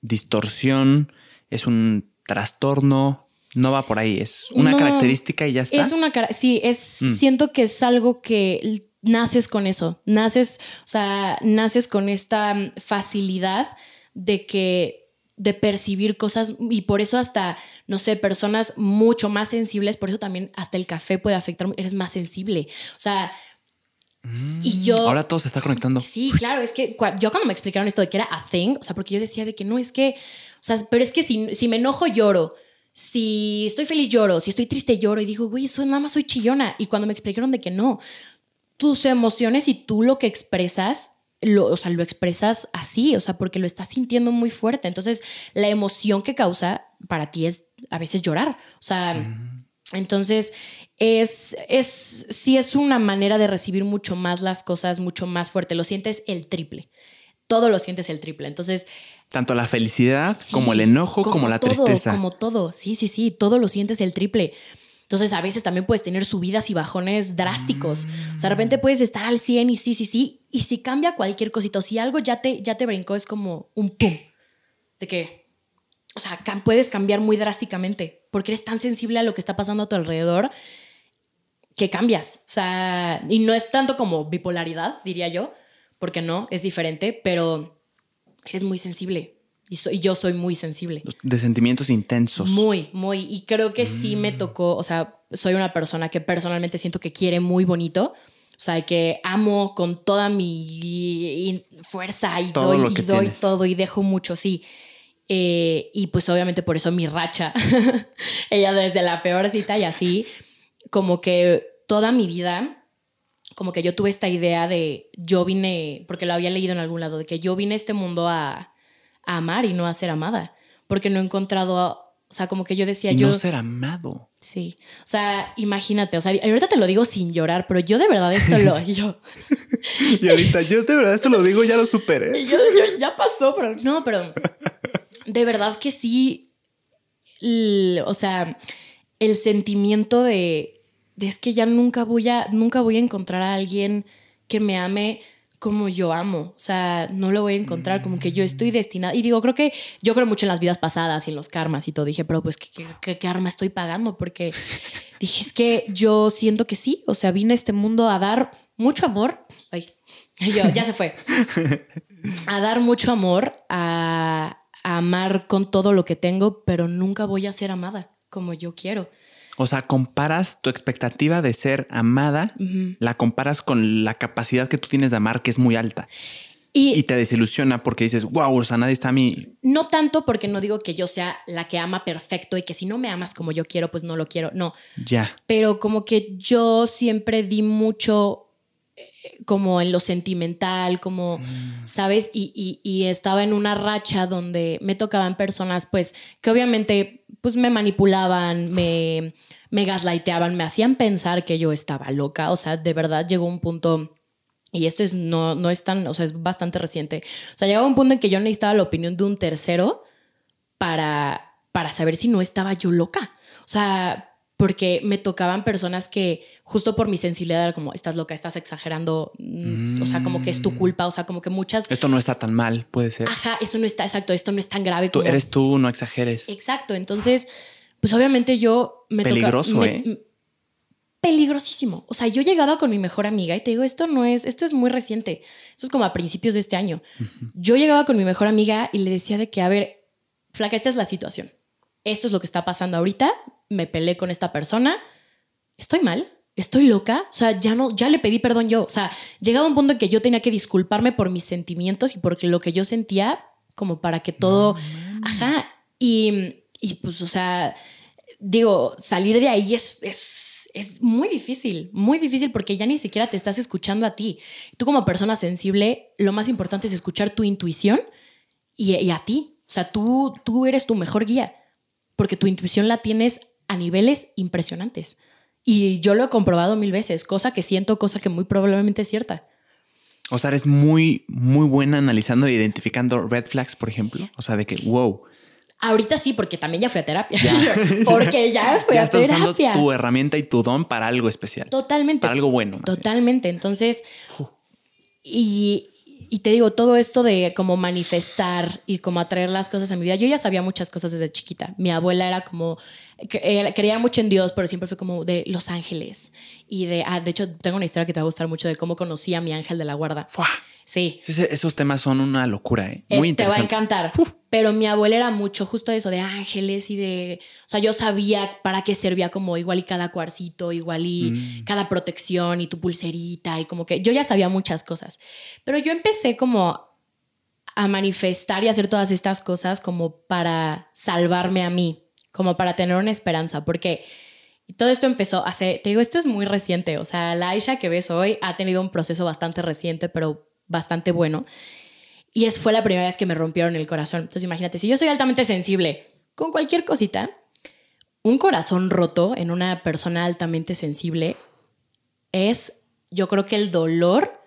distorsión, es un trastorno, no va por ahí, es una característica y ya está. Es una sí, es mm. siento que es algo que naces con eso, naces, o sea, naces con esta facilidad de que de percibir cosas y por eso hasta, no sé, personas mucho más sensibles, por eso también hasta el café puede afectar, eres más sensible. O sea, y yo. Ahora todo se está conectando. Sí, claro, es que yo cuando me explicaron esto de que era a thing, o sea, porque yo decía de que no, es que. O sea, pero es que si, si me enojo, lloro. Si estoy feliz, lloro. Si estoy triste, lloro. Y digo, güey, eso nada más soy chillona. Y cuando me explicaron de que no, tus emociones y tú lo que expresas, lo, o sea, lo expresas así, o sea, porque lo estás sintiendo muy fuerte. Entonces, la emoción que causa para ti es a veces llorar. O sea, entonces, es, es, sí es una manera de recibir mucho más las cosas, mucho más fuerte. Lo sientes el triple. Todo lo sientes el triple. Entonces. Tanto la felicidad como el enojo, como, la tristeza. Como todo. Sí, sí, sí. Todo lo sientes el triple. Entonces, a veces también puedes tener subidas y bajones drásticos. O sea, de repente puedes estar al 100 y sí, sí, sí. Y si cambia cualquier cosito, si algo ya te, ya te brincó, es como un pum. De que, o sea, puedes cambiar muy drásticamente porque eres tan sensible a lo que está pasando a tu alrededor que cambias. O sea, y no es tanto como bipolaridad, diría yo, porque no, es diferente, pero eres muy sensible. Y, soy, yo soy muy sensible. De sentimientos intensos. Muy, muy. Y creo que sí me mm. tocó, o sea, soy una persona que personalmente siento que quiere muy bonito. O sea, que amo con toda mi fuerza y todo doy, y doy todo y dejo mucho, sí. Eh, y pues obviamente por eso mi racha, ella desde la peor cita y así, como que toda mi vida, como que yo tuve esta idea de yo vine, porque lo había leído en algún lado, de que yo vine a este mundo a, amar y no a ser amada, porque no he encontrado, o sea, como que yo decía y yo... No ser amado. Sí, o sea, imagínate, o sea, ahorita te lo digo sin llorar, pero yo de verdad esto lo... Yo, y ahorita yo de verdad esto lo digo, ya lo superé. Yo, ya pasó, pero no, pero de verdad que sí, o sea, el sentimiento de es que ya nunca voy a, nunca voy a encontrar a alguien que me ame como yo amo. O sea, no lo voy a encontrar, como que yo estoy destinada. Y digo, creo que yo creo mucho en las vidas pasadas y en los karmas y todo. Dije, pero pues, ¿qué, qué, karma estoy pagando? Porque dije, es que yo siento que sí. O sea, vine a este mundo a dar mucho amor. Ay, ya se fue. A dar mucho amor, a, a amar con todo lo que tengo, pero nunca voy a ser amada como yo quiero. O sea, comparas tu expectativa de ser amada, la comparas con la capacidad que tú tienes de amar, que es muy alta. Y, te desilusiona porque dices, wow, o sea, nadie está a mí. No tanto porque no digo que yo sea la que ama perfecto y que si no me amas como yo quiero, pues no lo quiero. No. Ya. Pero como que yo siempre di mucho como en lo sentimental, como, mm. ¿sabes? Y, y, estaba en una racha donde me tocaban personas, pues, que obviamente pues me manipulaban, me, me gaslighteaban, me hacían pensar que yo estaba loca. O sea, de verdad llegó un punto, y esto es, no, no es tan, o sea, es bastante reciente. O sea, llegó un punto en que yo necesitaba la opinión de un tercero para, para saber si no estaba yo loca. O sea, porque me tocaban personas que justo por mi sensibilidad era como, estás loca, estás exagerando, mm, o sea, como que es tu mm. culpa, o sea, como que muchas... Esto no está tan mal, puede ser. Ajá, eso no está, exacto, esto no es tan grave. Tú eres tú, no exageres. Exacto, entonces, pues obviamente yo me Peligroso, ¿eh? Peligrosísimo. O sea, yo llegaba con mi mejor amiga y te digo, esto no es, esto es muy reciente, esto es como a principios de este año. Yo llegaba con mi mejor amiga y le decía de que, a ver, flaca, esta es la situación. Esto es lo que está pasando ahorita, me peleé con esta persona, estoy mal, estoy loca, o sea, ya no, ya le pedí perdón yo, o sea, llegaba un punto en que yo tenía que disculparme por mis sentimientos y por lo que yo sentía, como para que todo, ajá, y, y, pues, o sea, digo, salir de ahí es, es, es muy difícil, muy difícil porque ya ni siquiera te estás escuchando a ti. Tú como persona sensible, lo más importante es escuchar tu intuición y, y a ti, o sea, tú, tú eres tu mejor guía porque tu intuición la tienes a niveles impresionantes. Y yo lo he comprobado mil veces, cosa que siento, cosa que muy probablemente es cierta. O sea, eres muy, muy buena analizando e identificando red flags, por ejemplo. O sea, de que, wow. Ahorita sí, porque también ya fui a terapia. porque ya fui a terapia. usando tu herramienta y tu don para algo especial. Totalmente. Para algo bueno. Totalmente. Entonces, y, y te digo, todo esto de como manifestar y como atraer las cosas a mi vida, yo ya sabía muchas cosas desde chiquita. Mi abuela era como, creía mucho en Dios, pero siempre fue como de Los Ángeles. Y de, ah, de hecho, tengo una historia que te va a gustar mucho de cómo conocí a mi ángel de la guarda. Sí. esos temas son una locura, ¿eh? Muy interesantes. Te va a encantar. Pero mi abuela era mucho justo eso de ángeles y de. O sea, yo sabía para qué servía como igual y cada cuarcito, igual y mm. cada protección y tu pulserita y como que yo ya sabía muchas cosas. Pero yo empecé como a manifestar y hacer todas estas cosas como para salvarme a mí, como para tener una esperanza, porque todo esto empezó hace, te digo, esto es muy reciente, o sea, la Aisha que ves hoy ha tenido un proceso bastante reciente, pero bastante bueno. Y es, fue la primera vez que me rompieron el corazón. Entonces imagínate, si yo soy altamente sensible con cualquier cosita, un corazón roto en una persona altamente sensible es, yo creo que el dolor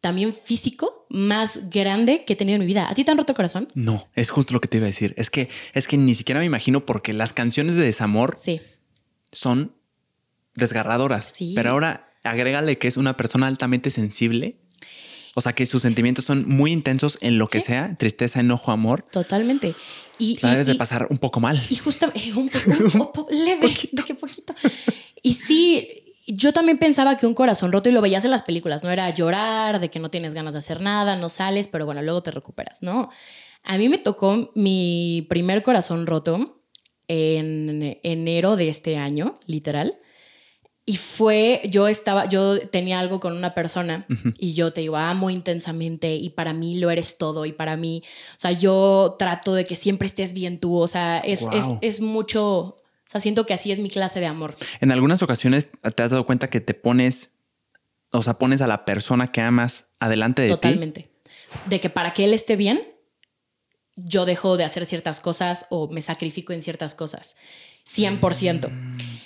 también físico más grande que he tenido en mi vida. ¿A ti te han roto el corazón? No, es justo lo que te iba a decir. Es que, es que ni siquiera me imagino porque las canciones de desamor sí. son desgarradoras. Sí. Pero ahora agrégale que es una persona altamente sensible o sea, que sus sentimientos son muy intensos en lo que sea, tristeza, enojo, amor. Totalmente. Y, la debes de pasar un poco mal. Y justamente, un, poco leve, de qué poquito. Y sí, yo también pensaba que un corazón roto, y lo veías en las películas, no era llorar, de que no tienes ganas de hacer nada, no sales, pero bueno, luego te recuperas, ¿no? A mí me tocó mi primer corazón roto en enero de este año, literal. Y fue, yo estaba, yo tenía algo con una persona y yo te digo, amo intensamente y para mí lo eres todo y para mí, o sea, yo trato de que siempre estés bien tú, o sea, es, es, es mucho, o sea, siento que así es mi clase de amor. En algunas ocasiones te has dado cuenta que te pones, o sea, pones a la persona que amas adelante de ti. Totalmente. De que para que él esté bien, yo dejo de hacer ciertas cosas o me sacrifico en ciertas cosas. 100%.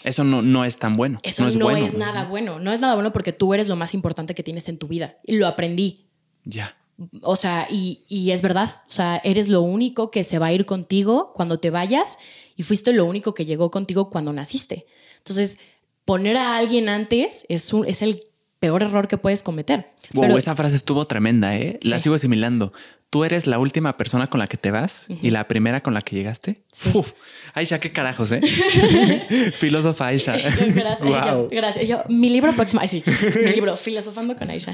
Eso no, no es tan bueno. Eso no, es, nada bueno. No es nada bueno porque tú eres lo más importante que tienes en tu vida. Y lo aprendí. Ya. O sea, y, y, es verdad. O sea, eres lo único que se va a ir contigo cuando te vayas y fuiste lo único que llegó contigo cuando naciste. Entonces, poner a alguien antes es, un, es el peor error que puedes cometer. Wow, Pero- esa frase estuvo tremenda, ¿eh? La sigo asimilando. Tú eres la última persona con la que te vas y la primera con la que llegaste. Sí. Uf, Aisha, qué carajos, ¿eh? Filósofa Aisha. Gracias. Wow. Yo, gracias. Yo, mi libro próximo. Ay, sí. Mi libro, Filosofando con Aisha.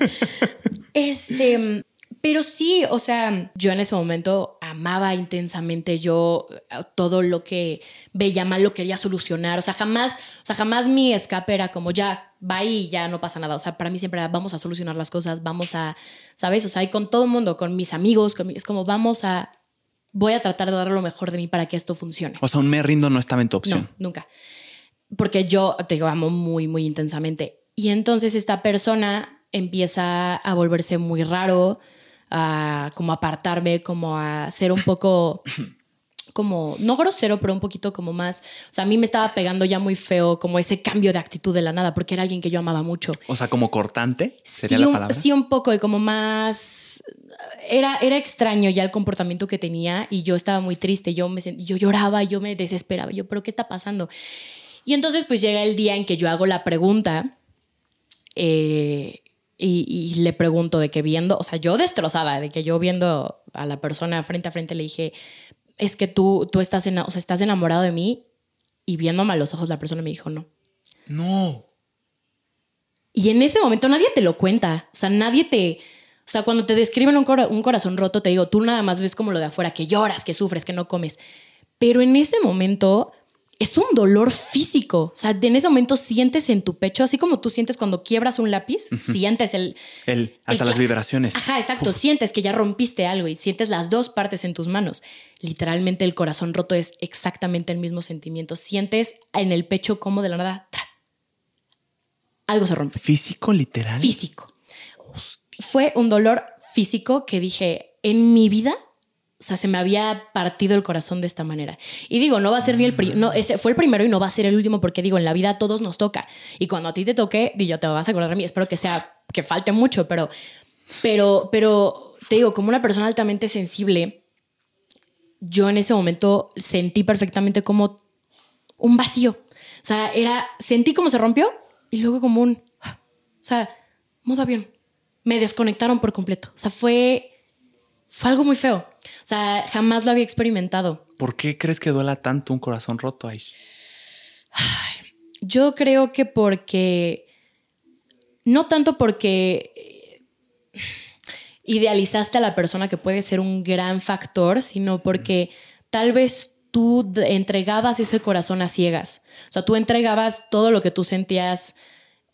Este. Pero sí, o sea, yo en ese momento amaba intensamente yo eh, todo lo que veía mal lo quería solucionar. O sea, jamás, o sea, jamás mi escape era como ya va y ya no pasa nada. O sea, para mí siempre era vamos a solucionar las cosas, vamos a, ¿sabes? O sea, y con todo el mundo, con mis amigos, con mi- es como vamos a, voy a tratar de dar lo mejor de mí para que esto funcione. O sea, un me rindo no estaba en tu opción. No, nunca. Porque yo te digo, amo muy, muy intensamente. Y entonces esta persona empieza a volverse muy raro, a como apartarme, como a ser un poco como, no grosero, pero un poquito como más, o sea, a mí me estaba pegando ya muy feo como ese cambio de actitud de la nada, porque era alguien que yo amaba mucho. O sea, como cortante, sería sí, la un, palabra. sí, un poco, y como más. Era, era extraño ya el comportamiento que tenía y yo estaba muy triste. Yo, me, yo lloraba, yo me desesperaba. Yo, ¿pero qué está pasando? Y entonces, pues llega el día en que yo hago la pregunta eh, y, y le pregunto de que viendo, o sea, yo destrozada, de que yo viendo a la persona frente a frente le dije, es que tú, tú estás, o sea, estás enamorado de mí y viéndome a los ojos la persona me dijo, no. No. Y en ese momento nadie te lo cuenta. O sea, nadie te. O sea, cuando te describen un, un corazón roto, te digo, tú nada más ves como lo de afuera, que lloras, que sufres, que no comes. Pero en ese momento es un dolor físico. O sea, en ese momento sientes en tu pecho, así como tú sientes cuando quiebras un lápiz, sientes el. El, hasta El las vibraciones. Ajá, exacto. Sientes que ya rompiste algo y sientes las dos partes en tus manos. Literalmente el corazón roto es exactamente el mismo sentimiento. Sientes en el pecho como de la nada ¡tra! algo se rompe Físico, literal. físico. Fue un dolor físico que dije, en mi vida, sea, se me había partido el corazón de esta manera. Y digo, no va a ser ni el primero, no, ese fue el primero y no va a ser el último porque digo, en la vida a todos nos toca. Y cuando a ti te toque, di, yo te vas a acordar de mí, espero que sea, que falte mucho, pero, pero, pero te digo, como una persona altamente sensible, yo en ese momento sentí perfectamente como un vacío. O sea, era, sentí como se rompió y luego como un, o sea, modo avión. Me desconectaron por completo. O sea, fue, fue algo muy feo. O sea, jamás lo había experimentado. ¿Por qué crees que duela tanto un corazón roto, Aish? Yo creo que porque, no tanto porque eh, idealizaste a la persona que puede ser un gran factor, sino porque tal vez tú entregabas ese corazón a ciegas. O sea, tú entregabas todo lo que tú sentías,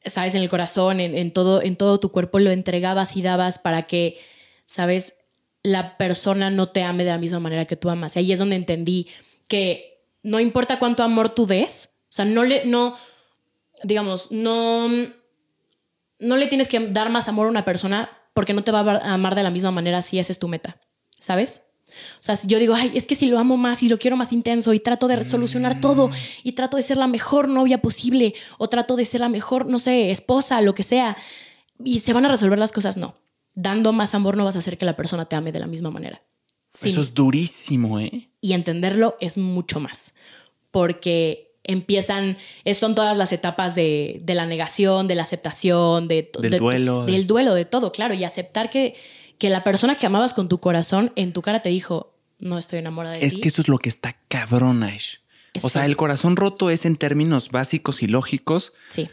sabes, en el corazón, en, en todo, en todo tu cuerpo, lo entregabas y dabas para que, sabes, la persona no te ame de la misma manera que tú amas. Y ahí es donde entendí que no importa cuánto amor tú des, o sea, no le, no, digamos, no, no le tienes que dar más amor a una persona porque no te va a amar de la misma manera si esa es tu meta, ¿sabes? O sea, si yo digo, ay, es que si lo amo más y lo quiero más intenso y trato de solucionar todo y trato de ser la mejor novia posible o trato de ser la mejor, no sé, esposa, lo que sea, y se van a resolver las cosas, no. Dando más amor no vas a hacer que la persona te ame de la misma manera. Sí. Eso es durísimo, ¿eh? Y entenderlo es mucho más, porque empiezan, es- son todas las etapas de, de la negación, de la aceptación, de, Del de- duelo. del duelo, de todo, claro, y aceptar que, que la persona que amabas con tu corazón en tu cara te dijo, no estoy enamorada de Es ti. que eso es lo que está cabrón, Aish. O sea, el corazón roto es en términos básicos y lógicos Sí,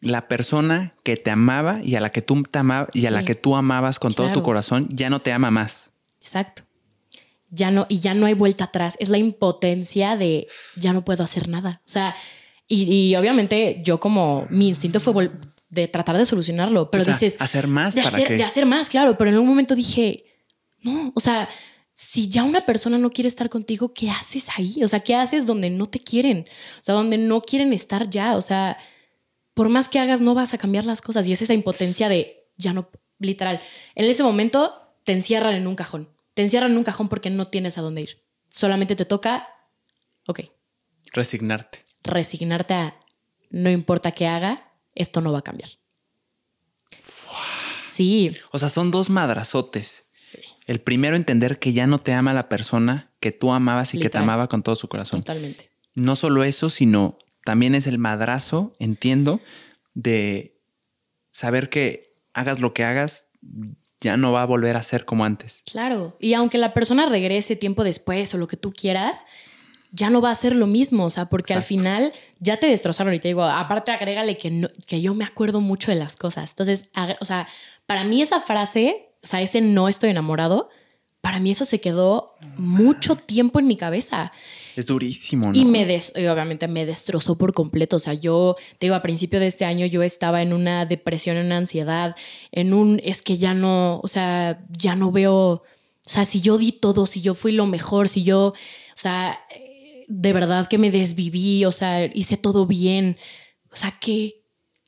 la persona que te amaba y a la que tú te amaba y a la que tú amabas con todo tu corazón ya no te ama más. exacto. Ya no, y ya no hay vuelta atrás. Es la impotencia de ya no puedo hacer nada. O sea, y, y obviamente yo como mi instinto fue de tratar de solucionarlo, pero O sea, dices hacer más de para hacer, que de hacer más, claro, pero en un momento dije, no, o sea, si ya una persona no quiere estar contigo, ¿qué haces ahí? O sea, ¿qué haces donde no te quieren? O sea, donde no quieren estar ya, o sea, por más que hagas, no vas a cambiar las cosas y es esa impotencia de ya no, literal. En ese momento te encierran en un cajón, te encierran en un cajón porque no tienes a dónde ir. Solamente te toca, ok, resignarte. resignarte a no importa qué haga, esto no va a cambiar. Sí, O sea, son dos madrazotes. sí, El primero, entender que ya no te ama la persona que tú amabas y que te amaba con todo su corazón. totalmente. No solo eso, sino también es el madrazo, entiendo, de saber que hagas lo que hagas, ya no va a volver a ser como antes. Claro. Y aunque la persona regrese tiempo después o lo que tú quieras, ya no va a ser lo mismo, o sea, porque al final ya te destrozaron y te digo, aparte agrégale que, que yo me acuerdo mucho de las cosas. Entonces, o sea, para mí esa frase, o sea, ese no estoy enamorado, para mí eso se quedó mucho tiempo en mi cabeza. Es durísimo, ¿no? Y me des obviamente me destrozó por completo. O sea, yo te digo, a principio de este año yo estaba en una depresión, en una ansiedad, en un es que ya no, o sea, ya no veo, o sea, si yo di todo, si yo fui lo mejor, si yo, o sea, de verdad que me desviví, o sea, hice todo bien. O sea, que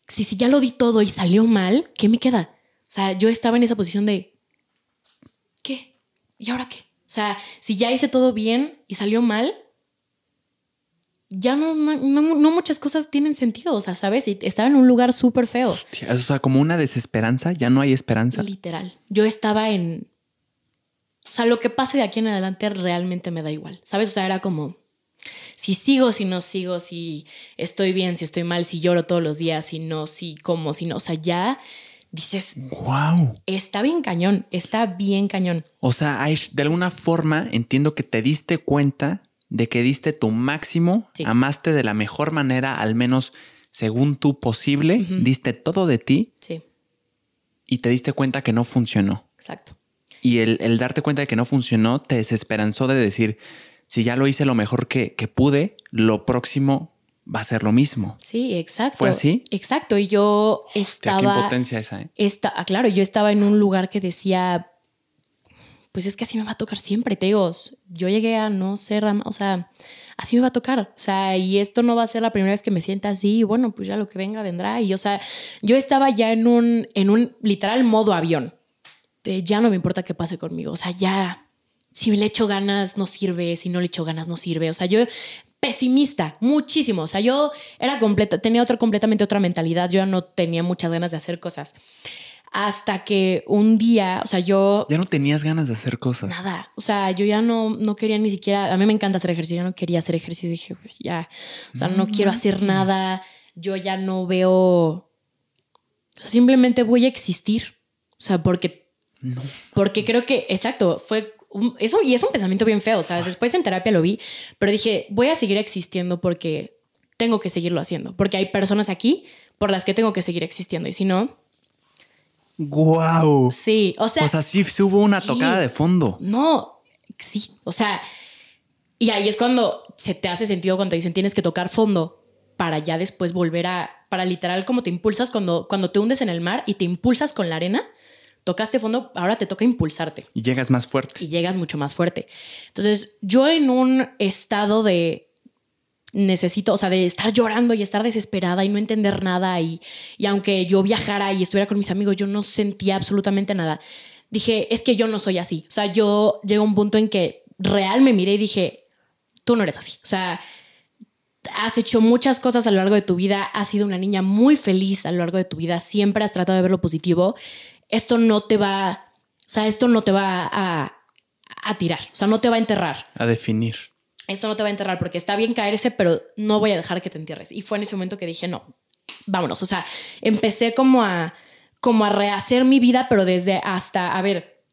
si, si ya lo di todo y salió mal, ¿qué me queda? O sea, yo estaba en esa posición de. ¿Y ahora qué? O sea, si ya hice todo bien y salió mal, ya no, no, muchas cosas tienen sentido, o sea, ¿sabes? Y estaba en un lugar súper feo. o sea, como una desesperanza, ya no hay esperanza. Literal. Yo estaba en... O sea, lo que pase de aquí en adelante realmente me da igual, ¿sabes? O sea, era como, si sigo, si no sigo, si estoy bien, si estoy mal, si lloro todos los días, si no, si como, si no, o sea, ya dices, wow, está bien cañón, está bien cañón. O sea, de alguna forma entiendo que te diste cuenta de que diste tu máximo, amaste de la mejor manera, al menos según tú posible, diste todo de ti. Sí. Y te diste cuenta que no funcionó. Exacto. Y el, darte cuenta de que no funcionó te desesperanzó de decir, si ya lo hice lo mejor que, pude, lo próximo va a ser lo mismo. Sí, exacto. ¿Fue así? Exacto. Y yo estaba. qué impotencia esa, ¿eh? ah, claro, yo estaba en un lugar que decía, pues es que así me va a tocar siempre, te digo, yo llegué a no ser, o sea, así me va a tocar, o sea, y esto no va a ser la primera vez que me sienta así, y bueno, pues ya lo que venga vendrá, y o sea, yo estaba ya en un, en un literal modo avión, de ya no me importa qué pase conmigo, o sea, ya, si le echo ganas no sirve, si no le echo ganas no sirve, o sea, yo pesimista, muchísimo, o sea, yo era completa, tenía otra completamente otra mentalidad, yo ya no tenía muchas ganas de hacer cosas. Hasta que un día, o sea, yo... Ya no tenías ganas de hacer cosas. Nada, o sea, yo ya no, no quería ni siquiera, a mí me encanta hacer ejercicio, yo no quería hacer ejercicio, dije, pues ya, o sea, no, quiero hacer nada, yo ya no veo, o sea, simplemente voy a existir, o sea, porque... No. Porque creo que, exacto, fue eso y es un pensamiento bien feo. O sea, después en terapia lo vi, pero dije, voy a seguir existiendo porque tengo que seguirlo haciendo, porque hay personas aquí por las que tengo que seguir existiendo y si no, ¡Guau! Sí, o sea. O sea, sí, hubo una tocada de fondo. No, sí. O sea, y ahí es cuando se te hace sentido cuando te dicen tienes que tocar fondo para ya después volver a. Para literal, como te impulsas cuando, cuando te hundes en el mar y te impulsas con la arena. Tocaste fondo, ahora te toca impulsarte. Y llegas más fuerte. Y llegas mucho más fuerte. Entonces, yo en un estado de necesito, o sea, de estar llorando y estar desesperada y no entender nada y, y aunque yo viajara y estuviera con mis amigos, yo no sentía absolutamente nada. Dije, es que yo no soy así. O sea, yo llego a un punto en que real me miré y dije, tú no eres así. O sea, has hecho muchas cosas a lo largo de tu vida, has sido una niña muy feliz a lo largo de tu vida, siempre has tratado de ver lo positivo. Esto no te va, o sea, esto no te va a, a tirar, o sea, no te va a enterrar. A definir esto no te va a enterrar porque está bien caerse, pero no voy a dejar que te entierres. Y fue en ese momento que dije, no, vámonos. O sea, empecé como a, como a rehacer mi vida, pero desde hasta, a ver,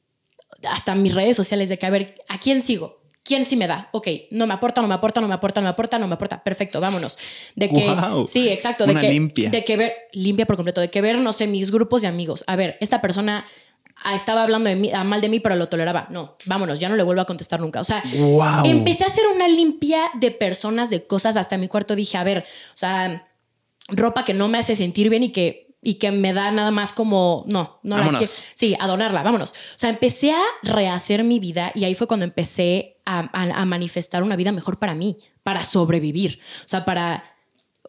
hasta mis redes sociales, de que, a ver, ¿a quién sigo? ¿Quién sí me da? Ok, no me aporta, no me aporta, no me aporta, no me aporta, no me aporta. Perfecto, vámonos. De que, sí, exacto. De que, limpia. De que ver, limpia por completo, de que ver, no sé, mis grupos de amigos. A ver, esta persona Ah, estaba hablando de mí, ah, mal de mí, pero lo toleraba. No, vámonos, ya no le vuelvo a contestar nunca. O sea, empecé a hacer una limpia de personas, de cosas. Hasta mi cuarto dije, a ver, o sea, ropa que no me hace sentir bien y que, y que me da nada más como, no, no la quiero. Sí, a donarla, vámonos. O sea, empecé a rehacer mi vida y ahí fue cuando empecé a, a manifestar una vida mejor para mí, para sobrevivir. O sea, para,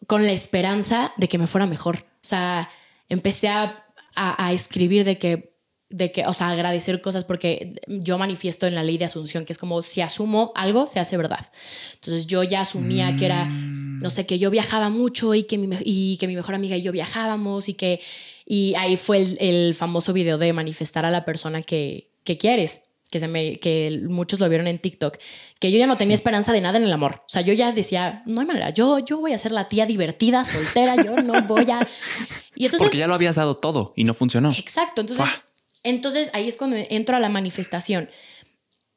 con la esperanza de que me fuera mejor. O sea, empecé a, a escribir de que de que, o sea, agradecer cosas porque yo manifiesto en la ley de asunción, que es como si asumo algo, se hace verdad. Entonces yo ya asumía que era, mm. no sé, que yo viajaba mucho y que mi, y que mi mejor amiga y yo viajábamos y que, y ahí fue el, famoso video de manifestar a la persona que, que quieres. Que, se me, que muchos lo vieron en TikTok, que yo ya no tenía esperanza de nada en el amor. O sea, yo ya decía, no hay manera, yo, yo voy a ser la tía divertida, soltera, yo no voy a... Y entonces, Porque ya lo habías dado todo y no funcionó. Exacto, entonces, entonces ahí es cuando entro a la manifestación.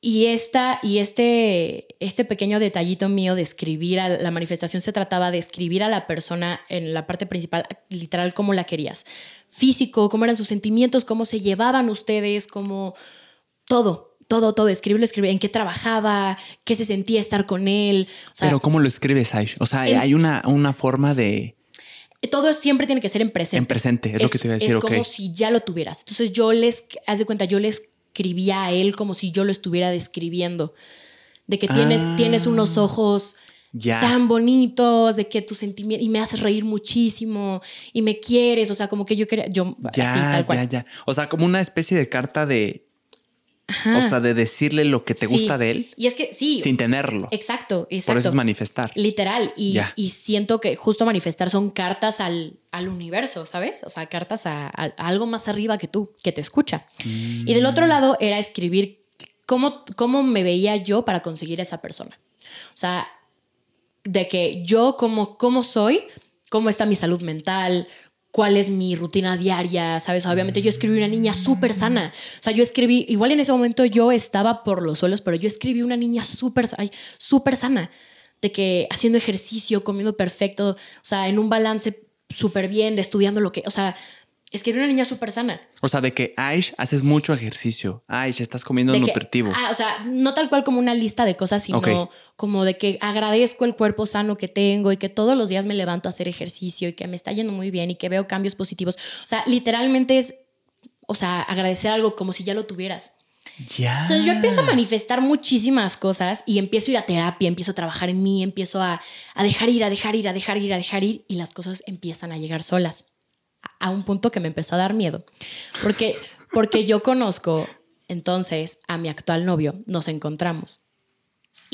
Y, esta, y este, este pequeño detallito mío de escribir a la manifestación se trataba de escribir a la persona en la parte principal, literal, cómo la querías. Físico, cómo eran sus sentimientos, cómo se llevaban ustedes, cómo todo, todo, todo, escribirlo, escribir, en qué trabajaba, qué se sentía estar con él. Pero ¿cómo lo escribes, Aish? O sea, hay una, una forma de... Todo siempre tiene que ser en presente. En presente, es, lo que te iba a decir. Es como si ya lo tuvieras. Entonces yo les, haz de cuenta, yo les escribía a él como si yo lo estuviera describiendo. De que tienes, ah. tienes unos ojos tan bonitos, de que tu sentimiento, y me haces reír muchísimo, y me quieres, o sea, como que yo quería, yo, ya, ya, ya. O sea, como una especie de carta de o sea, de decirle lo que te gusta de él. Y es que sí. Sin tenerlo. Exacto, exacto. Por eso es manifestar. Literal. Y, y siento que justo manifestar son cartas al, al universo, ¿sabes? O sea, cartas a, algo más arriba que tú, que te escucha. Y del otro lado era escribir cómo, cómo me veía yo para conseguir a esa persona. O sea, de que yo como, cómo soy, cómo está mi salud mental, cuál es mi rutina diaria, ¿sabes? Obviamente yo escribí una niña súper sana. O sea, yo escribí, igual en ese momento yo estaba por los suelos, pero yo escribí una niña súper súper sana, de que haciendo ejercicio, comiendo perfecto, o sea, en un balance súper bien, estudiando lo que, o sea, es que era una niña súper sana. O sea, de que Aish haces mucho ejercicio. Aish, estás comiendo nutritivo. ah, o sea, no tal cual como una lista de cosas, sino como de que agradezco el cuerpo sano que tengo y que todos los días me levanto a hacer ejercicio y que me está yendo muy bien y que veo cambios positivos. O sea, literalmente es, o sea, agradecer algo como si ya lo tuvieras. Ya. Entonces yo empiezo a manifestar muchísimas cosas y empiezo a ir a terapia, empiezo a trabajar en mí, empiezo a, a dejar ir, a dejar ir, a dejar ir, a dejar ir y las cosas empiezan a llegar solas a un punto que me empezó a dar miedo. Porque, porque yo conozco entonces a mi actual novio, nos encontramos.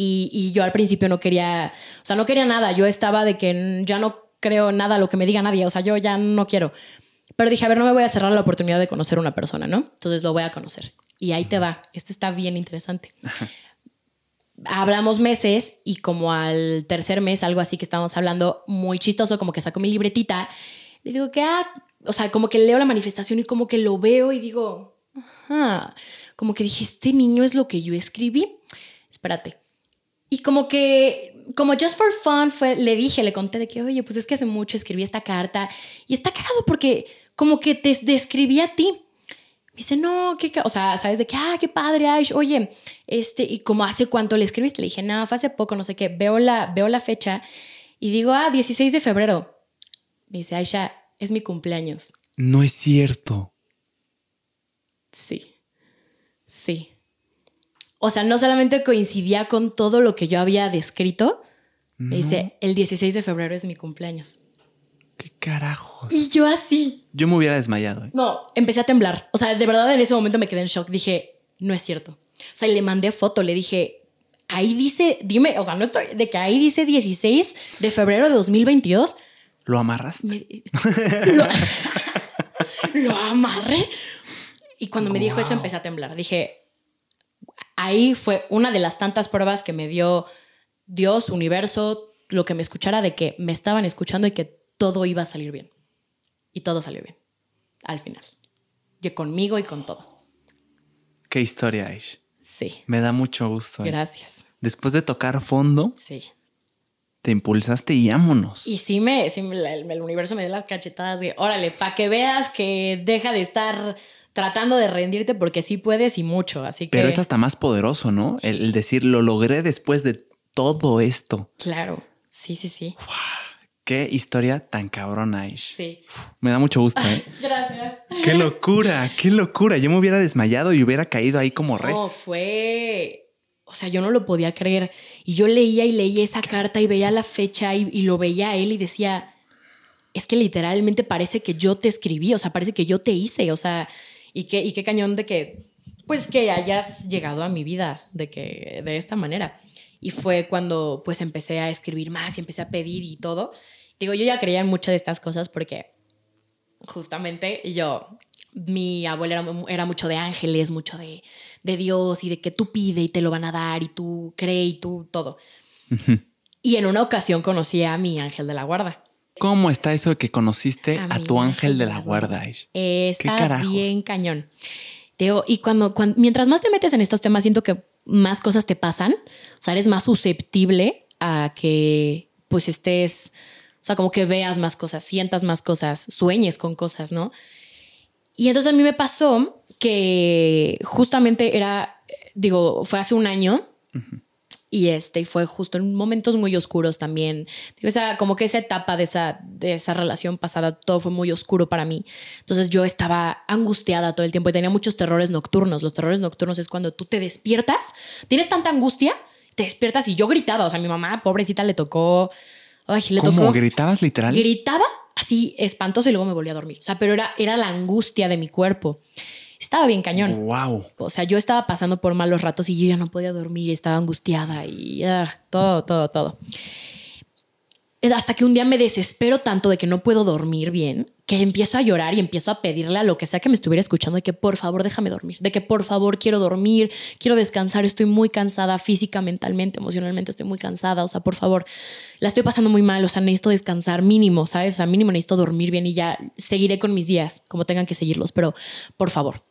Y, yo al principio no quería, o sea, no quería nada. Yo estaba de que ya no creo nada lo que me diga nadie, o sea, yo ya no quiero. Pero dije, a ver, no me voy a cerrar la oportunidad de conocer a una persona, ¿no? Entonces lo voy a conocer. Y ahí te va. Este está bien interesante. Hablamos meses y como al tercer mes, algo así que estábamos hablando, muy chistoso, como que saco mi libretita le digo que, ah, o sea, como que leo la manifestación y como que lo veo y digo, ajá, como que dije, este niño es lo que yo escribí. Espérate. Y como que, como just for fun, fue, le dije, le conté de que, oye, pues es que hace mucho escribí esta carta y está cagado porque como que te describí a ti. Me dice, no, qué, o sea, sabes de que, ah, qué padre, Aish, oye, este, y como hace cuánto le escribiste, le dije, no, fue hace poco, no sé qué, veo la, veo la fecha y digo, ah, 16 de febrero. Me dice, Aisha, es mi cumpleaños. No es cierto. Sí, sí. O sea, no solamente coincidía con todo lo que yo había descrito, me dice, el 16 de febrero es mi cumpleaños. ¿Qué carajos? Y yo así. Yo me hubiera desmayado. ¿eh? No, empecé a temblar. O sea, de verdad en ese momento me quedé en shock. Dije, no es cierto. O sea, le mandé foto, le dije, ahí dice, dime, o sea, no estoy, de que ahí dice 16 de febrero de 2022. ¿Lo amarraste? lo, amarré. Y cuando me dijo eso empecé a temblar. Dije, ahí fue una de las tantas pruebas que me dio Dios, universo, lo que me escuchara de que me estaban escuchando y que todo iba a salir bien. Y todo salió bien. Al final. Y conmigo y con todo. Qué historia, Aish. Sí. Me da mucho gusto. ¿eh? Gracias. Después de tocar fondo. Sí te impulsaste y ámonos. Y sí me, el, universo me dio las cachetadas de, órale, para que veas que deja de estar tratando de rendirte porque sí puedes y mucho, así que... Pero es hasta más poderoso, ¿no? El, decir, lo logré después de todo esto. Claro, sí, sí, sí. Qué historia tan cabrona, Aish. Sí. Me da mucho gusto, ¿eh? Gracias. Qué locura, qué locura. Yo me hubiera desmayado y hubiera caído ahí como res. No, fue o sea, yo no lo podía creer. Y yo leía y leía esa carta y veía la fecha y, lo veía a él y decía, es que literalmente parece que yo te escribí, o sea, parece que yo te hice, o sea, y qué, y qué cañón de que, pues que hayas llegado a mi vida de que, de esta manera. Y fue cuando pues empecé a escribir más y empecé a pedir y todo. Digo, yo ya creía en muchas de estas cosas porque justamente yo mi abuela era, mucho de ángeles, mucho de, Dios y de que tú pide y te lo van a dar y tú cree y tú todo. Y en una ocasión conocí a mi ángel de la guarda. ¿Cómo está eso de que conociste a, tu ángel de la guarda? está bien cañón. y cuando, mientras más te metes en estos temas, siento que más cosas te pasan. O sea, eres más susceptible a que pues estés, o sea, como que veas más cosas, sientas más cosas, sueñes con cosas, ¿no? Y entonces a mí me pasó que justamente era, digo, fue hace un año. Y este fue justo en momentos muy oscuros también. Digo, esa, como que esa etapa de esa, de esa relación pasada, todo fue muy oscuro para mí. Entonces yo estaba angustiada todo el tiempo y tenía muchos terrores nocturnos. Los terrores nocturnos es cuando tú te despiertas, tienes tanta angustia, te despiertas y yo gritaba. O sea, mi mamá, pobrecita, le tocó. Ay, le ¿Cómo? ¿Gritabas literal? Gritaba así espantoso y luego me volví a dormir. O sea, pero era, era la angustia de mi cuerpo estaba bien cañón. Wow. O sea, yo estaba pasando por malos ratos y yo ya no podía dormir, estaba angustiada y ah, todo, todo, todo. Hasta que un día me desespero tanto de que no puedo dormir bien, que empiezo a llorar y empiezo a pedirle a lo que sea que me estuviera escuchando de que por favor déjame dormir, de que por favor quiero dormir, quiero descansar, estoy muy cansada física, mentalmente, emocionalmente, estoy muy cansada, o sea, por favor, la estoy pasando muy mal, o sea, necesito descansar mínimo, ¿sabes? O sea, mínimo necesito dormir bien y ya seguiré con mis días como tengan que seguirlos, pero por favor.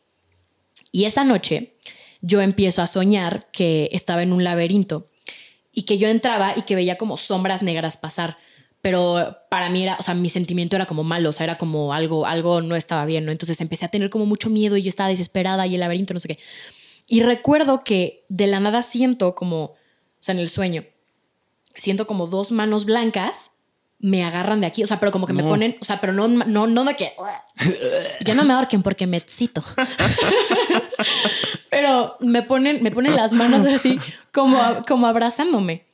Y esa noche yo empiezo a soñar que estaba en un laberinto y que yo entraba y que veía como sombras negras pasar. Pero para mí era, o sea, mi sentimiento era como malo, o sea, era como algo, algo no estaba bien, ¿no? Entonces empecé a tener como mucho miedo y yo estaba desesperada y el laberinto, no sé qué. Y recuerdo que de la nada siento como, o sea, en el sueño, siento como dos manos blancas me agarran de aquí, o sea, pero como que me ponen, o sea, pero no, no, no de que ya no me ahorquen porque me excito. pero me ponen, me ponen las manos así, como, como abrazándome.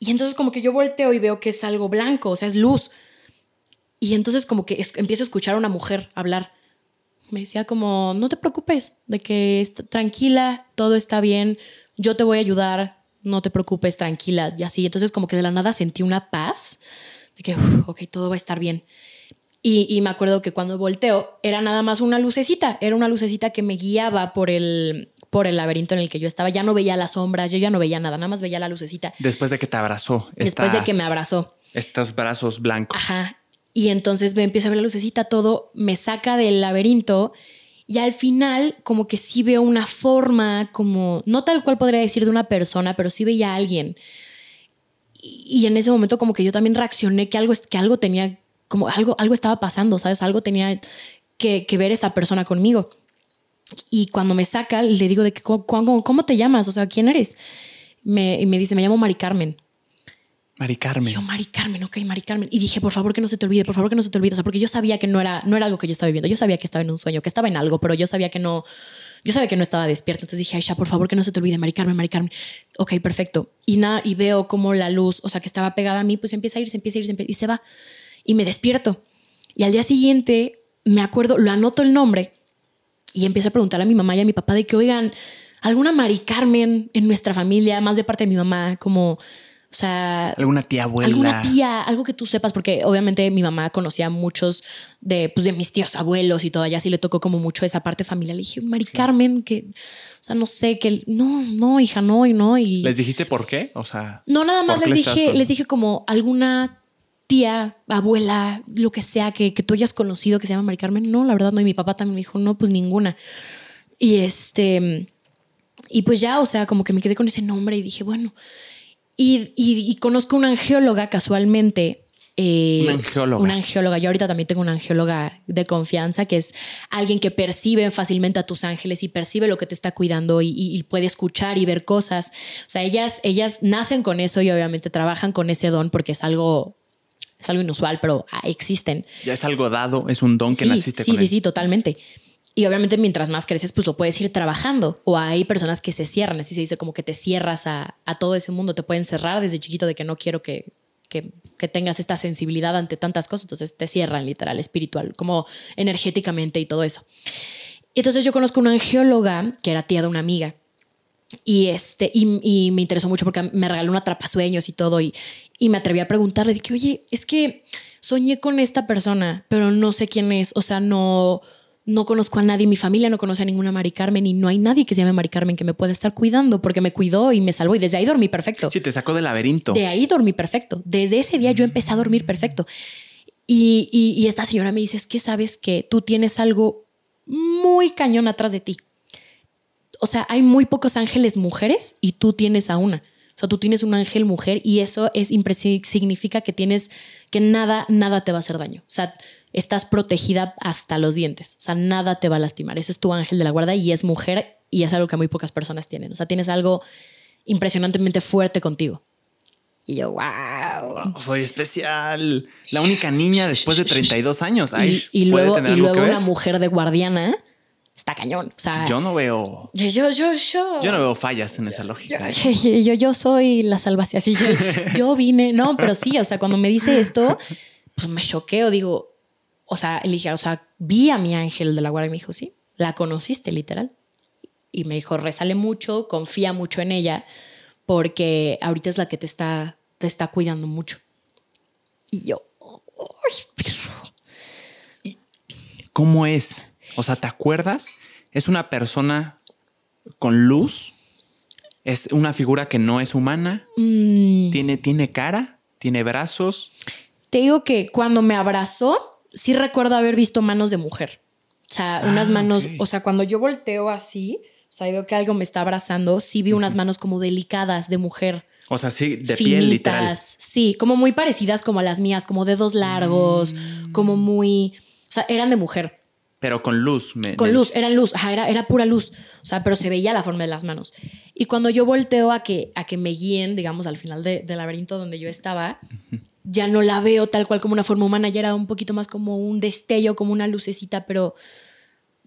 Y entonces como que yo volteo y veo que es algo blanco, o sea, es luz. Y entonces como que empiezo a escuchar a una mujer hablar. Me decía como, no te preocupes, de que tranquila, todo está bien, yo te voy a ayudar, no te preocupes, tranquila, y así. Entonces como que de la nada sentí una paz, de que, ok, todo va a estar bien. Y, me acuerdo que cuando volteo era nada más una lucecita, era una lucecita que me guiaba por el, por el laberinto en el que yo estaba. Ya no veía las sombras, yo ya no veía nada, nada más veía la lucecita. Después de que te abrazó. Después de que me abrazó. Estos brazos blancos. Ajá. Y entonces me empiezo a ver la lucecita, todo me saca del laberinto y al final, como que sí veo una forma, como, no tal cual podría decir de una persona, pero sí veía a alguien. Y, en ese momento como que yo también reaccioné que algo, que algo tenía, como algo, algo estaba pasando, ¿sabes? Algo tenía que, ver esa persona conmigo. Y cuando me saca, le digo de que, ¿cómo, cómo te llamas? O sea, ¿quién eres? Me, y me dice, me llamo Mari Carmen. Mari Carmen. Yo, Mari Carmen, ok, Mari Carmen. Y dije, por favor que no se te olvide, por favor que no se te olvide. O sea, porque yo sabía que no era, no era algo que yo estaba viviendo. Yo sabía que estaba en un sueño, que estaba en algo, pero yo sabía que no, yo sabía que no estaba despierta. Entonces dije, Aisha, por favor que no se te olvide, Mari Carmen, Mari. Ok, perfecto. Y nada, y veo como la luz, o sea, que estaba pegada a mí, pues empieza a ir, se empieza a ir, se empieza, y se va. Y me despierto. Y al día siguiente me acuerdo, lo anoto el nombre y empiezo a preguntar a mi mamá y a mi papá de que, oigan, alguna Mari Carmen en nuestra familia, más de parte de mi mamá, como o sea, alguna tía abuela. Alguna tía, algo que tú sepas, porque obviamente mi mamá conocía a muchos de, pues, de mis tíos abuelos y todo, ya sí le tocó como mucho esa parte familiar. Le dije, Mari Carmen, que, o sea, no sé, que no, no, hija, no, y no. Y les dijiste por qué? O sea, no, nada más les dije, les dije como alguna tía, abuela, lo que sea que, que tú hayas conocido que se llama Mari Carmen. No, la verdad no. Y mi papá también me dijo, no, pues ninguna. Y este, y pues ya, o sea, como que me quedé con ese nombre y dije, bueno. Y, conozco una angióloga casualmente. Eh, una angióloga. Una angióloga. Yo ahorita también tengo una angióloga de confianza que es alguien que percibe fácilmente a tus ángeles y percibe lo que te está cuidando y, puede escuchar y ver cosas. O sea, ellas, ellas nacen con eso y obviamente trabajan con ese don porque es algo es algo inusual, pero ah, existen. Ya es algo dado, es un don que naciste sí, con Sí, sí, sí, totalmente. Y obviamente mientras más creces, pues lo puedes ir trabajando. O hay personas que se cierran, así se dice, como que te cierras a, todo ese mundo. Te pueden cerrar desde chiquito de que no quiero que, que, tengas esta sensibilidad ante tantas cosas. Entonces te cierran literal, espiritual, como energéticamente y todo eso. Entonces yo conozco una angióloga que era tía de una amiga. Y, este, y, me interesó mucho porque me regaló un atrapasueños y todo. Y, y me atreví a preguntarle, de que, oye, es que soñé con esta persona, pero no sé quién es. O sea, no no conozco a nadie, mi familia no conoce a ninguna Mari Carmen y no hay nadie que se llame Mari Carmen que me pueda estar cuidando porque me cuidó y me salvó y desde ahí dormí perfecto. Sí, te sacó del laberinto. De ahí dormí perfecto. Desde ese día yo empecé a dormir perfecto. Y, y, y esta señora me dice, es que sabes que tú tienes algo muy cañón atrás de ti. O sea, hay muy pocos ángeles mujeres y tú tienes a una. O sea, tú tienes un ángel mujer y eso es significa que tienes que nada, nada te va a hacer daño. O sea, estás protegida hasta los dientes. O sea, nada te va a lastimar. Ese es tu ángel de la guarda y es mujer y es algo que muy pocas personas tienen. O sea, tienes algo impresionantemente fuerte contigo. Y yo, wow. Soy especial. La única niña después de 32 años. Ay, y, y luego, y luego una mujer de guardiana está cañón. O sea, yo no veo. Yo, yo, yo, yo. Yo no veo fallas en esa lógica. Yo, yo, yo soy la salvación. Así yo, yo vine. No, pero sí, o sea, cuando me dice esto, pues me choqueo. Digo, o sea, le dije, o sea, vi a mi ángel de la guardia y me dijo, sí, la conociste literal. Y me dijo, resale mucho, confía mucho en ella, porque ahorita es la que te está te está cuidando mucho. Y yo, ¿cómo es? O sea, ¿te acuerdas? ¿Es una persona con luz? ¿Es una figura que no es humana? Mm. ¿Tiene, ¿Tiene cara? ¿Tiene brazos? Te digo que cuando me abrazó, sí recuerdo haber visto manos de mujer. O sea, unas Ah, manos, ok. o sea, cuando yo volteo así, o sea, veo que algo me está abrazando, sí vi unas manos como delicadas de mujer. O sea, sí, de piel literal. finitas, Sí, como muy parecidas como a las mías, como dedos largos, Mm. como muy. O sea, eran de mujer. Pero con luz. me- Con luz, eran luz, ajá, era, era pura luz. O sea, pero se veía la forma de las manos. Y cuando yo volteo a que, a que me guíen, digamos, al final de- del laberinto donde yo estaba, ya no la veo tal cual como una forma humana, ya era un poquito más como un destello, como una lucecita, pero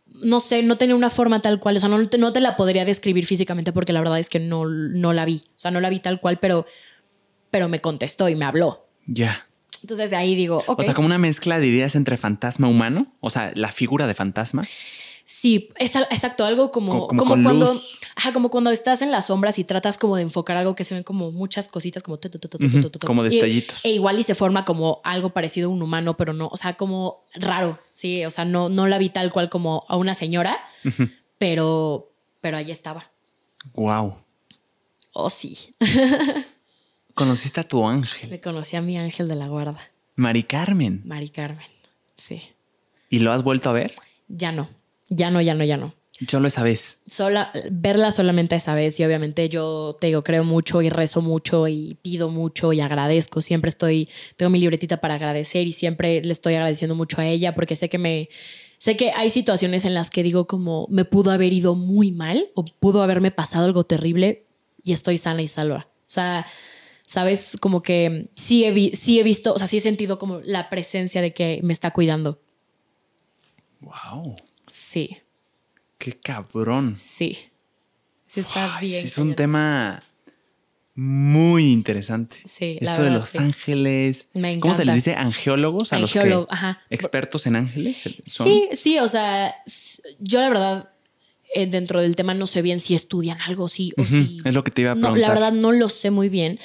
no sé, no tenía una forma tal cual. O sea, no te, no te la podría describir físicamente porque la verdad es que no, no la vi. O sea, no la vi tal cual, pero, pero me contestó y me habló. Ya. Entonces de ahí digo. O sea, como una mezcla, dirías, entre fantasma humano. O sea, la figura de fantasma. Sí, es exacto, algo como, Co- como como, con cuando, ajá, como cuando estás en las sombras y tratas como de enfocar algo que se ven como muchas cositas como tu, tu, tu, tu, tu, Ujú, tu, tu, tu. como destellitos. E, igual y se forma como algo parecido a un humano, pero no, o sea, como raro, sí, o sea, no, no la vi tal cual como a una señora, pero, pero ahí estaba. Wow. Oh, sí, Conociste a tu ángel, me conocí a mi ángel de la guarda, Mari Carmen. Mari Carmen. Sí, ¿Y lo has vuelto a ver? ya no, ya no, ya no, ya no. Solo esa vez. sola, verla solamente esa vez y obviamente yo te digo, creo mucho y rezo mucho y pido mucho y agradezco, siempre estoy, tengo mi libretita para agradecer y siempre le estoy agradeciendo mucho a ella porque sé que me, sé que hay situaciones en las que digo como me pudo haber ido muy mal o pudo haberme pasado algo terrible y estoy sana y salva. O sea, sabes, como que sí he, sí he visto, o sea, sí he sentido como la presencia de que me está cuidando. Wow. Sí, Qué cabrón. sí. Sí está bien. es un tema muy interesante. Sí, la Esto de los sí. ángeles. Me ¿Cómo se les encanta. dice? Angeólogos a Angeólogo, los que ajá. expertos en ángeles son. Sí, sí, o sea, yo la verdad, eh, dentro del tema no sé bien si estudian algo, sí o Ujú, sí. es lo que te iba a No, la preguntar. verdad no lo sé muy bien,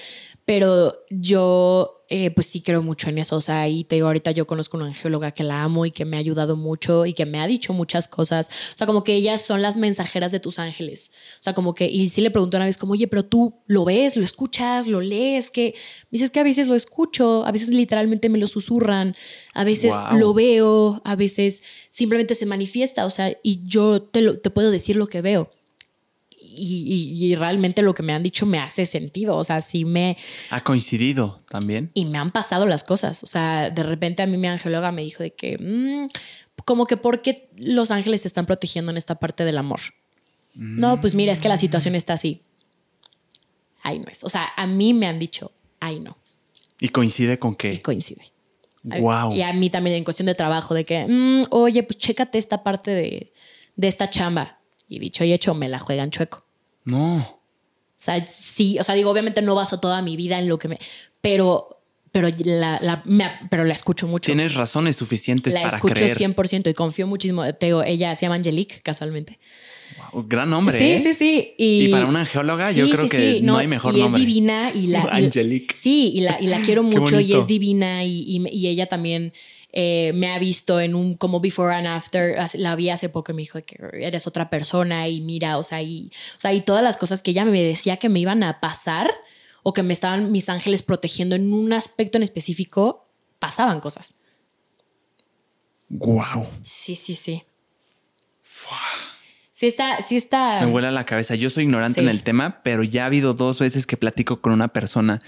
pero yo eh, pues sí creo mucho en eso. O sea, y te digo, ahorita yo conozco una angióloga que la amo y que me ha ayudado mucho y que me ha dicho muchas cosas. O sea, como que ellas son las mensajeras de tus ángeles. O sea, como que, y sí le pregunté una vez como, oye, pero tú lo ves, lo escuchas, lo lees, que me dices que a veces lo escucho, a veces literalmente me lo susurran, a veces Wow. lo veo, a veces simplemente se manifiesta. O sea, y yo te, lo, te puedo decir lo que veo. Y, y- y realmente lo que me han dicho me hace sentido. O sea, sí me. Ha coincidido también. Y me han pasado las cosas. O sea, de repente a mí mi angeóloga me dijo de que. mm, como que, ¿por qué los ángeles te están protegiendo en esta parte del amor? No, pues mira, es que la situación está así. Ahí no es. O sea, a mí me han dicho, ahí no. Y coincide con Y que. coincide. Wow. Y a mí también en cuestión de trabajo, de que, mm, oye, pues chécate esta parte de, de esta chamba. Y dicho y hecho, me la juegan chueco. No. O sea, sí, o sea, digo, obviamente no baso toda mi vida en lo que me. Pero, pero, la, la- me- pero la escucho mucho. Tienes razones suficientes la para escucho creer. 100% y confío muchísimo. Te digo, ella se llama Angelique, casualmente. Wow, gran nombre. sí, ¿eh? sí, sí. Y, Y para una geóloga, yo creo que no hay mejor y nombre. es divina y la. y- Angelique. sí, y la, y la quiero mucho y es divina y- y ella también eh, me ha visto en un como before and after, la vi hace poco y me dijo que eres otra persona y mira, o sea, y, o sea, y todas las cosas que ella me decía que me iban a pasar o que me estaban mis ángeles protegiendo en un aspecto en específico, pasaban cosas. Wow. Sí, sí, sí. Sí está, sí está. Me vuela la cabeza. Yo soy ignorante en el tema, pero ya ha habido dos veces que platico con una persona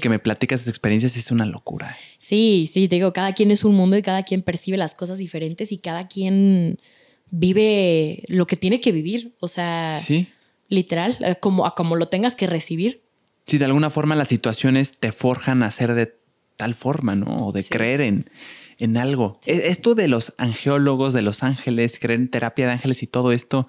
que me platica sus experiencias y es una locura. Sí, sí, te digo, cada quien es un mundo y cada quien percibe las cosas diferentes y cada quien vive lo que tiene que vivir. O sea, sí. literal, como, como lo tengas que recibir. Sí, de alguna forma las situaciones te forjan a ser de tal forma, ¿no? O de creer en, en algo. E, esto de los angeólogos, de los ángeles, creer en terapia de ángeles y todo esto,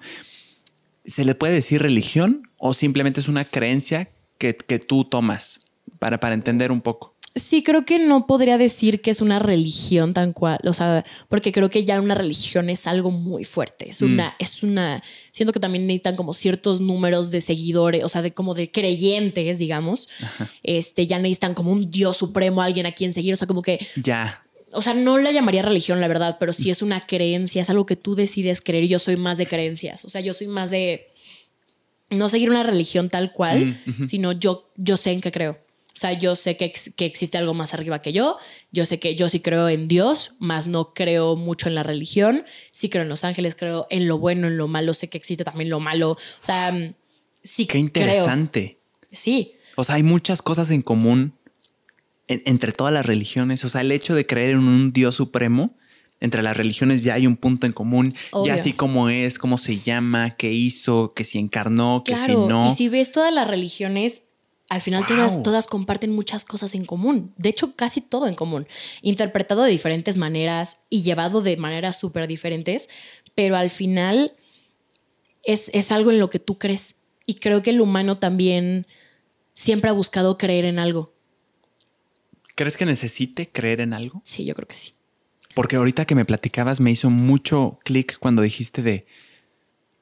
¿se le puede decir religión o simplemente es una creencia que, tú tomas para, para entender un poco? Sí, creo que no podría decir que es una religión tan cual, o sea, porque creo que ya una religión es algo muy fuerte. Es mm. una, es una, siento que también necesitan como ciertos números de seguidores, o sea, de como de creyentes, digamos. Este, ya necesitan como un Dios supremo, alguien a quien seguir, o sea, como que. Ya o sea, no la llamaría religión, la verdad, pero sí es una creencia, es algo que tú decides creer y yo soy más de creencias, o sea, yo soy más de no seguir una religión tal cual, mm, sino yo, yo sé en qué creo. O sea, yo sé que, que, existe algo más arriba que yo, yo sé que yo sí creo en Dios, más no creo mucho en la religión, sí creo en los ángeles, creo en lo bueno, en lo malo, sé que existe también lo malo, o sea, mm, sí. Qué interesante. Sí. O sea, hay muchas cosas en común entre todas las religiones. O sea, el hecho de creer en un Dios supremo, entre las religiones ya hay un punto en común, ya así como es, cómo se llama, qué hizo, que si encarnó, que si no. Y si ves todas las religiones, al final todas, todas comparten muchas cosas en común. De hecho, casi todo en común. Interpretado de diferentes maneras y llevado de maneras súper diferentes, pero al final es, es algo en lo que tú crees. Y creo que el humano también siempre ha buscado creer en algo. ¿Crees que necesite creer en algo? Sí, yo creo que sí. Porque ahorita que me platicabas me hizo mucho clic cuando dijiste de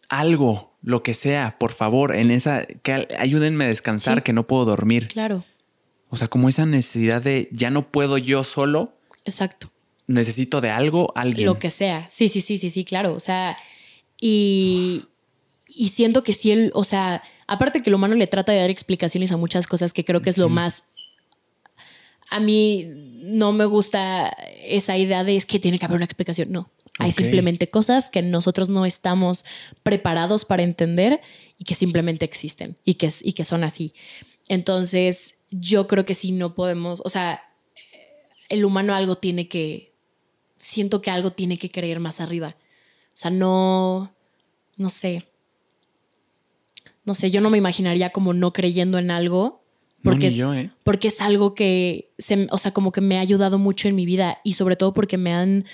algo, lo que sea, por favor, en esa, que ayúdenme a descansar, que no puedo dormir. Claro. O sea, como esa necesidad de ya no puedo yo solo. Exacto. Necesito de algo, alguien. Lo que sea. Sí, sí, sí, sí, sí, claro. O sea, y, y siento que si él, o sea, aparte que el humano le trata de dar explicaciones a muchas cosas que creo que es lo más a mí no me gusta esa idea de es que tiene que haber una explicación. No, hay simplemente cosas que nosotros no estamos preparados para entender y que simplemente existen y que, y que son así. Entonces, yo creo que si no podemos, o sea, el humano algo tiene que, siento que algo tiene que creer más arriba. O sea, no, no sé. No sé, yo no me imaginaría como no creyendo en algo porque, es, ¿eh? porque es algo que, se, o sea, como que me ha ayudado mucho en mi vida y sobre todo porque me han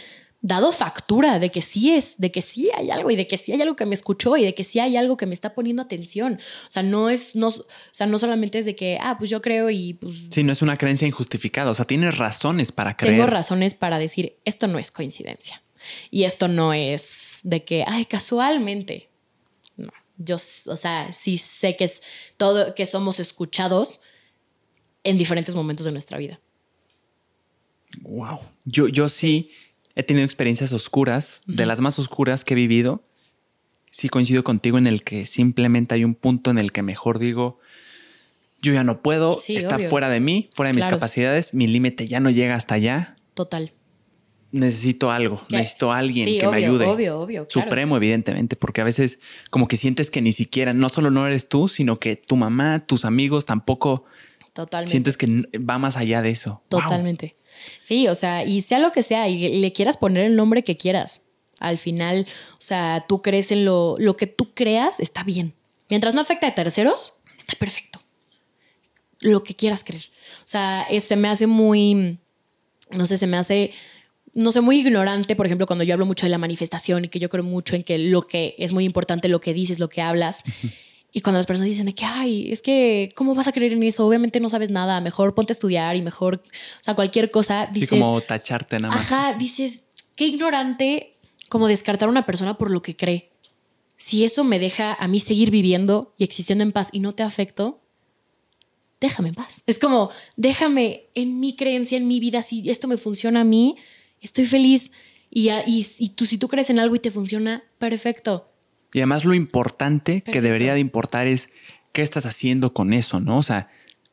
dado factura de que sí es, de que sí hay algo y de que sí hay algo que me escuchó y de que sí hay algo que me está poniendo atención. O sea, no es, no, o sea, no solamente es de que, ah, pues yo creo y pues... Sí, no es una creencia injustificada, o sea, tienes razones para creer. Tengo razones para decir, esto no es coincidencia. Y esto no es de que, ay, casualmente. No, yo, o sea, sí sé que es todo, que somos escuchados en diferentes momentos de nuestra vida. Wow. Yo, yo sí he tenido experiencias oscuras, de las más oscuras que he vivido. Sí coincido contigo en el que simplemente hay un punto en el que mejor digo, yo ya no puedo, está fuera de mí, fuera de mis capacidades, mi límite ya no llega hasta allá. Total. Necesito algo, necesito a alguien que me ayude. Obvio, obvio. Supremo, evidentemente, porque a veces como que sientes que ni siquiera, no solo no eres tú, sino que tu mamá, tus amigos tampoco Totalmente. Sientes que va más allá de eso. Totalmente. Sí, o sea, y sea lo que sea, y le quieras poner el nombre que quieras. Al final, o sea, tú crees en lo, lo que tú creas, está bien. Mientras no afecte a terceros, está perfecto. Lo que quieras creer. O sea, se me hace muy, no sé, se me hace, no sé, muy ignorante, por ejemplo, cuando yo hablo mucho de la manifestación y que yo creo mucho en que lo que es muy importante, lo que dices, lo que hablas. Y cuando las personas dicen de que, ay, es que, ¿cómo vas a creer en eso? Obviamente no sabes nada, mejor ponte a estudiar y mejor, o sea, cualquier cosa. Dices, sí, como tacharte nada más. Ajá, dices, qué ignorante como descartar a una persona por lo que cree. Si eso me deja a mí seguir viviendo y existiendo en paz y no te afecto, déjame en paz. Es como, déjame en mi creencia, en mi vida, si esto me funciona a mí estoy feliz. Y, y, y tú, si tú crees en algo y te funciona, perfecto. Y además lo importante que debería de importar es qué estás haciendo con eso, ¿no? O sea,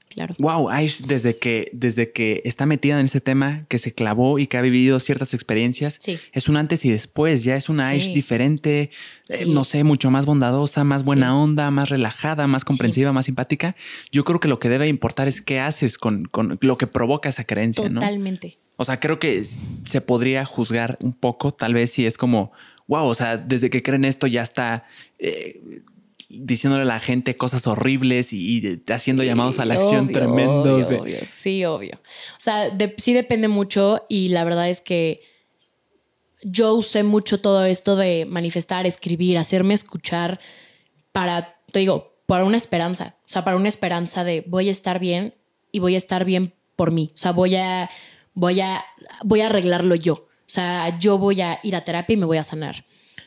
Claro. Wow, Aish, desde que, desde que está metida en ese tema, que se clavó y que ha vivido ciertas experiencias, Sí. es un antes y después. Ya es una Sí. Aish diferente, eh, no sé, mucho más bondadosa, más buena onda, más relajada, más comprensiva, más simpática. Yo creo que lo que debe importar es qué haces con, con lo que provoca esa creencia, ¿no? Totalmente. O sea, creo que se podría juzgar un poco, tal vez si es como, wow, o sea, desde que creen esto ya está eh, diciéndole a la gente cosas horribles y, y haciendo llamados a la acción tremendos. obvio, de- obvio. Sí, obvio. O sea, de- sí depende mucho y la verdad es que yo usé mucho todo esto de manifestar, escribir, hacerme escuchar para, te digo, para una esperanza. O sea, para una esperanza de voy a estar bien y voy a estar bien por mí. O sea, voy a, voy a, voy a arreglarlo yo. Sea, yo voy a ir a terapia y me voy a sanar.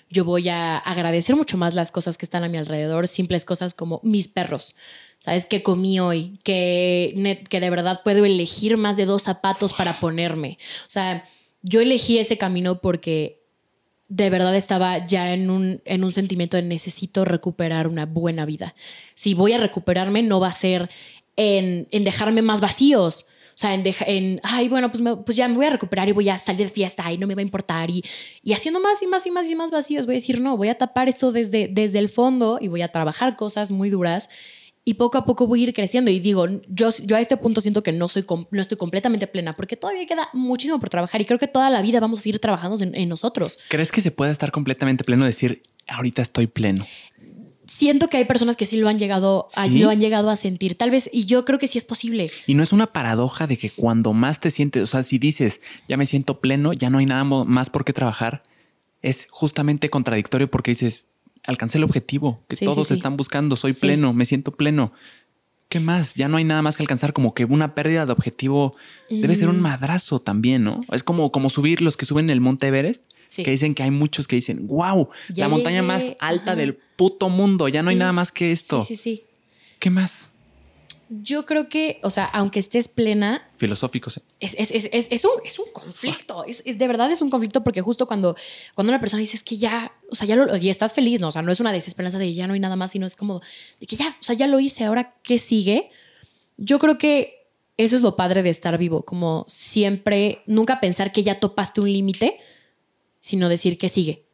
Yo voy a agradecer mucho más las cosas que están a mi alrededor, simples cosas como mis perros. ¿Sabes? Que comí hoy, que, que de verdad puedo elegir más de dos zapatos para ponerme. O sea, yo elegí ese camino porque de verdad estaba ya en un, en un sentimiento de necesito recuperar una buena vida. Si voy a recuperarme, no va a ser en, en dejarme más vacíos. O sea, en, deja- en ay, bueno, pues, me- pues ya me voy a recuperar y voy a salir de fiesta y no me va a importar. Y, y haciendo más y más y más y más vacíos, voy a decir, no, voy a tapar esto desde, desde el fondo y voy a trabajar cosas muy duras y poco a poco voy a ir creciendo. Y digo, yo, yo a este punto siento que no, soy, no estoy completamente plena porque todavía queda muchísimo por trabajar y creo que toda la vida vamos a seguir trabajando en, en nosotros. ¿Crees que se puede estar completamente pleno decir, ahorita estoy pleno? Siento que hay personas que sí lo han llegado a, ¿Sí? lo han llegado a sentir, tal vez, y yo creo que sí es posible. Y no es una paradoja de que cuando más te sientes, o sea, si dices, ya me siento pleno, ya no hay nada más por qué trabajar, es justamente contradictorio porque dices, alcancé el objetivo que Sí, todos sí, están buscando, soy pleno, me siento pleno. ¿Qué más? Ya no hay nada más que alcanzar, como que una pérdida de objetivo debe ser Mm. un madrazo también, ¿no? Es como, como subir los que suben el Monte Everest, Sí. que dicen que hay muchos que dicen, wow, Ya la montaña llegué". más alta Ajá. del puto mundo, ya no hay nada más que esto. Sí, sí, sí. ¿Qué más? Yo creo que, o sea, aunque estés plena, Filosóficos. ¿eh? es, es, es, es, un, es un conflicto. Es, es- de verdad es un conflicto porque justo cuando, cuando una persona dice es que ya, o sea, ya lo, y estás feliz, ¿no? O sea, no es una desesperanza de ya no hay nada más, sino es como de que ya, o sea, ya lo hice, ahora qué sigue. Yo creo que eso es lo padre de estar vivo, como siempre, nunca pensar que ya topaste un límite, sino decir qué sigue.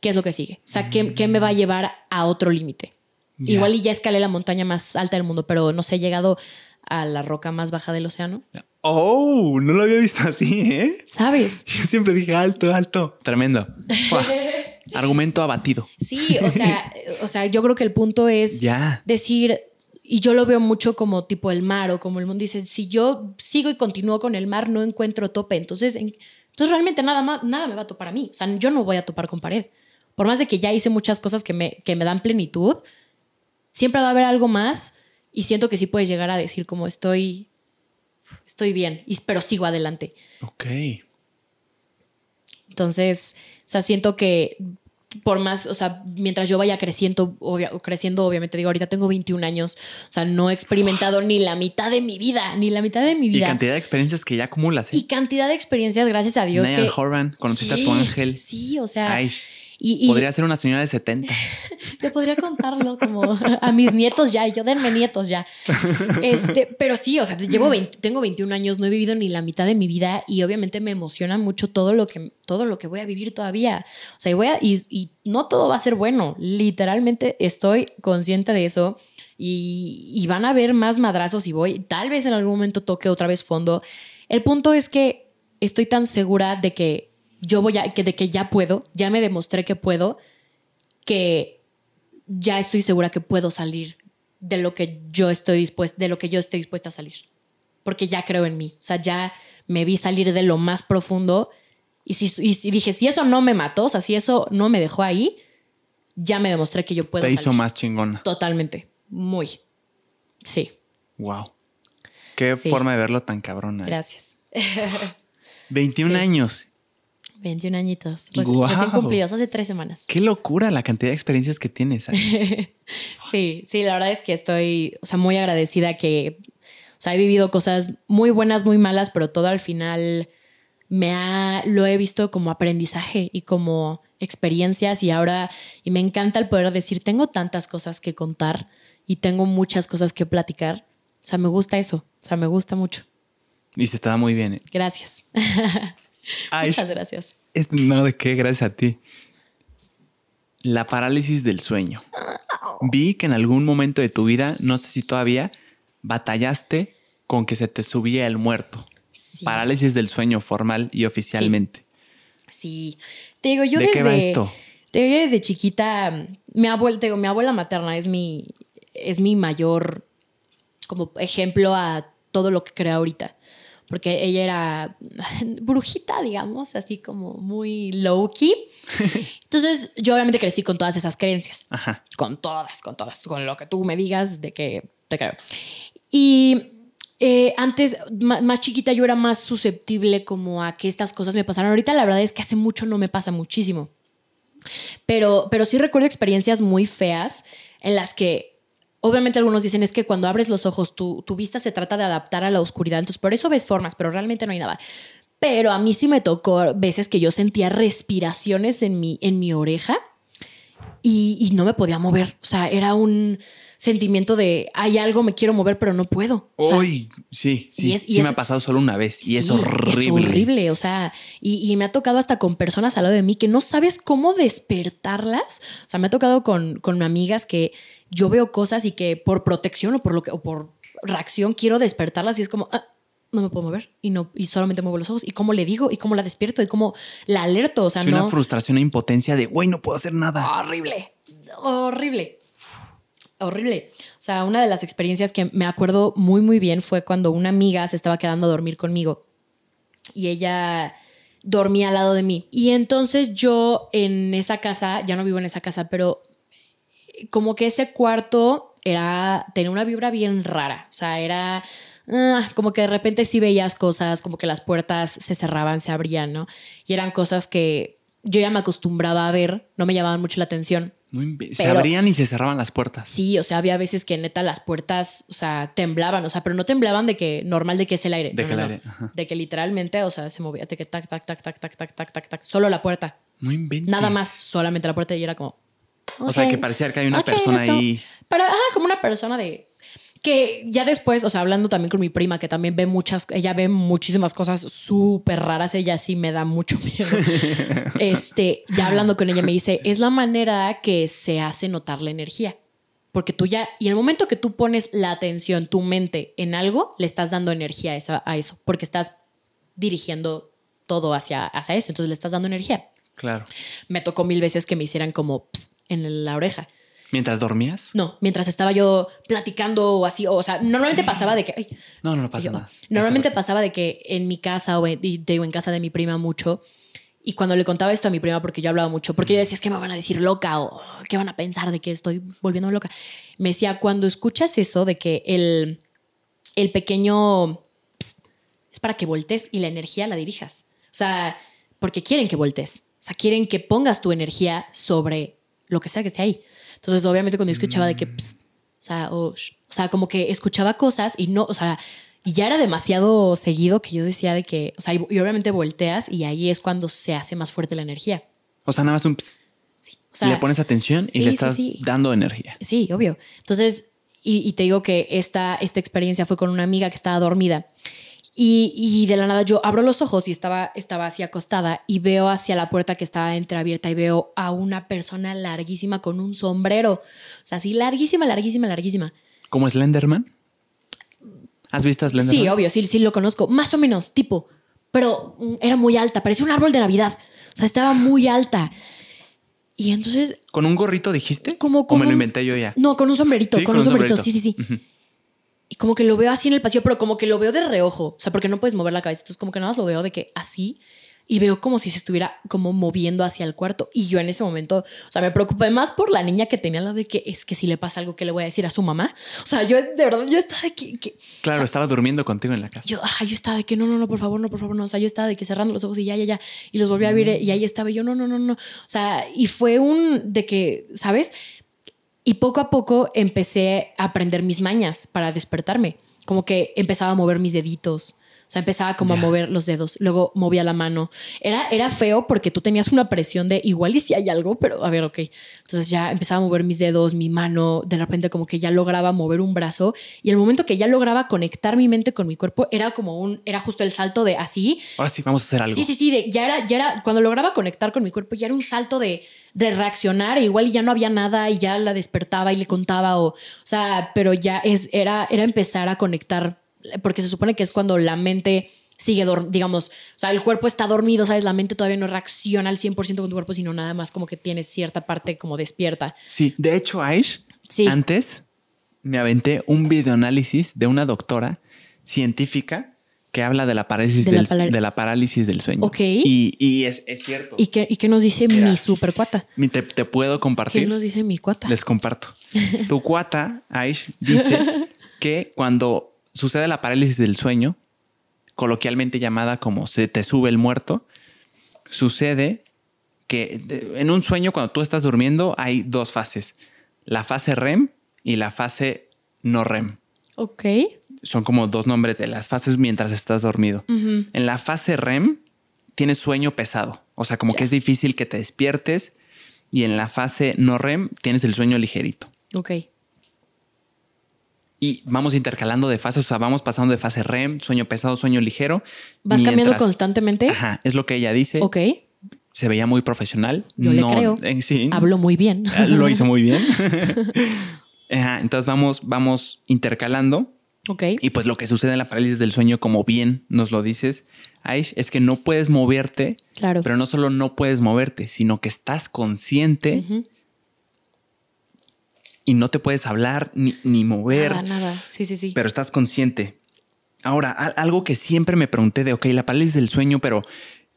¿Qué es lo que sigue? O sea, ¿qué, qué me va a llevar a otro límite? Igual y ya escalé la montaña más alta del mundo, pero no sé, he llegado a la roca más baja del océano. Oh, no lo había visto así, ¿eh? ¿Sabes? Yo siempre dije alto, alto. Tremendo. Argumento abatido. Sí, o sea, o sea, yo creo que el punto es decir, y yo lo veo mucho como tipo el mar o como el mundo dice, si yo sigo y continúo con el mar, no encuentro tope. Entonces, en- entonces realmente nada, más, nada me va a topar a mí. O sea, yo no voy a topar con pared. Por más de que ya hice muchas cosas que me, que me dan plenitud, siempre va a haber algo más y siento que sí puedes llegar a decir como estoy, estoy bien, y- pero sigo adelante. Ok. Entonces, o sea, siento que por más, o sea, mientras yo vaya creciendo, obvia- creciendo, obviamente digo, ahorita tengo 21 años, o sea, no he experimentado ni la mitad de mi vida, ni la mitad de mi Y vida. cantidad de experiencias que ya acumulas. ¿eh? Y cantidad de experiencias, gracias a Dios. Niall que, Horan, conociste a tu ángel. Sí, o sea, Ay, y, y podría ser una señora de 70. te podría contarlo como a mis nietos ya, y yo denme nietos ya. Este, pero sí, o sea, llevo 20 tengo 21 años, no he vivido ni la mitad de mi vida y obviamente me emociona mucho todo lo que, todo lo que voy a vivir todavía. O sea, y, voy a, y, y no todo va a ser bueno, literalmente estoy consciente de eso. Y, y van a haber más madrazos y voy, tal vez en algún momento toque otra vez fondo. El punto es que estoy tan segura de que yo voy a, que de que ya puedo, ya me demostré que puedo, que ya estoy segura que puedo salir de lo que yo estoy dispuesta, de lo que yo estoy dispuesta a salir. Porque ya creo en mí. O sea, ya me vi salir de lo más profundo. Y si, y si dije, si eso no me mató, o sea, si eso no me dejó ahí, ya me demostré que yo puedo Te salir. hizo más chingona. Totalmente. Muy. Sí. Wow. Qué Sí. forma de verlo tan cabrona. ¿eh? Gracias. 21 Sí. años. 21 años. Reci- Guau. Recién cumplidos, hace tres semanas. Qué locura la cantidad de experiencias que tienes. Ay. Sí, sí, la verdad es que estoy, o sea, muy agradecida que, o sea, he vivido cosas muy buenas, muy malas, pero todo al final me ha, lo he visto como aprendizaje y como experiencias y ahora, y me encanta el poder decir, tengo tantas cosas que contar y tengo muchas cosas que platicar. O sea, me gusta eso, o sea, me gusta mucho. Y se da muy bien. ¿eh? Gracias. Ah, Muchas es- gracias. es- no, de qué, gracias a ti. La parálisis del sueño. Vi que en algún momento de tu vida, no sé si todavía, batallaste con que se te subía el muerto. Sí. Parálisis del sueño formal y oficialmente. Sí. Te digo, yo ¿De desde. qué va esto? Te digo, yo desde chiquita, mi abuela, te digo, mi abuela materna es mi, es mi mayor como ejemplo a todo lo que creo ahorita. Porque ella era brujita, digamos, así como muy low key. Entonces, yo obviamente crecí con todas esas creencias. Ajá. Con todas, con todas, con lo que tú me digas de que te creo. Y eh, antes, más chiquita, yo era más susceptible como a que estas cosas me pasaran. Ahorita la verdad es que hace mucho no me pasa muchísimo. Pero, pero sí recuerdo experiencias muy feas en las que obviamente algunos dicen es que cuando abres los ojos tu, tu vista se trata de adaptar a la oscuridad, entonces por eso ves formas, pero realmente no hay nada. Pero a mí sí me tocó veces que yo sentía respiraciones en mi, en mi oreja y, y no me podía mover. O sea, era un sentimiento de hay algo, me quiero mover, pero no puedo. O sea, Uy, sí, sí, y es- y sí me ha pasado solo una vez y es horrible. Es horrible, o sea, y, y me ha tocado hasta con personas al lado de mí que no sabes cómo despertarlas. O sea, me ha tocado con, con amigas que yo veo cosas y que por protección o por lo que o por reacción quiero despertarlas y es como ah, no me puedo mover y no y solamente muevo los ojos y cómo le digo y cómo la despierto y cómo la alerto, o sea, Sí, no una frustración e impotencia de, güey, no puedo hacer nada. horrible, horrible, horrible. O sea, una de las experiencias que me acuerdo muy, muy bien fue cuando una amiga se estaba quedando a dormir conmigo y ella dormía al lado de mí. Y entonces yo en esa casa, ya no vivo en esa casa, pero como que ese cuarto era, tenía una vibra bien rara. O sea, era ah, como que de repente sí veías cosas, como que las puertas se cerraban, se abrían, ¿no? Y eran cosas que yo ya me acostumbraba a ver, no me llamaban mucho la atención. No se abrían y se cerraban las puertas. Sí, o sea, había veces que neta las puertas, o sea, temblaban, o sea, pero no temblaban de que normal de que es el aire. De no, que no, el aire, ajá. De que literalmente, o sea, se movía, de que tac, tac, tac, tac, tac, tac, tac, tac, tac, solo la puerta. No inventes. Nada más, solamente la puerta y era como. O sea, que parecía que hay una persona ahí. Pero, ajá, como una persona de. Que ya después, o sea, hablando también con mi prima, que también ve muchas, ella ve muchísimas cosas súper raras, ella sí me da mucho miedo. este, ya hablando con ella me dice, es la manera que se hace notar la energía. Porque tú ya, y el momento que tú pones la atención, tu mente en algo, le estás dando energía a, esa- a eso, porque estás dirigiendo todo hacia, hacia eso, entonces le estás dando energía. Claro. Me tocó mil veces que me hicieran como "Psst", en la oreja. Mientras dormías. No, mientras estaba yo platicando o así, o sea, normalmente pasaba de que... ay, No, no, no pasa yo- nada. Normalmente pasaba de que en mi casa o en, digo, en casa de mi prima mucho, y cuando le contaba esto a mi prima, porque yo hablaba mucho, porque yo decía, es que me van a decir loca o qué van a pensar de que estoy volviéndome loca. Me decía, cuando escuchas eso de que el, el pequeño psst, es para que voltees y la energía la dirijas. O sea, porque quieren que voltees. O sea, quieren que pongas tu energía sobre lo que sea que esté ahí. Entonces, obviamente, cuando yo escuchaba de que, psst, o sea, o, sh- o sea, como que escuchaba cosas y no, o sea, y ya era demasiado seguido que yo decía de que, o sea, y, y obviamente volteas y ahí es cuando se hace más fuerte la energía. O sea, nada más un ps, Sí. O sea, le pones atención y sí, le estás sí. dando energía. Sí, obvio. Entonces, y, y te digo que esta, esta experiencia fue con una amiga que estaba dormida. Y, y de la nada yo abro los ojos y estaba, estaba así acostada y veo hacia la puerta que estaba entreabierta y veo a una persona larguísima con un sombrero. O sea, así larguísima, larguísima, larguísima. ¿Como Slenderman? ¿Has visto a Slenderman? Sí, obvio, sí, sí lo conozco. Más o menos, tipo. Pero era muy alta, parecía un árbol de Navidad. O sea, estaba muy alta. Y entonces ¿Con un gorrito dijiste? como, ¿O como me lo inventé yo ya? No, con un sombrerito, Sí, con, un sombrerito. Sí, sí, sí. Y como que lo veo así en el pasillo, pero como que lo veo de reojo. O sea, porque no puedes mover la cabeza. Entonces, como que nada más lo veo de que así. Y veo como si se estuviera como moviendo hacia el cuarto. Y yo en ese momento, o sea, me preocupé más por la niña que tenía la de que es que si le pasa algo, ¿qué le voy a decir a su mamá? O sea, yo de verdad, yo estaba de que. que- Claro, estaba durmiendo contigo en la casa. yo, ajá, yo estaba de que no, no, no, por favor, no, por favor, no. O sea, yo estaba de que cerrando los ojos y ya, ya, ya. Y los volví a ver y ahí estaba y yo, no, no, no, no. O sea, y fue un de que, ¿sabes? Y poco a poco empecé a aprender mis mañas para despertarme. Como que empezaba a mover mis deditos. O sea, empezaba como a mover los dedos, luego movía la mano. Era, era feo porque tú tenías una presión de igual y si hay algo, pero a ver, ok. Entonces ya empezaba a mover mis dedos, mi mano, de repente como que ya lograba mover un brazo y el momento que ya lograba conectar mi mente con mi cuerpo era como un, era justo el salto de así. Ahora sí, vamos a hacer algo. Sí, sí, sí, ya era, ya era, cuando lograba conectar con mi cuerpo ya era un salto de, de reaccionar, e igual ya no había nada y ya la despertaba y le contaba o, o sea, pero ya es, era, era empezar a conectar porque se supone que es cuando la mente sigue, digamos, o sea, el cuerpo está dormido, ¿sabes? La mente todavía no reacciona al 100% con tu cuerpo, sino nada más como que tienes cierta parte como despierta. Sí, de hecho, Aish, antes me aventé un videoanálisis de una doctora científica que habla de la parálisis, de, del, la, parálisis del sueño. Ok. Y, es, cierto. ¿Y qué, y nos dice mi super cuata? Te, te, puedo compartir. ¿Qué nos dice mi cuata? Les comparto. tu cuata, Aish, dice que cuando sucede la parálisis del sueño, coloquialmente llamada como se te sube el muerto, sucede que en un sueño cuando tú estás durmiendo hay dos fases, la fase REM y la fase no REM. Ok. Son como dos nombres de las fases mientras estás dormido. En la fase REM tienes sueño pesado, o sea, como que es difícil que te despiertes y en la fase no REM tienes el sueño ligerito. Ok y vamos intercalando de fases, o sea, vamos pasando de fase REM, sueño pesado, sueño ligero. ¿Vas cambiando constantemente? Ajá, es lo que ella dice. Ok. Se veía muy profesional. Yo le creo. Eh, sí. Hablo muy bien. Ah, lo hizo muy bien. Ajá, entonces vamos, vamos intercalando. Ok. Y pues lo que sucede en la parálisis del sueño, como bien nos lo dices, Aish, es que no puedes moverte. Claro. Pero no solo no puedes moverte, sino que estás consciente y no te puedes hablar ni, ni mover. Nada, nada. Sí, sí, sí. Pero estás consciente. Ahora, algo que siempre me pregunté de, ok, la parálisis del sueño, pero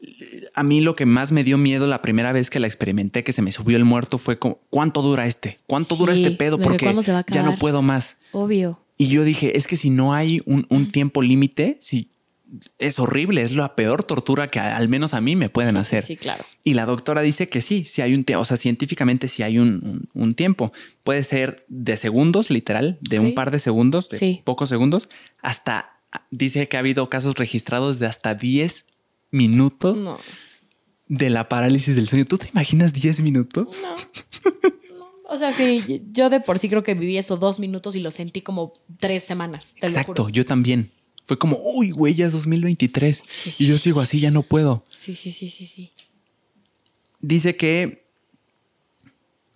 eh, a mí lo que más me dio miedo la primera vez que la experimenté, que se me subió el muerto, fue como, ¿cuánto dura este? ¿Cuánto dura este pedo? Porque ya no puedo más. Obvio. Y yo dije, es que si no hay un, un tiempo límite, si es horrible, es la peor tortura que al menos a mí me pueden hacer. Sí, claro. Y la doctora dice que sí, sí hay un tiempo, o sea, científicamente sí hay un, tiempo. Puede ser de segundos, literal, de un par de segundos, de pocos segundos, hasta, dice que ha habido casos registrados de hasta 10 minutos de la parálisis del sueño. ¿Tú te imaginas 10 minutos? No. O sea, sí, yo de por sí creo que viví esos dos minutos y lo sentí como tres semanas. Exacto, yo también. Fue como, uy, güey, ya es 2023. y yo sigo así, ya no puedo. Sí, sí, sí, sí, sí. Dice que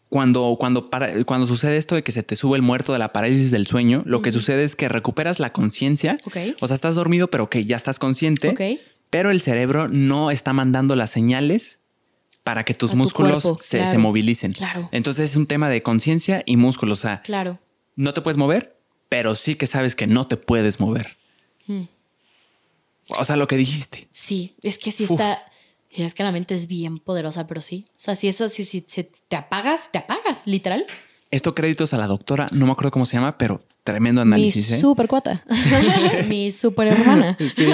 cuando, cuando, cuando sucede esto de que se te sube el muerto de la parálisis del sueño, lo que sucede es que recuperas la conciencia. O sea, estás dormido, pero que ya estás consciente. Pero el cerebro no está mandando las señales para que tus músculos se, se, movilicen. Claro. Entonces es un tema de conciencia y músculos. O sea, claro. no te puedes mover, pero sí que sabes que no te puedes mover. O sea, lo que dijiste. Sí, es que sí está. Es que la mente es bien poderosa, pero sí. O sea, si eso, si, si, te apagas, te apagas, literal. Esto créditos a la doctora, no me acuerdo cómo se llama, pero tremendo análisis. Mi ¿eh? super cuata. Mi super hermana. Sí.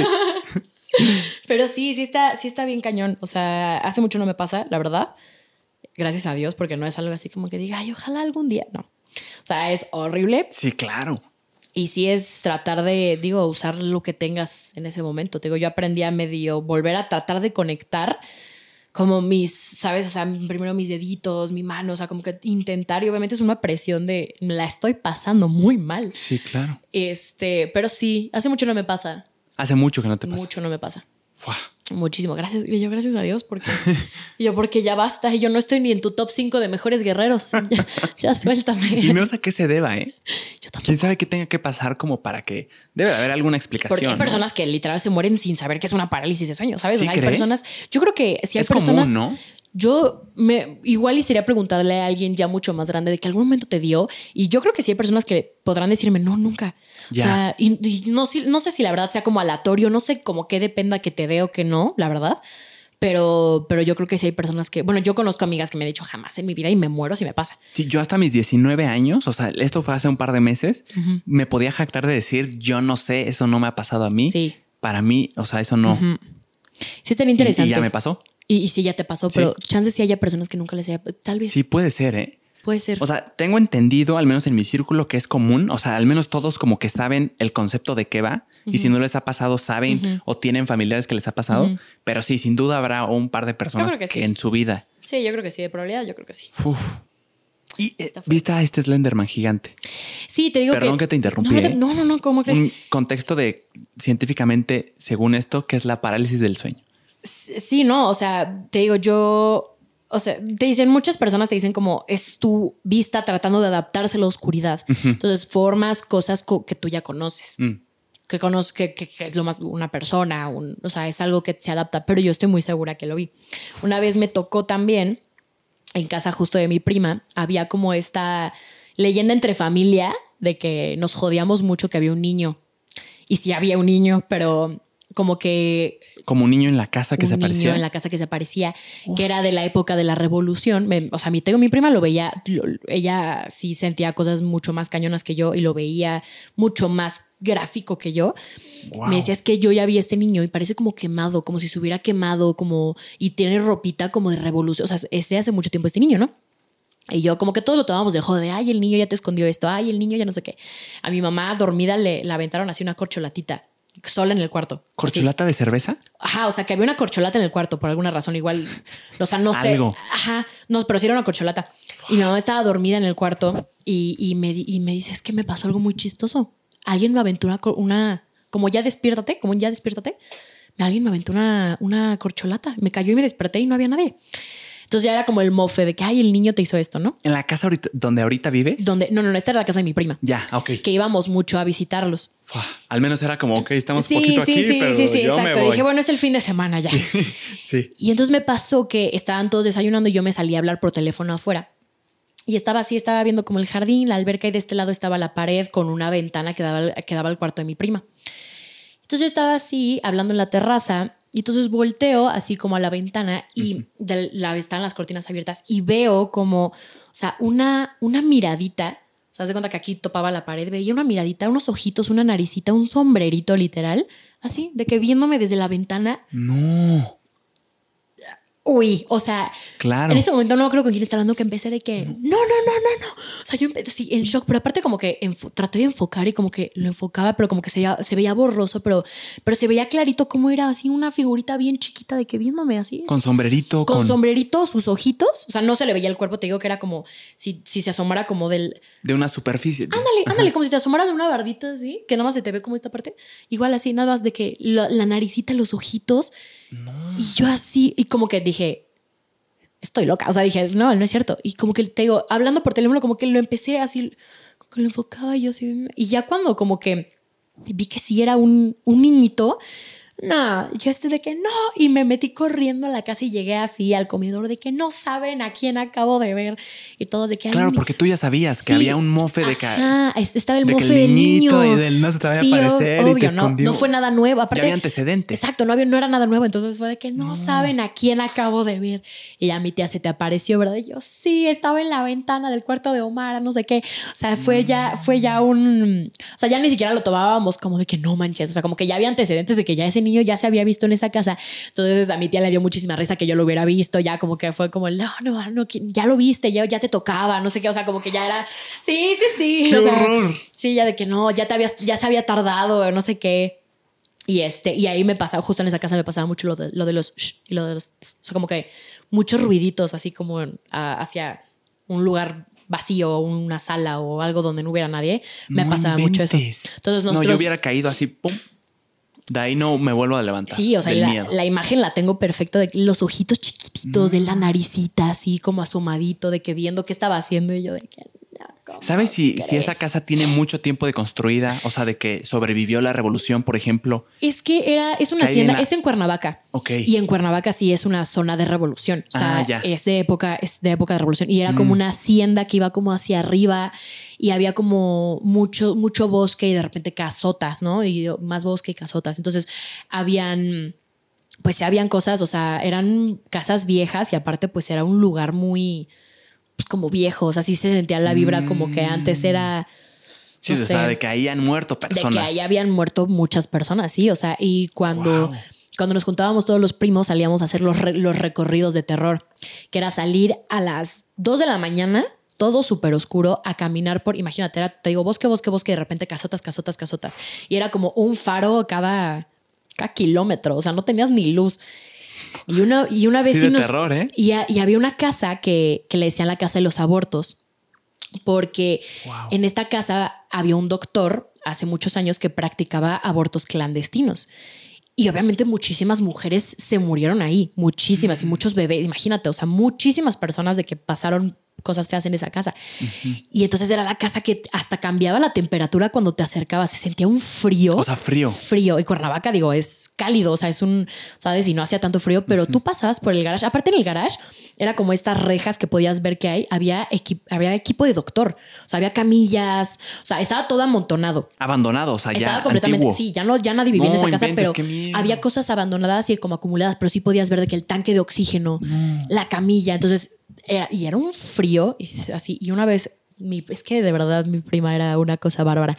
pero sí, sí está, sí está bien cañón. O sea, hace mucho no me pasa, la verdad. Gracias a Dios, porque no es algo así como que diga, ay, ojalá algún día. No. O sea, es horrible. Sí, claro. Y sí es tratar de, digo, usar lo que tengas en ese momento. Te digo, yo aprendí a medio volver a tratar de conectar como mis, ¿sabes? O sea, primero mis deditos, mi mano, o sea, como que intentar, y obviamente es una presión de, la estoy pasando muy mal. Sí, claro. Este, pero sí, hace mucho no me pasa. Hace mucho que no te pasa. Mucho no me pasa. Muchísimo. Gracias. Y yo, gracias a Dios, porque yo, porque ya basta. Y yo no estoy ni en tu top 5 de mejores guerreros. ya, suéltame. Y no sé a qué se deba, ¿eh? Yo tampoco. ¿Quién sabe qué tenga que pasar como para que debe haber alguna explicación? Porque hay personas que literal se mueren sin saber que es una parálisis de sueño, ¿sabes? hay personas. Yo creo que si hay es personas. Común, ¿no? Yo me igual y sería preguntarle a alguien ya mucho más grande de que algún momento te dio. Y yo creo que sí hay personas que podrán decirme, no, nunca. O sea, y, no, no sé si la verdad sea como aleatorio, no sé cómo que dependa que te dé o que no, la verdad. Pero, pero yo creo que sí hay personas que, bueno, yo conozco amigas que me han dicho jamás en mi vida y me muero si me pasa. Sí, yo hasta mis 19 años, o sea, esto fue hace un par de meses, me podía jactar de decir, yo no sé, eso no me ha pasado a mí. Sí. Para mí, o sea, eso no. Sí, es interesante. y ya me pasó. Y, y sí, ya te pasó, pero chances si haya personas que nunca les haya. Tal vez. Sí, puede ser, ¿eh? Puede ser. O sea, tengo entendido, al menos en mi círculo, que es común. O sea, al menos todos como que saben el concepto de qué va, Y si no les ha pasado, saben o tienen familiares que les ha pasado. Pero sí, sin duda habrá un par de personas que, en su vida. Sí, yo creo que sí, de probabilidad, yo creo que sí. ¿Y eh, viste a este Slenderman gigante? Sí, te digo Perdón que, te interrumpí. ¿eh? No, no, no, ¿cómo crees? Un contexto de científicamente, según esto, que es la parálisis del sueño. Sí, no, o sea, te digo, yo, o sea, te dicen, muchas personas te dicen como es tu vista tratando de adaptarse a la oscuridad. Entonces formas cosas que tú ya conoces. Mm. Que conoces que, es lo más una persona, o sea, es algo que se adapta, pero yo estoy muy segura que lo vi. Una vez me tocó también en casa justo de mi prima, había como esta leyenda entre familia de que nos jodíamos mucho que había un niño. Y sí había un niño, pero como que... Como un niño en la casa que se aparecía. Un niño en la casa que se aparecía, que era de la época de la revolución. o sea, mi, tengo, mi prima lo veía, ella sí sentía cosas mucho más cañonas que yo y lo veía mucho más gráfico que yo. Me decía, es que yo ya vi a este niño y parece como quemado, como si se hubiera quemado, como... Y tiene ropita como de revolución. O sea, es de hace mucho tiempo este niño, ¿no? Y yo como que todos lo tomamos de joder, ay, el niño ya te escondió esto, ay, el niño ya no sé qué. A mi mamá dormida le, la aventaron así una corcholatita sola en el cuarto. ¿Corcholata de cerveza? Ajá, o sea, que había una corcholata en el cuarto por alguna razón, igual, o sea, no sé. Algo. Ajá, no, pero sí era una corcholata. Y mi mamá estaba dormida en el cuarto y, me, y me dice, es que me pasó algo muy chistoso. Alguien me aventó una, como ya despiértate, como ya despiértate. Alguien me aventó una, una corcholata. Me cayó y me desperté y no había nadie. Entonces ya era como el mofe de que, ay, el niño te hizo esto, ¿no? ¿En la casa ahorita, donde ahorita vives? Donde, no, no, no, esta era la casa de mi prima. Ya, ok. Que íbamos mucho a visitarlos. al menos era como, ok, estamos un poquito aquí, sí, pero sí, sí, exacto. Dije, bueno, es el fin de semana ya. Sí, Y entonces me pasó que estaban todos desayunando y yo me salí a hablar por teléfono afuera. Y estaba así, estaba viendo como el jardín, la alberca y de este lado estaba la pared con una ventana que daba, que daba al cuarto de mi prima. Entonces yo estaba así hablando en la terraza y entonces volteo así como a la ventana y la, están las cortinas abiertas y veo como, o sea, una, una miradita. O sea, se cuenta que aquí topaba la pared, veía una miradita, unos ojitos, una naricita, un sombrerito literal, así, de que viéndome desde la ventana. No uy, o sea, claro. en ese momento no creo con quién está hablando que empecé de que no, no, no, no, no. O sea, yo empecé sí, en shock, pero aparte como que traté de enfocar y como que lo enfocaba, pero como que se veía, se veía borroso, pero, pero se veía clarito cómo era así una figurita bien chiquita de que viéndome así. Con sombrerito. Con, sombrerito, sus ojitos. O sea, no se le veía el cuerpo, te digo que era como si, si se asomara como del... De una superficie. Ándale, ándale, como si te asomara de una bardita así, que nada más se te ve como esta parte. Igual así, nada más de que la, la naricita, los ojitos y yo así, y como que dije, estoy loca. O sea, dije, no, no es cierto. Y como que te digo, hablando por teléfono, como que lo empecé así, como que lo enfocaba yo así. Y ya cuando como que vi que sí era un, un niñito, no, yo estoy de que no, y me metí corriendo a la casa y llegué así al comedor de que no saben a quién acabo de ver y todos de que claro porque tú ya sabías que había un mofe de que estaba el mofe del niño. y del no se te vaya a aparecer y te escondió. No, no, fue nada nuevo aparte ya había antecedentes. Exacto no había no era nada nuevo entonces fue de que no, saben a quién acabo de ver y ya mi tía se te apareció verdad y yo sí estaba en la ventana del cuarto de Omar no sé qué o sea fue ya fue ya un o sea ya ni siquiera lo tomábamos como de que no manches o sea como que ya había antecedentes de que ya ese niño ya se había visto en esa casa. Entonces a mi tía le dio muchísima risa que yo lo hubiera visto, ya como que fue como, no, no, no, ya lo viste, ya, ya te tocaba, no sé qué, o sea, como que ya era, sí, sí, sí. Qué horror. Sí, ya de que no, ya te habías, ya se había tardado, no sé qué. Y este, y ahí me pasaba, justo en esa casa me pasaba mucho lo de, lo de los y lo de los, o sea, como que muchos ruiditos así como hacia un lugar vacío, una sala o algo donde no hubiera nadie, me pasaba mucho eso. Entonces nosotros, no, yo hubiera caído así, pum, de ahí no me vuelvo a levantar. Sí, o sea, la, imagen la tengo perfecta de los ojitos chiquititos, de la mm. naricita así como asomadito, de que viendo qué estaba haciendo y yo de que ¿Sabes si, si, esa casa tiene mucho tiempo de construida? O sea, de que sobrevivió la revolución, por ejemplo. Es que era, es una hacienda, es en Cuernavaca. Ok. Y en Cuernavaca sí es una zona de revolución. O sea, ah, es de época, es de época de revolución. Y era como mm. una hacienda que iba como hacia arriba y había como mucho, mucho bosque y de repente casotas, ¿no? Y más bosque y casotas. Entonces habían, pues habían cosas, o sea, eran casas viejas y aparte pues era un lugar muy pues, como viejos, así se sentía la vibra como que antes era... Sí, o sea, de que hayan muerto personas. De que ahí habían muerto muchas personas, sí, o sea, y cuando... Cuando nos juntábamos todos los primos, salíamos a hacer los, los recorridos de terror, que era salir a las 2 de la mañana todo súper oscuro a caminar por, imagínate, era, te digo, bosque, bosque, bosque, de repente casotas, casotas, casotas. Y era como un faro cada, cada kilómetro, o sea, no tenías ni luz. Y una, y una vez Sí, sí de nos- terror, ¿eh? y, a- y había una casa que, que le decían la casa de los abortos, porque Wow. en esta casa había un doctor hace muchos años que practicaba abortos clandestinos. Y obviamente muchísimas mujeres se murieron ahí, muchísimas, y muchos bebés, imagínate, o sea, muchísimas personas de que pasaron cosas feas en esa casa. Y entonces era la casa que hasta cambiaba la temperatura cuando te acercabas, se sentía un frío. O sea, frío. Frío. Y Cuernavaca, digo, es cálido, o sea, es un, ¿sabes? Y no hacía tanto frío, pero tú pasabas por el garage. Aparte en el garage era como estas rejas que podías ver que hay, había, equi- había equipo de doctor, o sea, había camillas, o sea, estaba todo amontonado. Abandonado, o sea, Estaba ya completamente, antiguo. sí, ya no, ya nadie vivía en esa casa, inventes, pero había cosas abandonadas y como acumuladas, pero sí podías ver de que el tanque de oxígeno, la camilla, entonces era, y era un frío y así. Y una vez, mi, es que de verdad mi prima era una cosa bárbara.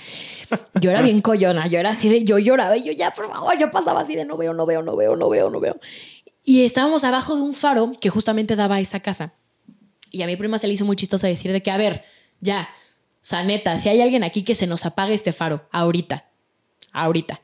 Yo era bien coyona, yo era así de, yo lloraba y yo ya, por favor, yo pasaba así de no veo, no veo, no veo, no veo, no veo. Y estábamos abajo de un faro que justamente daba a esa casa. Y a mi prima se le hizo muy chistoso decir de que, a ver, ya, o sea, neta, si hay alguien aquí que se nos apague este faro, ahorita, ahorita.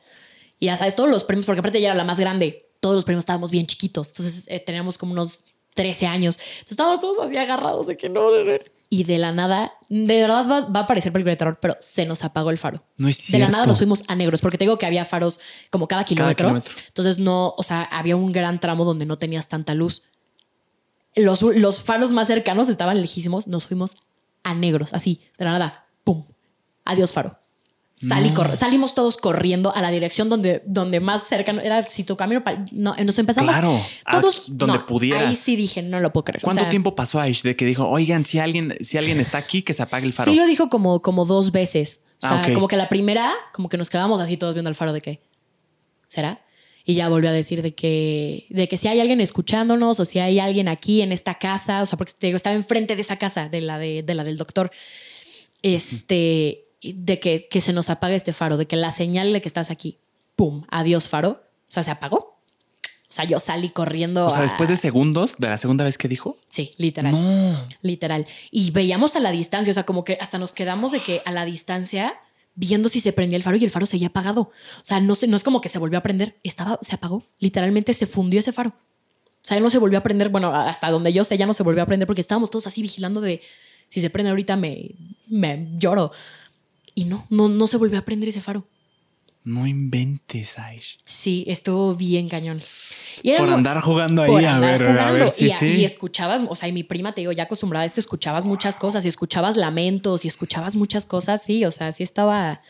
Y ya sabes, todos los premios, porque aparte ella era la más grande, todos los premios estábamos bien chiquitos, entonces eh, teníamos como unos 13 años, entonces estábamos todos así agarrados de que no, no, no. Y de la nada, de verdad va, va a parecer película de terror, pero se nos apagó el faro. No es De la nada nos fuimos a negros, porque te digo que había faros como cada kilómetro. kilómetro. Entonces no, o sea, había un gran tramo donde no tenías tanta luz. Los, los faros más cercanos estaban lejísimos, nos fuimos a negros, así, de la nada, ¡pum! Adiós faro. Salí salimos todos corriendo a la dirección donde, donde más cercano era, si tu camino, no, nos empezamos Claro, a todos, donde no, pudieras. Ahí sí dije, no lo puedo creer. O ¿Cuánto sea, tiempo pasó Aish de que dijo, oigan, si alguien, si alguien está aquí, que se apague el faro? Sí lo dijo como, como dos veces. O sea, Ah, ok. como que la primera, como que nos quedamos así todos viendo el faro de que, ¿será? Y ya volvió a decir de que, de que si hay alguien escuchándonos o si hay alguien aquí en esta casa, o sea, porque te digo, estaba enfrente de esa casa, de la, de, de la del doctor, este, de que, que se nos apague este faro, de que la señal de que estás aquí, ¡pum! Adiós faro. O sea, se apagó. O sea, yo salí corriendo. o sea, a- después de segundos, de la segunda vez que dijo. Sí, literal. No. Literal. Y veíamos a la distancia, o sea, como que hasta nos quedamos de que a la distancia viendo si se prendía el faro y el faro seguía apagado. O sea, no, se- no es como que se volvió a prender, estaba, se apagó. Literalmente se fundió ese faro. O sea, ya no se volvió a prender. Bueno, hasta donde yo sé, ya no se volvió a prender porque estábamos todos así vigilando de si se prende ahorita me, me lloro. Y no, no, no se volvió a prender ese faro. No inventes, Aish. Sí, estuvo bien cañón. Y Por andar jugando ahí, a ver, a ver, sí, y, sí. y escuchabas, o sea, y mi prima, te digo, ya acostumbrada a esto, escuchabas muchas cosas y escuchabas lamentos y escuchabas muchas cosas, sí, o sea, sí estaba,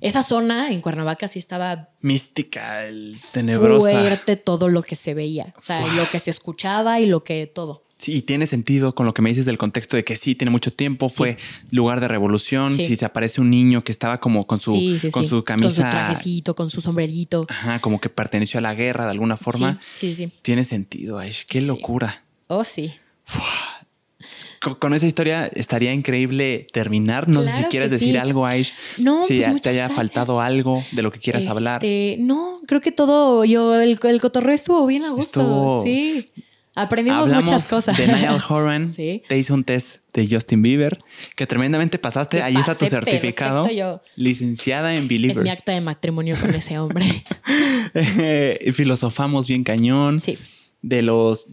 esa zona en Cuernavaca sí estaba Mística, el tenebrosa. fuerte todo lo que se veía, o sea, lo que se escuchaba y lo que todo. Sí, y tiene sentido con lo que me dices del contexto de que sí, tiene mucho tiempo, fue lugar de revolución. Sí. Si se aparece un niño que estaba como con su, con su camisa, Con su trajecito, con su sombrerito. ajá, como que perteneció a la guerra de alguna forma. Sí, sí. Tiene sentido, Aish. Qué locura. Oh, sí. Con, con esa historia estaría increíble terminar. No sé si quieres decir algo, Aish. No, si pues te haya gracias. faltado algo de lo que quieras hablar. Este, No, creo que todo, yo, el, el cotorreo estuvo bien a gusto. Estuvo- Sí. Aprendimos Hablamos muchas cosas. de Niall Horan. Sí. Te hizo un test de Justin Bieber que tremendamente pasaste. Ahí está tu certificado. yo. Licenciada en Es Believer. mi acta de matrimonio con ese hombre. Eh, filosofamos bien cañón. Sí. De los,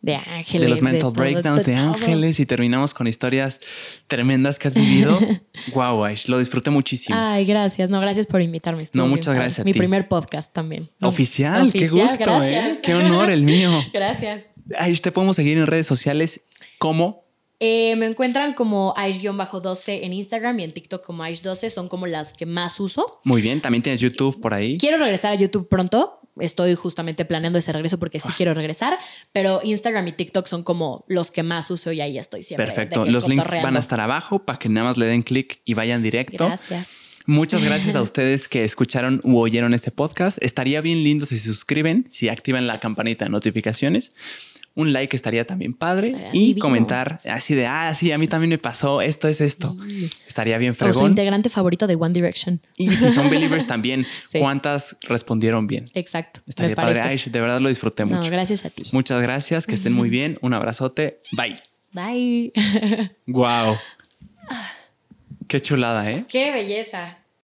De ángeles. de los mental breakdowns, de, todo. ángeles y terminamos con historias tremendas que has vivido. wow, Aish, lo disfruté muchísimo. Ay, gracias. No, gracias por invitarme. No, muchas gracias a Mi ti. primer podcast también. Oficial, qué gusto, gracias. ¿eh? Qué honor el mío. Gracias. Aish, te podemos seguir en redes sociales como Eh, me encuentran como Aish-12 en Instagram y en TikTok como Aish12. Son como las que más uso. muy bien. También tienes YouTube por ahí. Quiero regresar a YouTube pronto. Estoy justamente planeando ese regreso porque Ah. sí quiero regresar. Pero Instagram y TikTok son como los que más uso y ahí estoy siempre. Perfecto. Los links van a estar abajo para que nada más le den clic y vayan directo. Gracias. Muchas gracias a ustedes que escucharon u oyeron este podcast. Estaría bien lindo si se suscriben, si activan la campanita de notificaciones. Un like estaría también padre Estaría y divino. comentar así de, ah, sí, a mí también me pasó, esto es esto. Estaría bien O su fregón. integrante favorito de One Direction. Y si son believers también, Sí. ¿cuántas respondieron bien? Exacto. Estaría padre. Aish, de verdad lo disfruté No, mucho. gracias a ti. Muchas gracias, que estén muy bien. Un abrazote. Bye. Bye. Wow. Qué chulada, ¿eh? Qué belleza.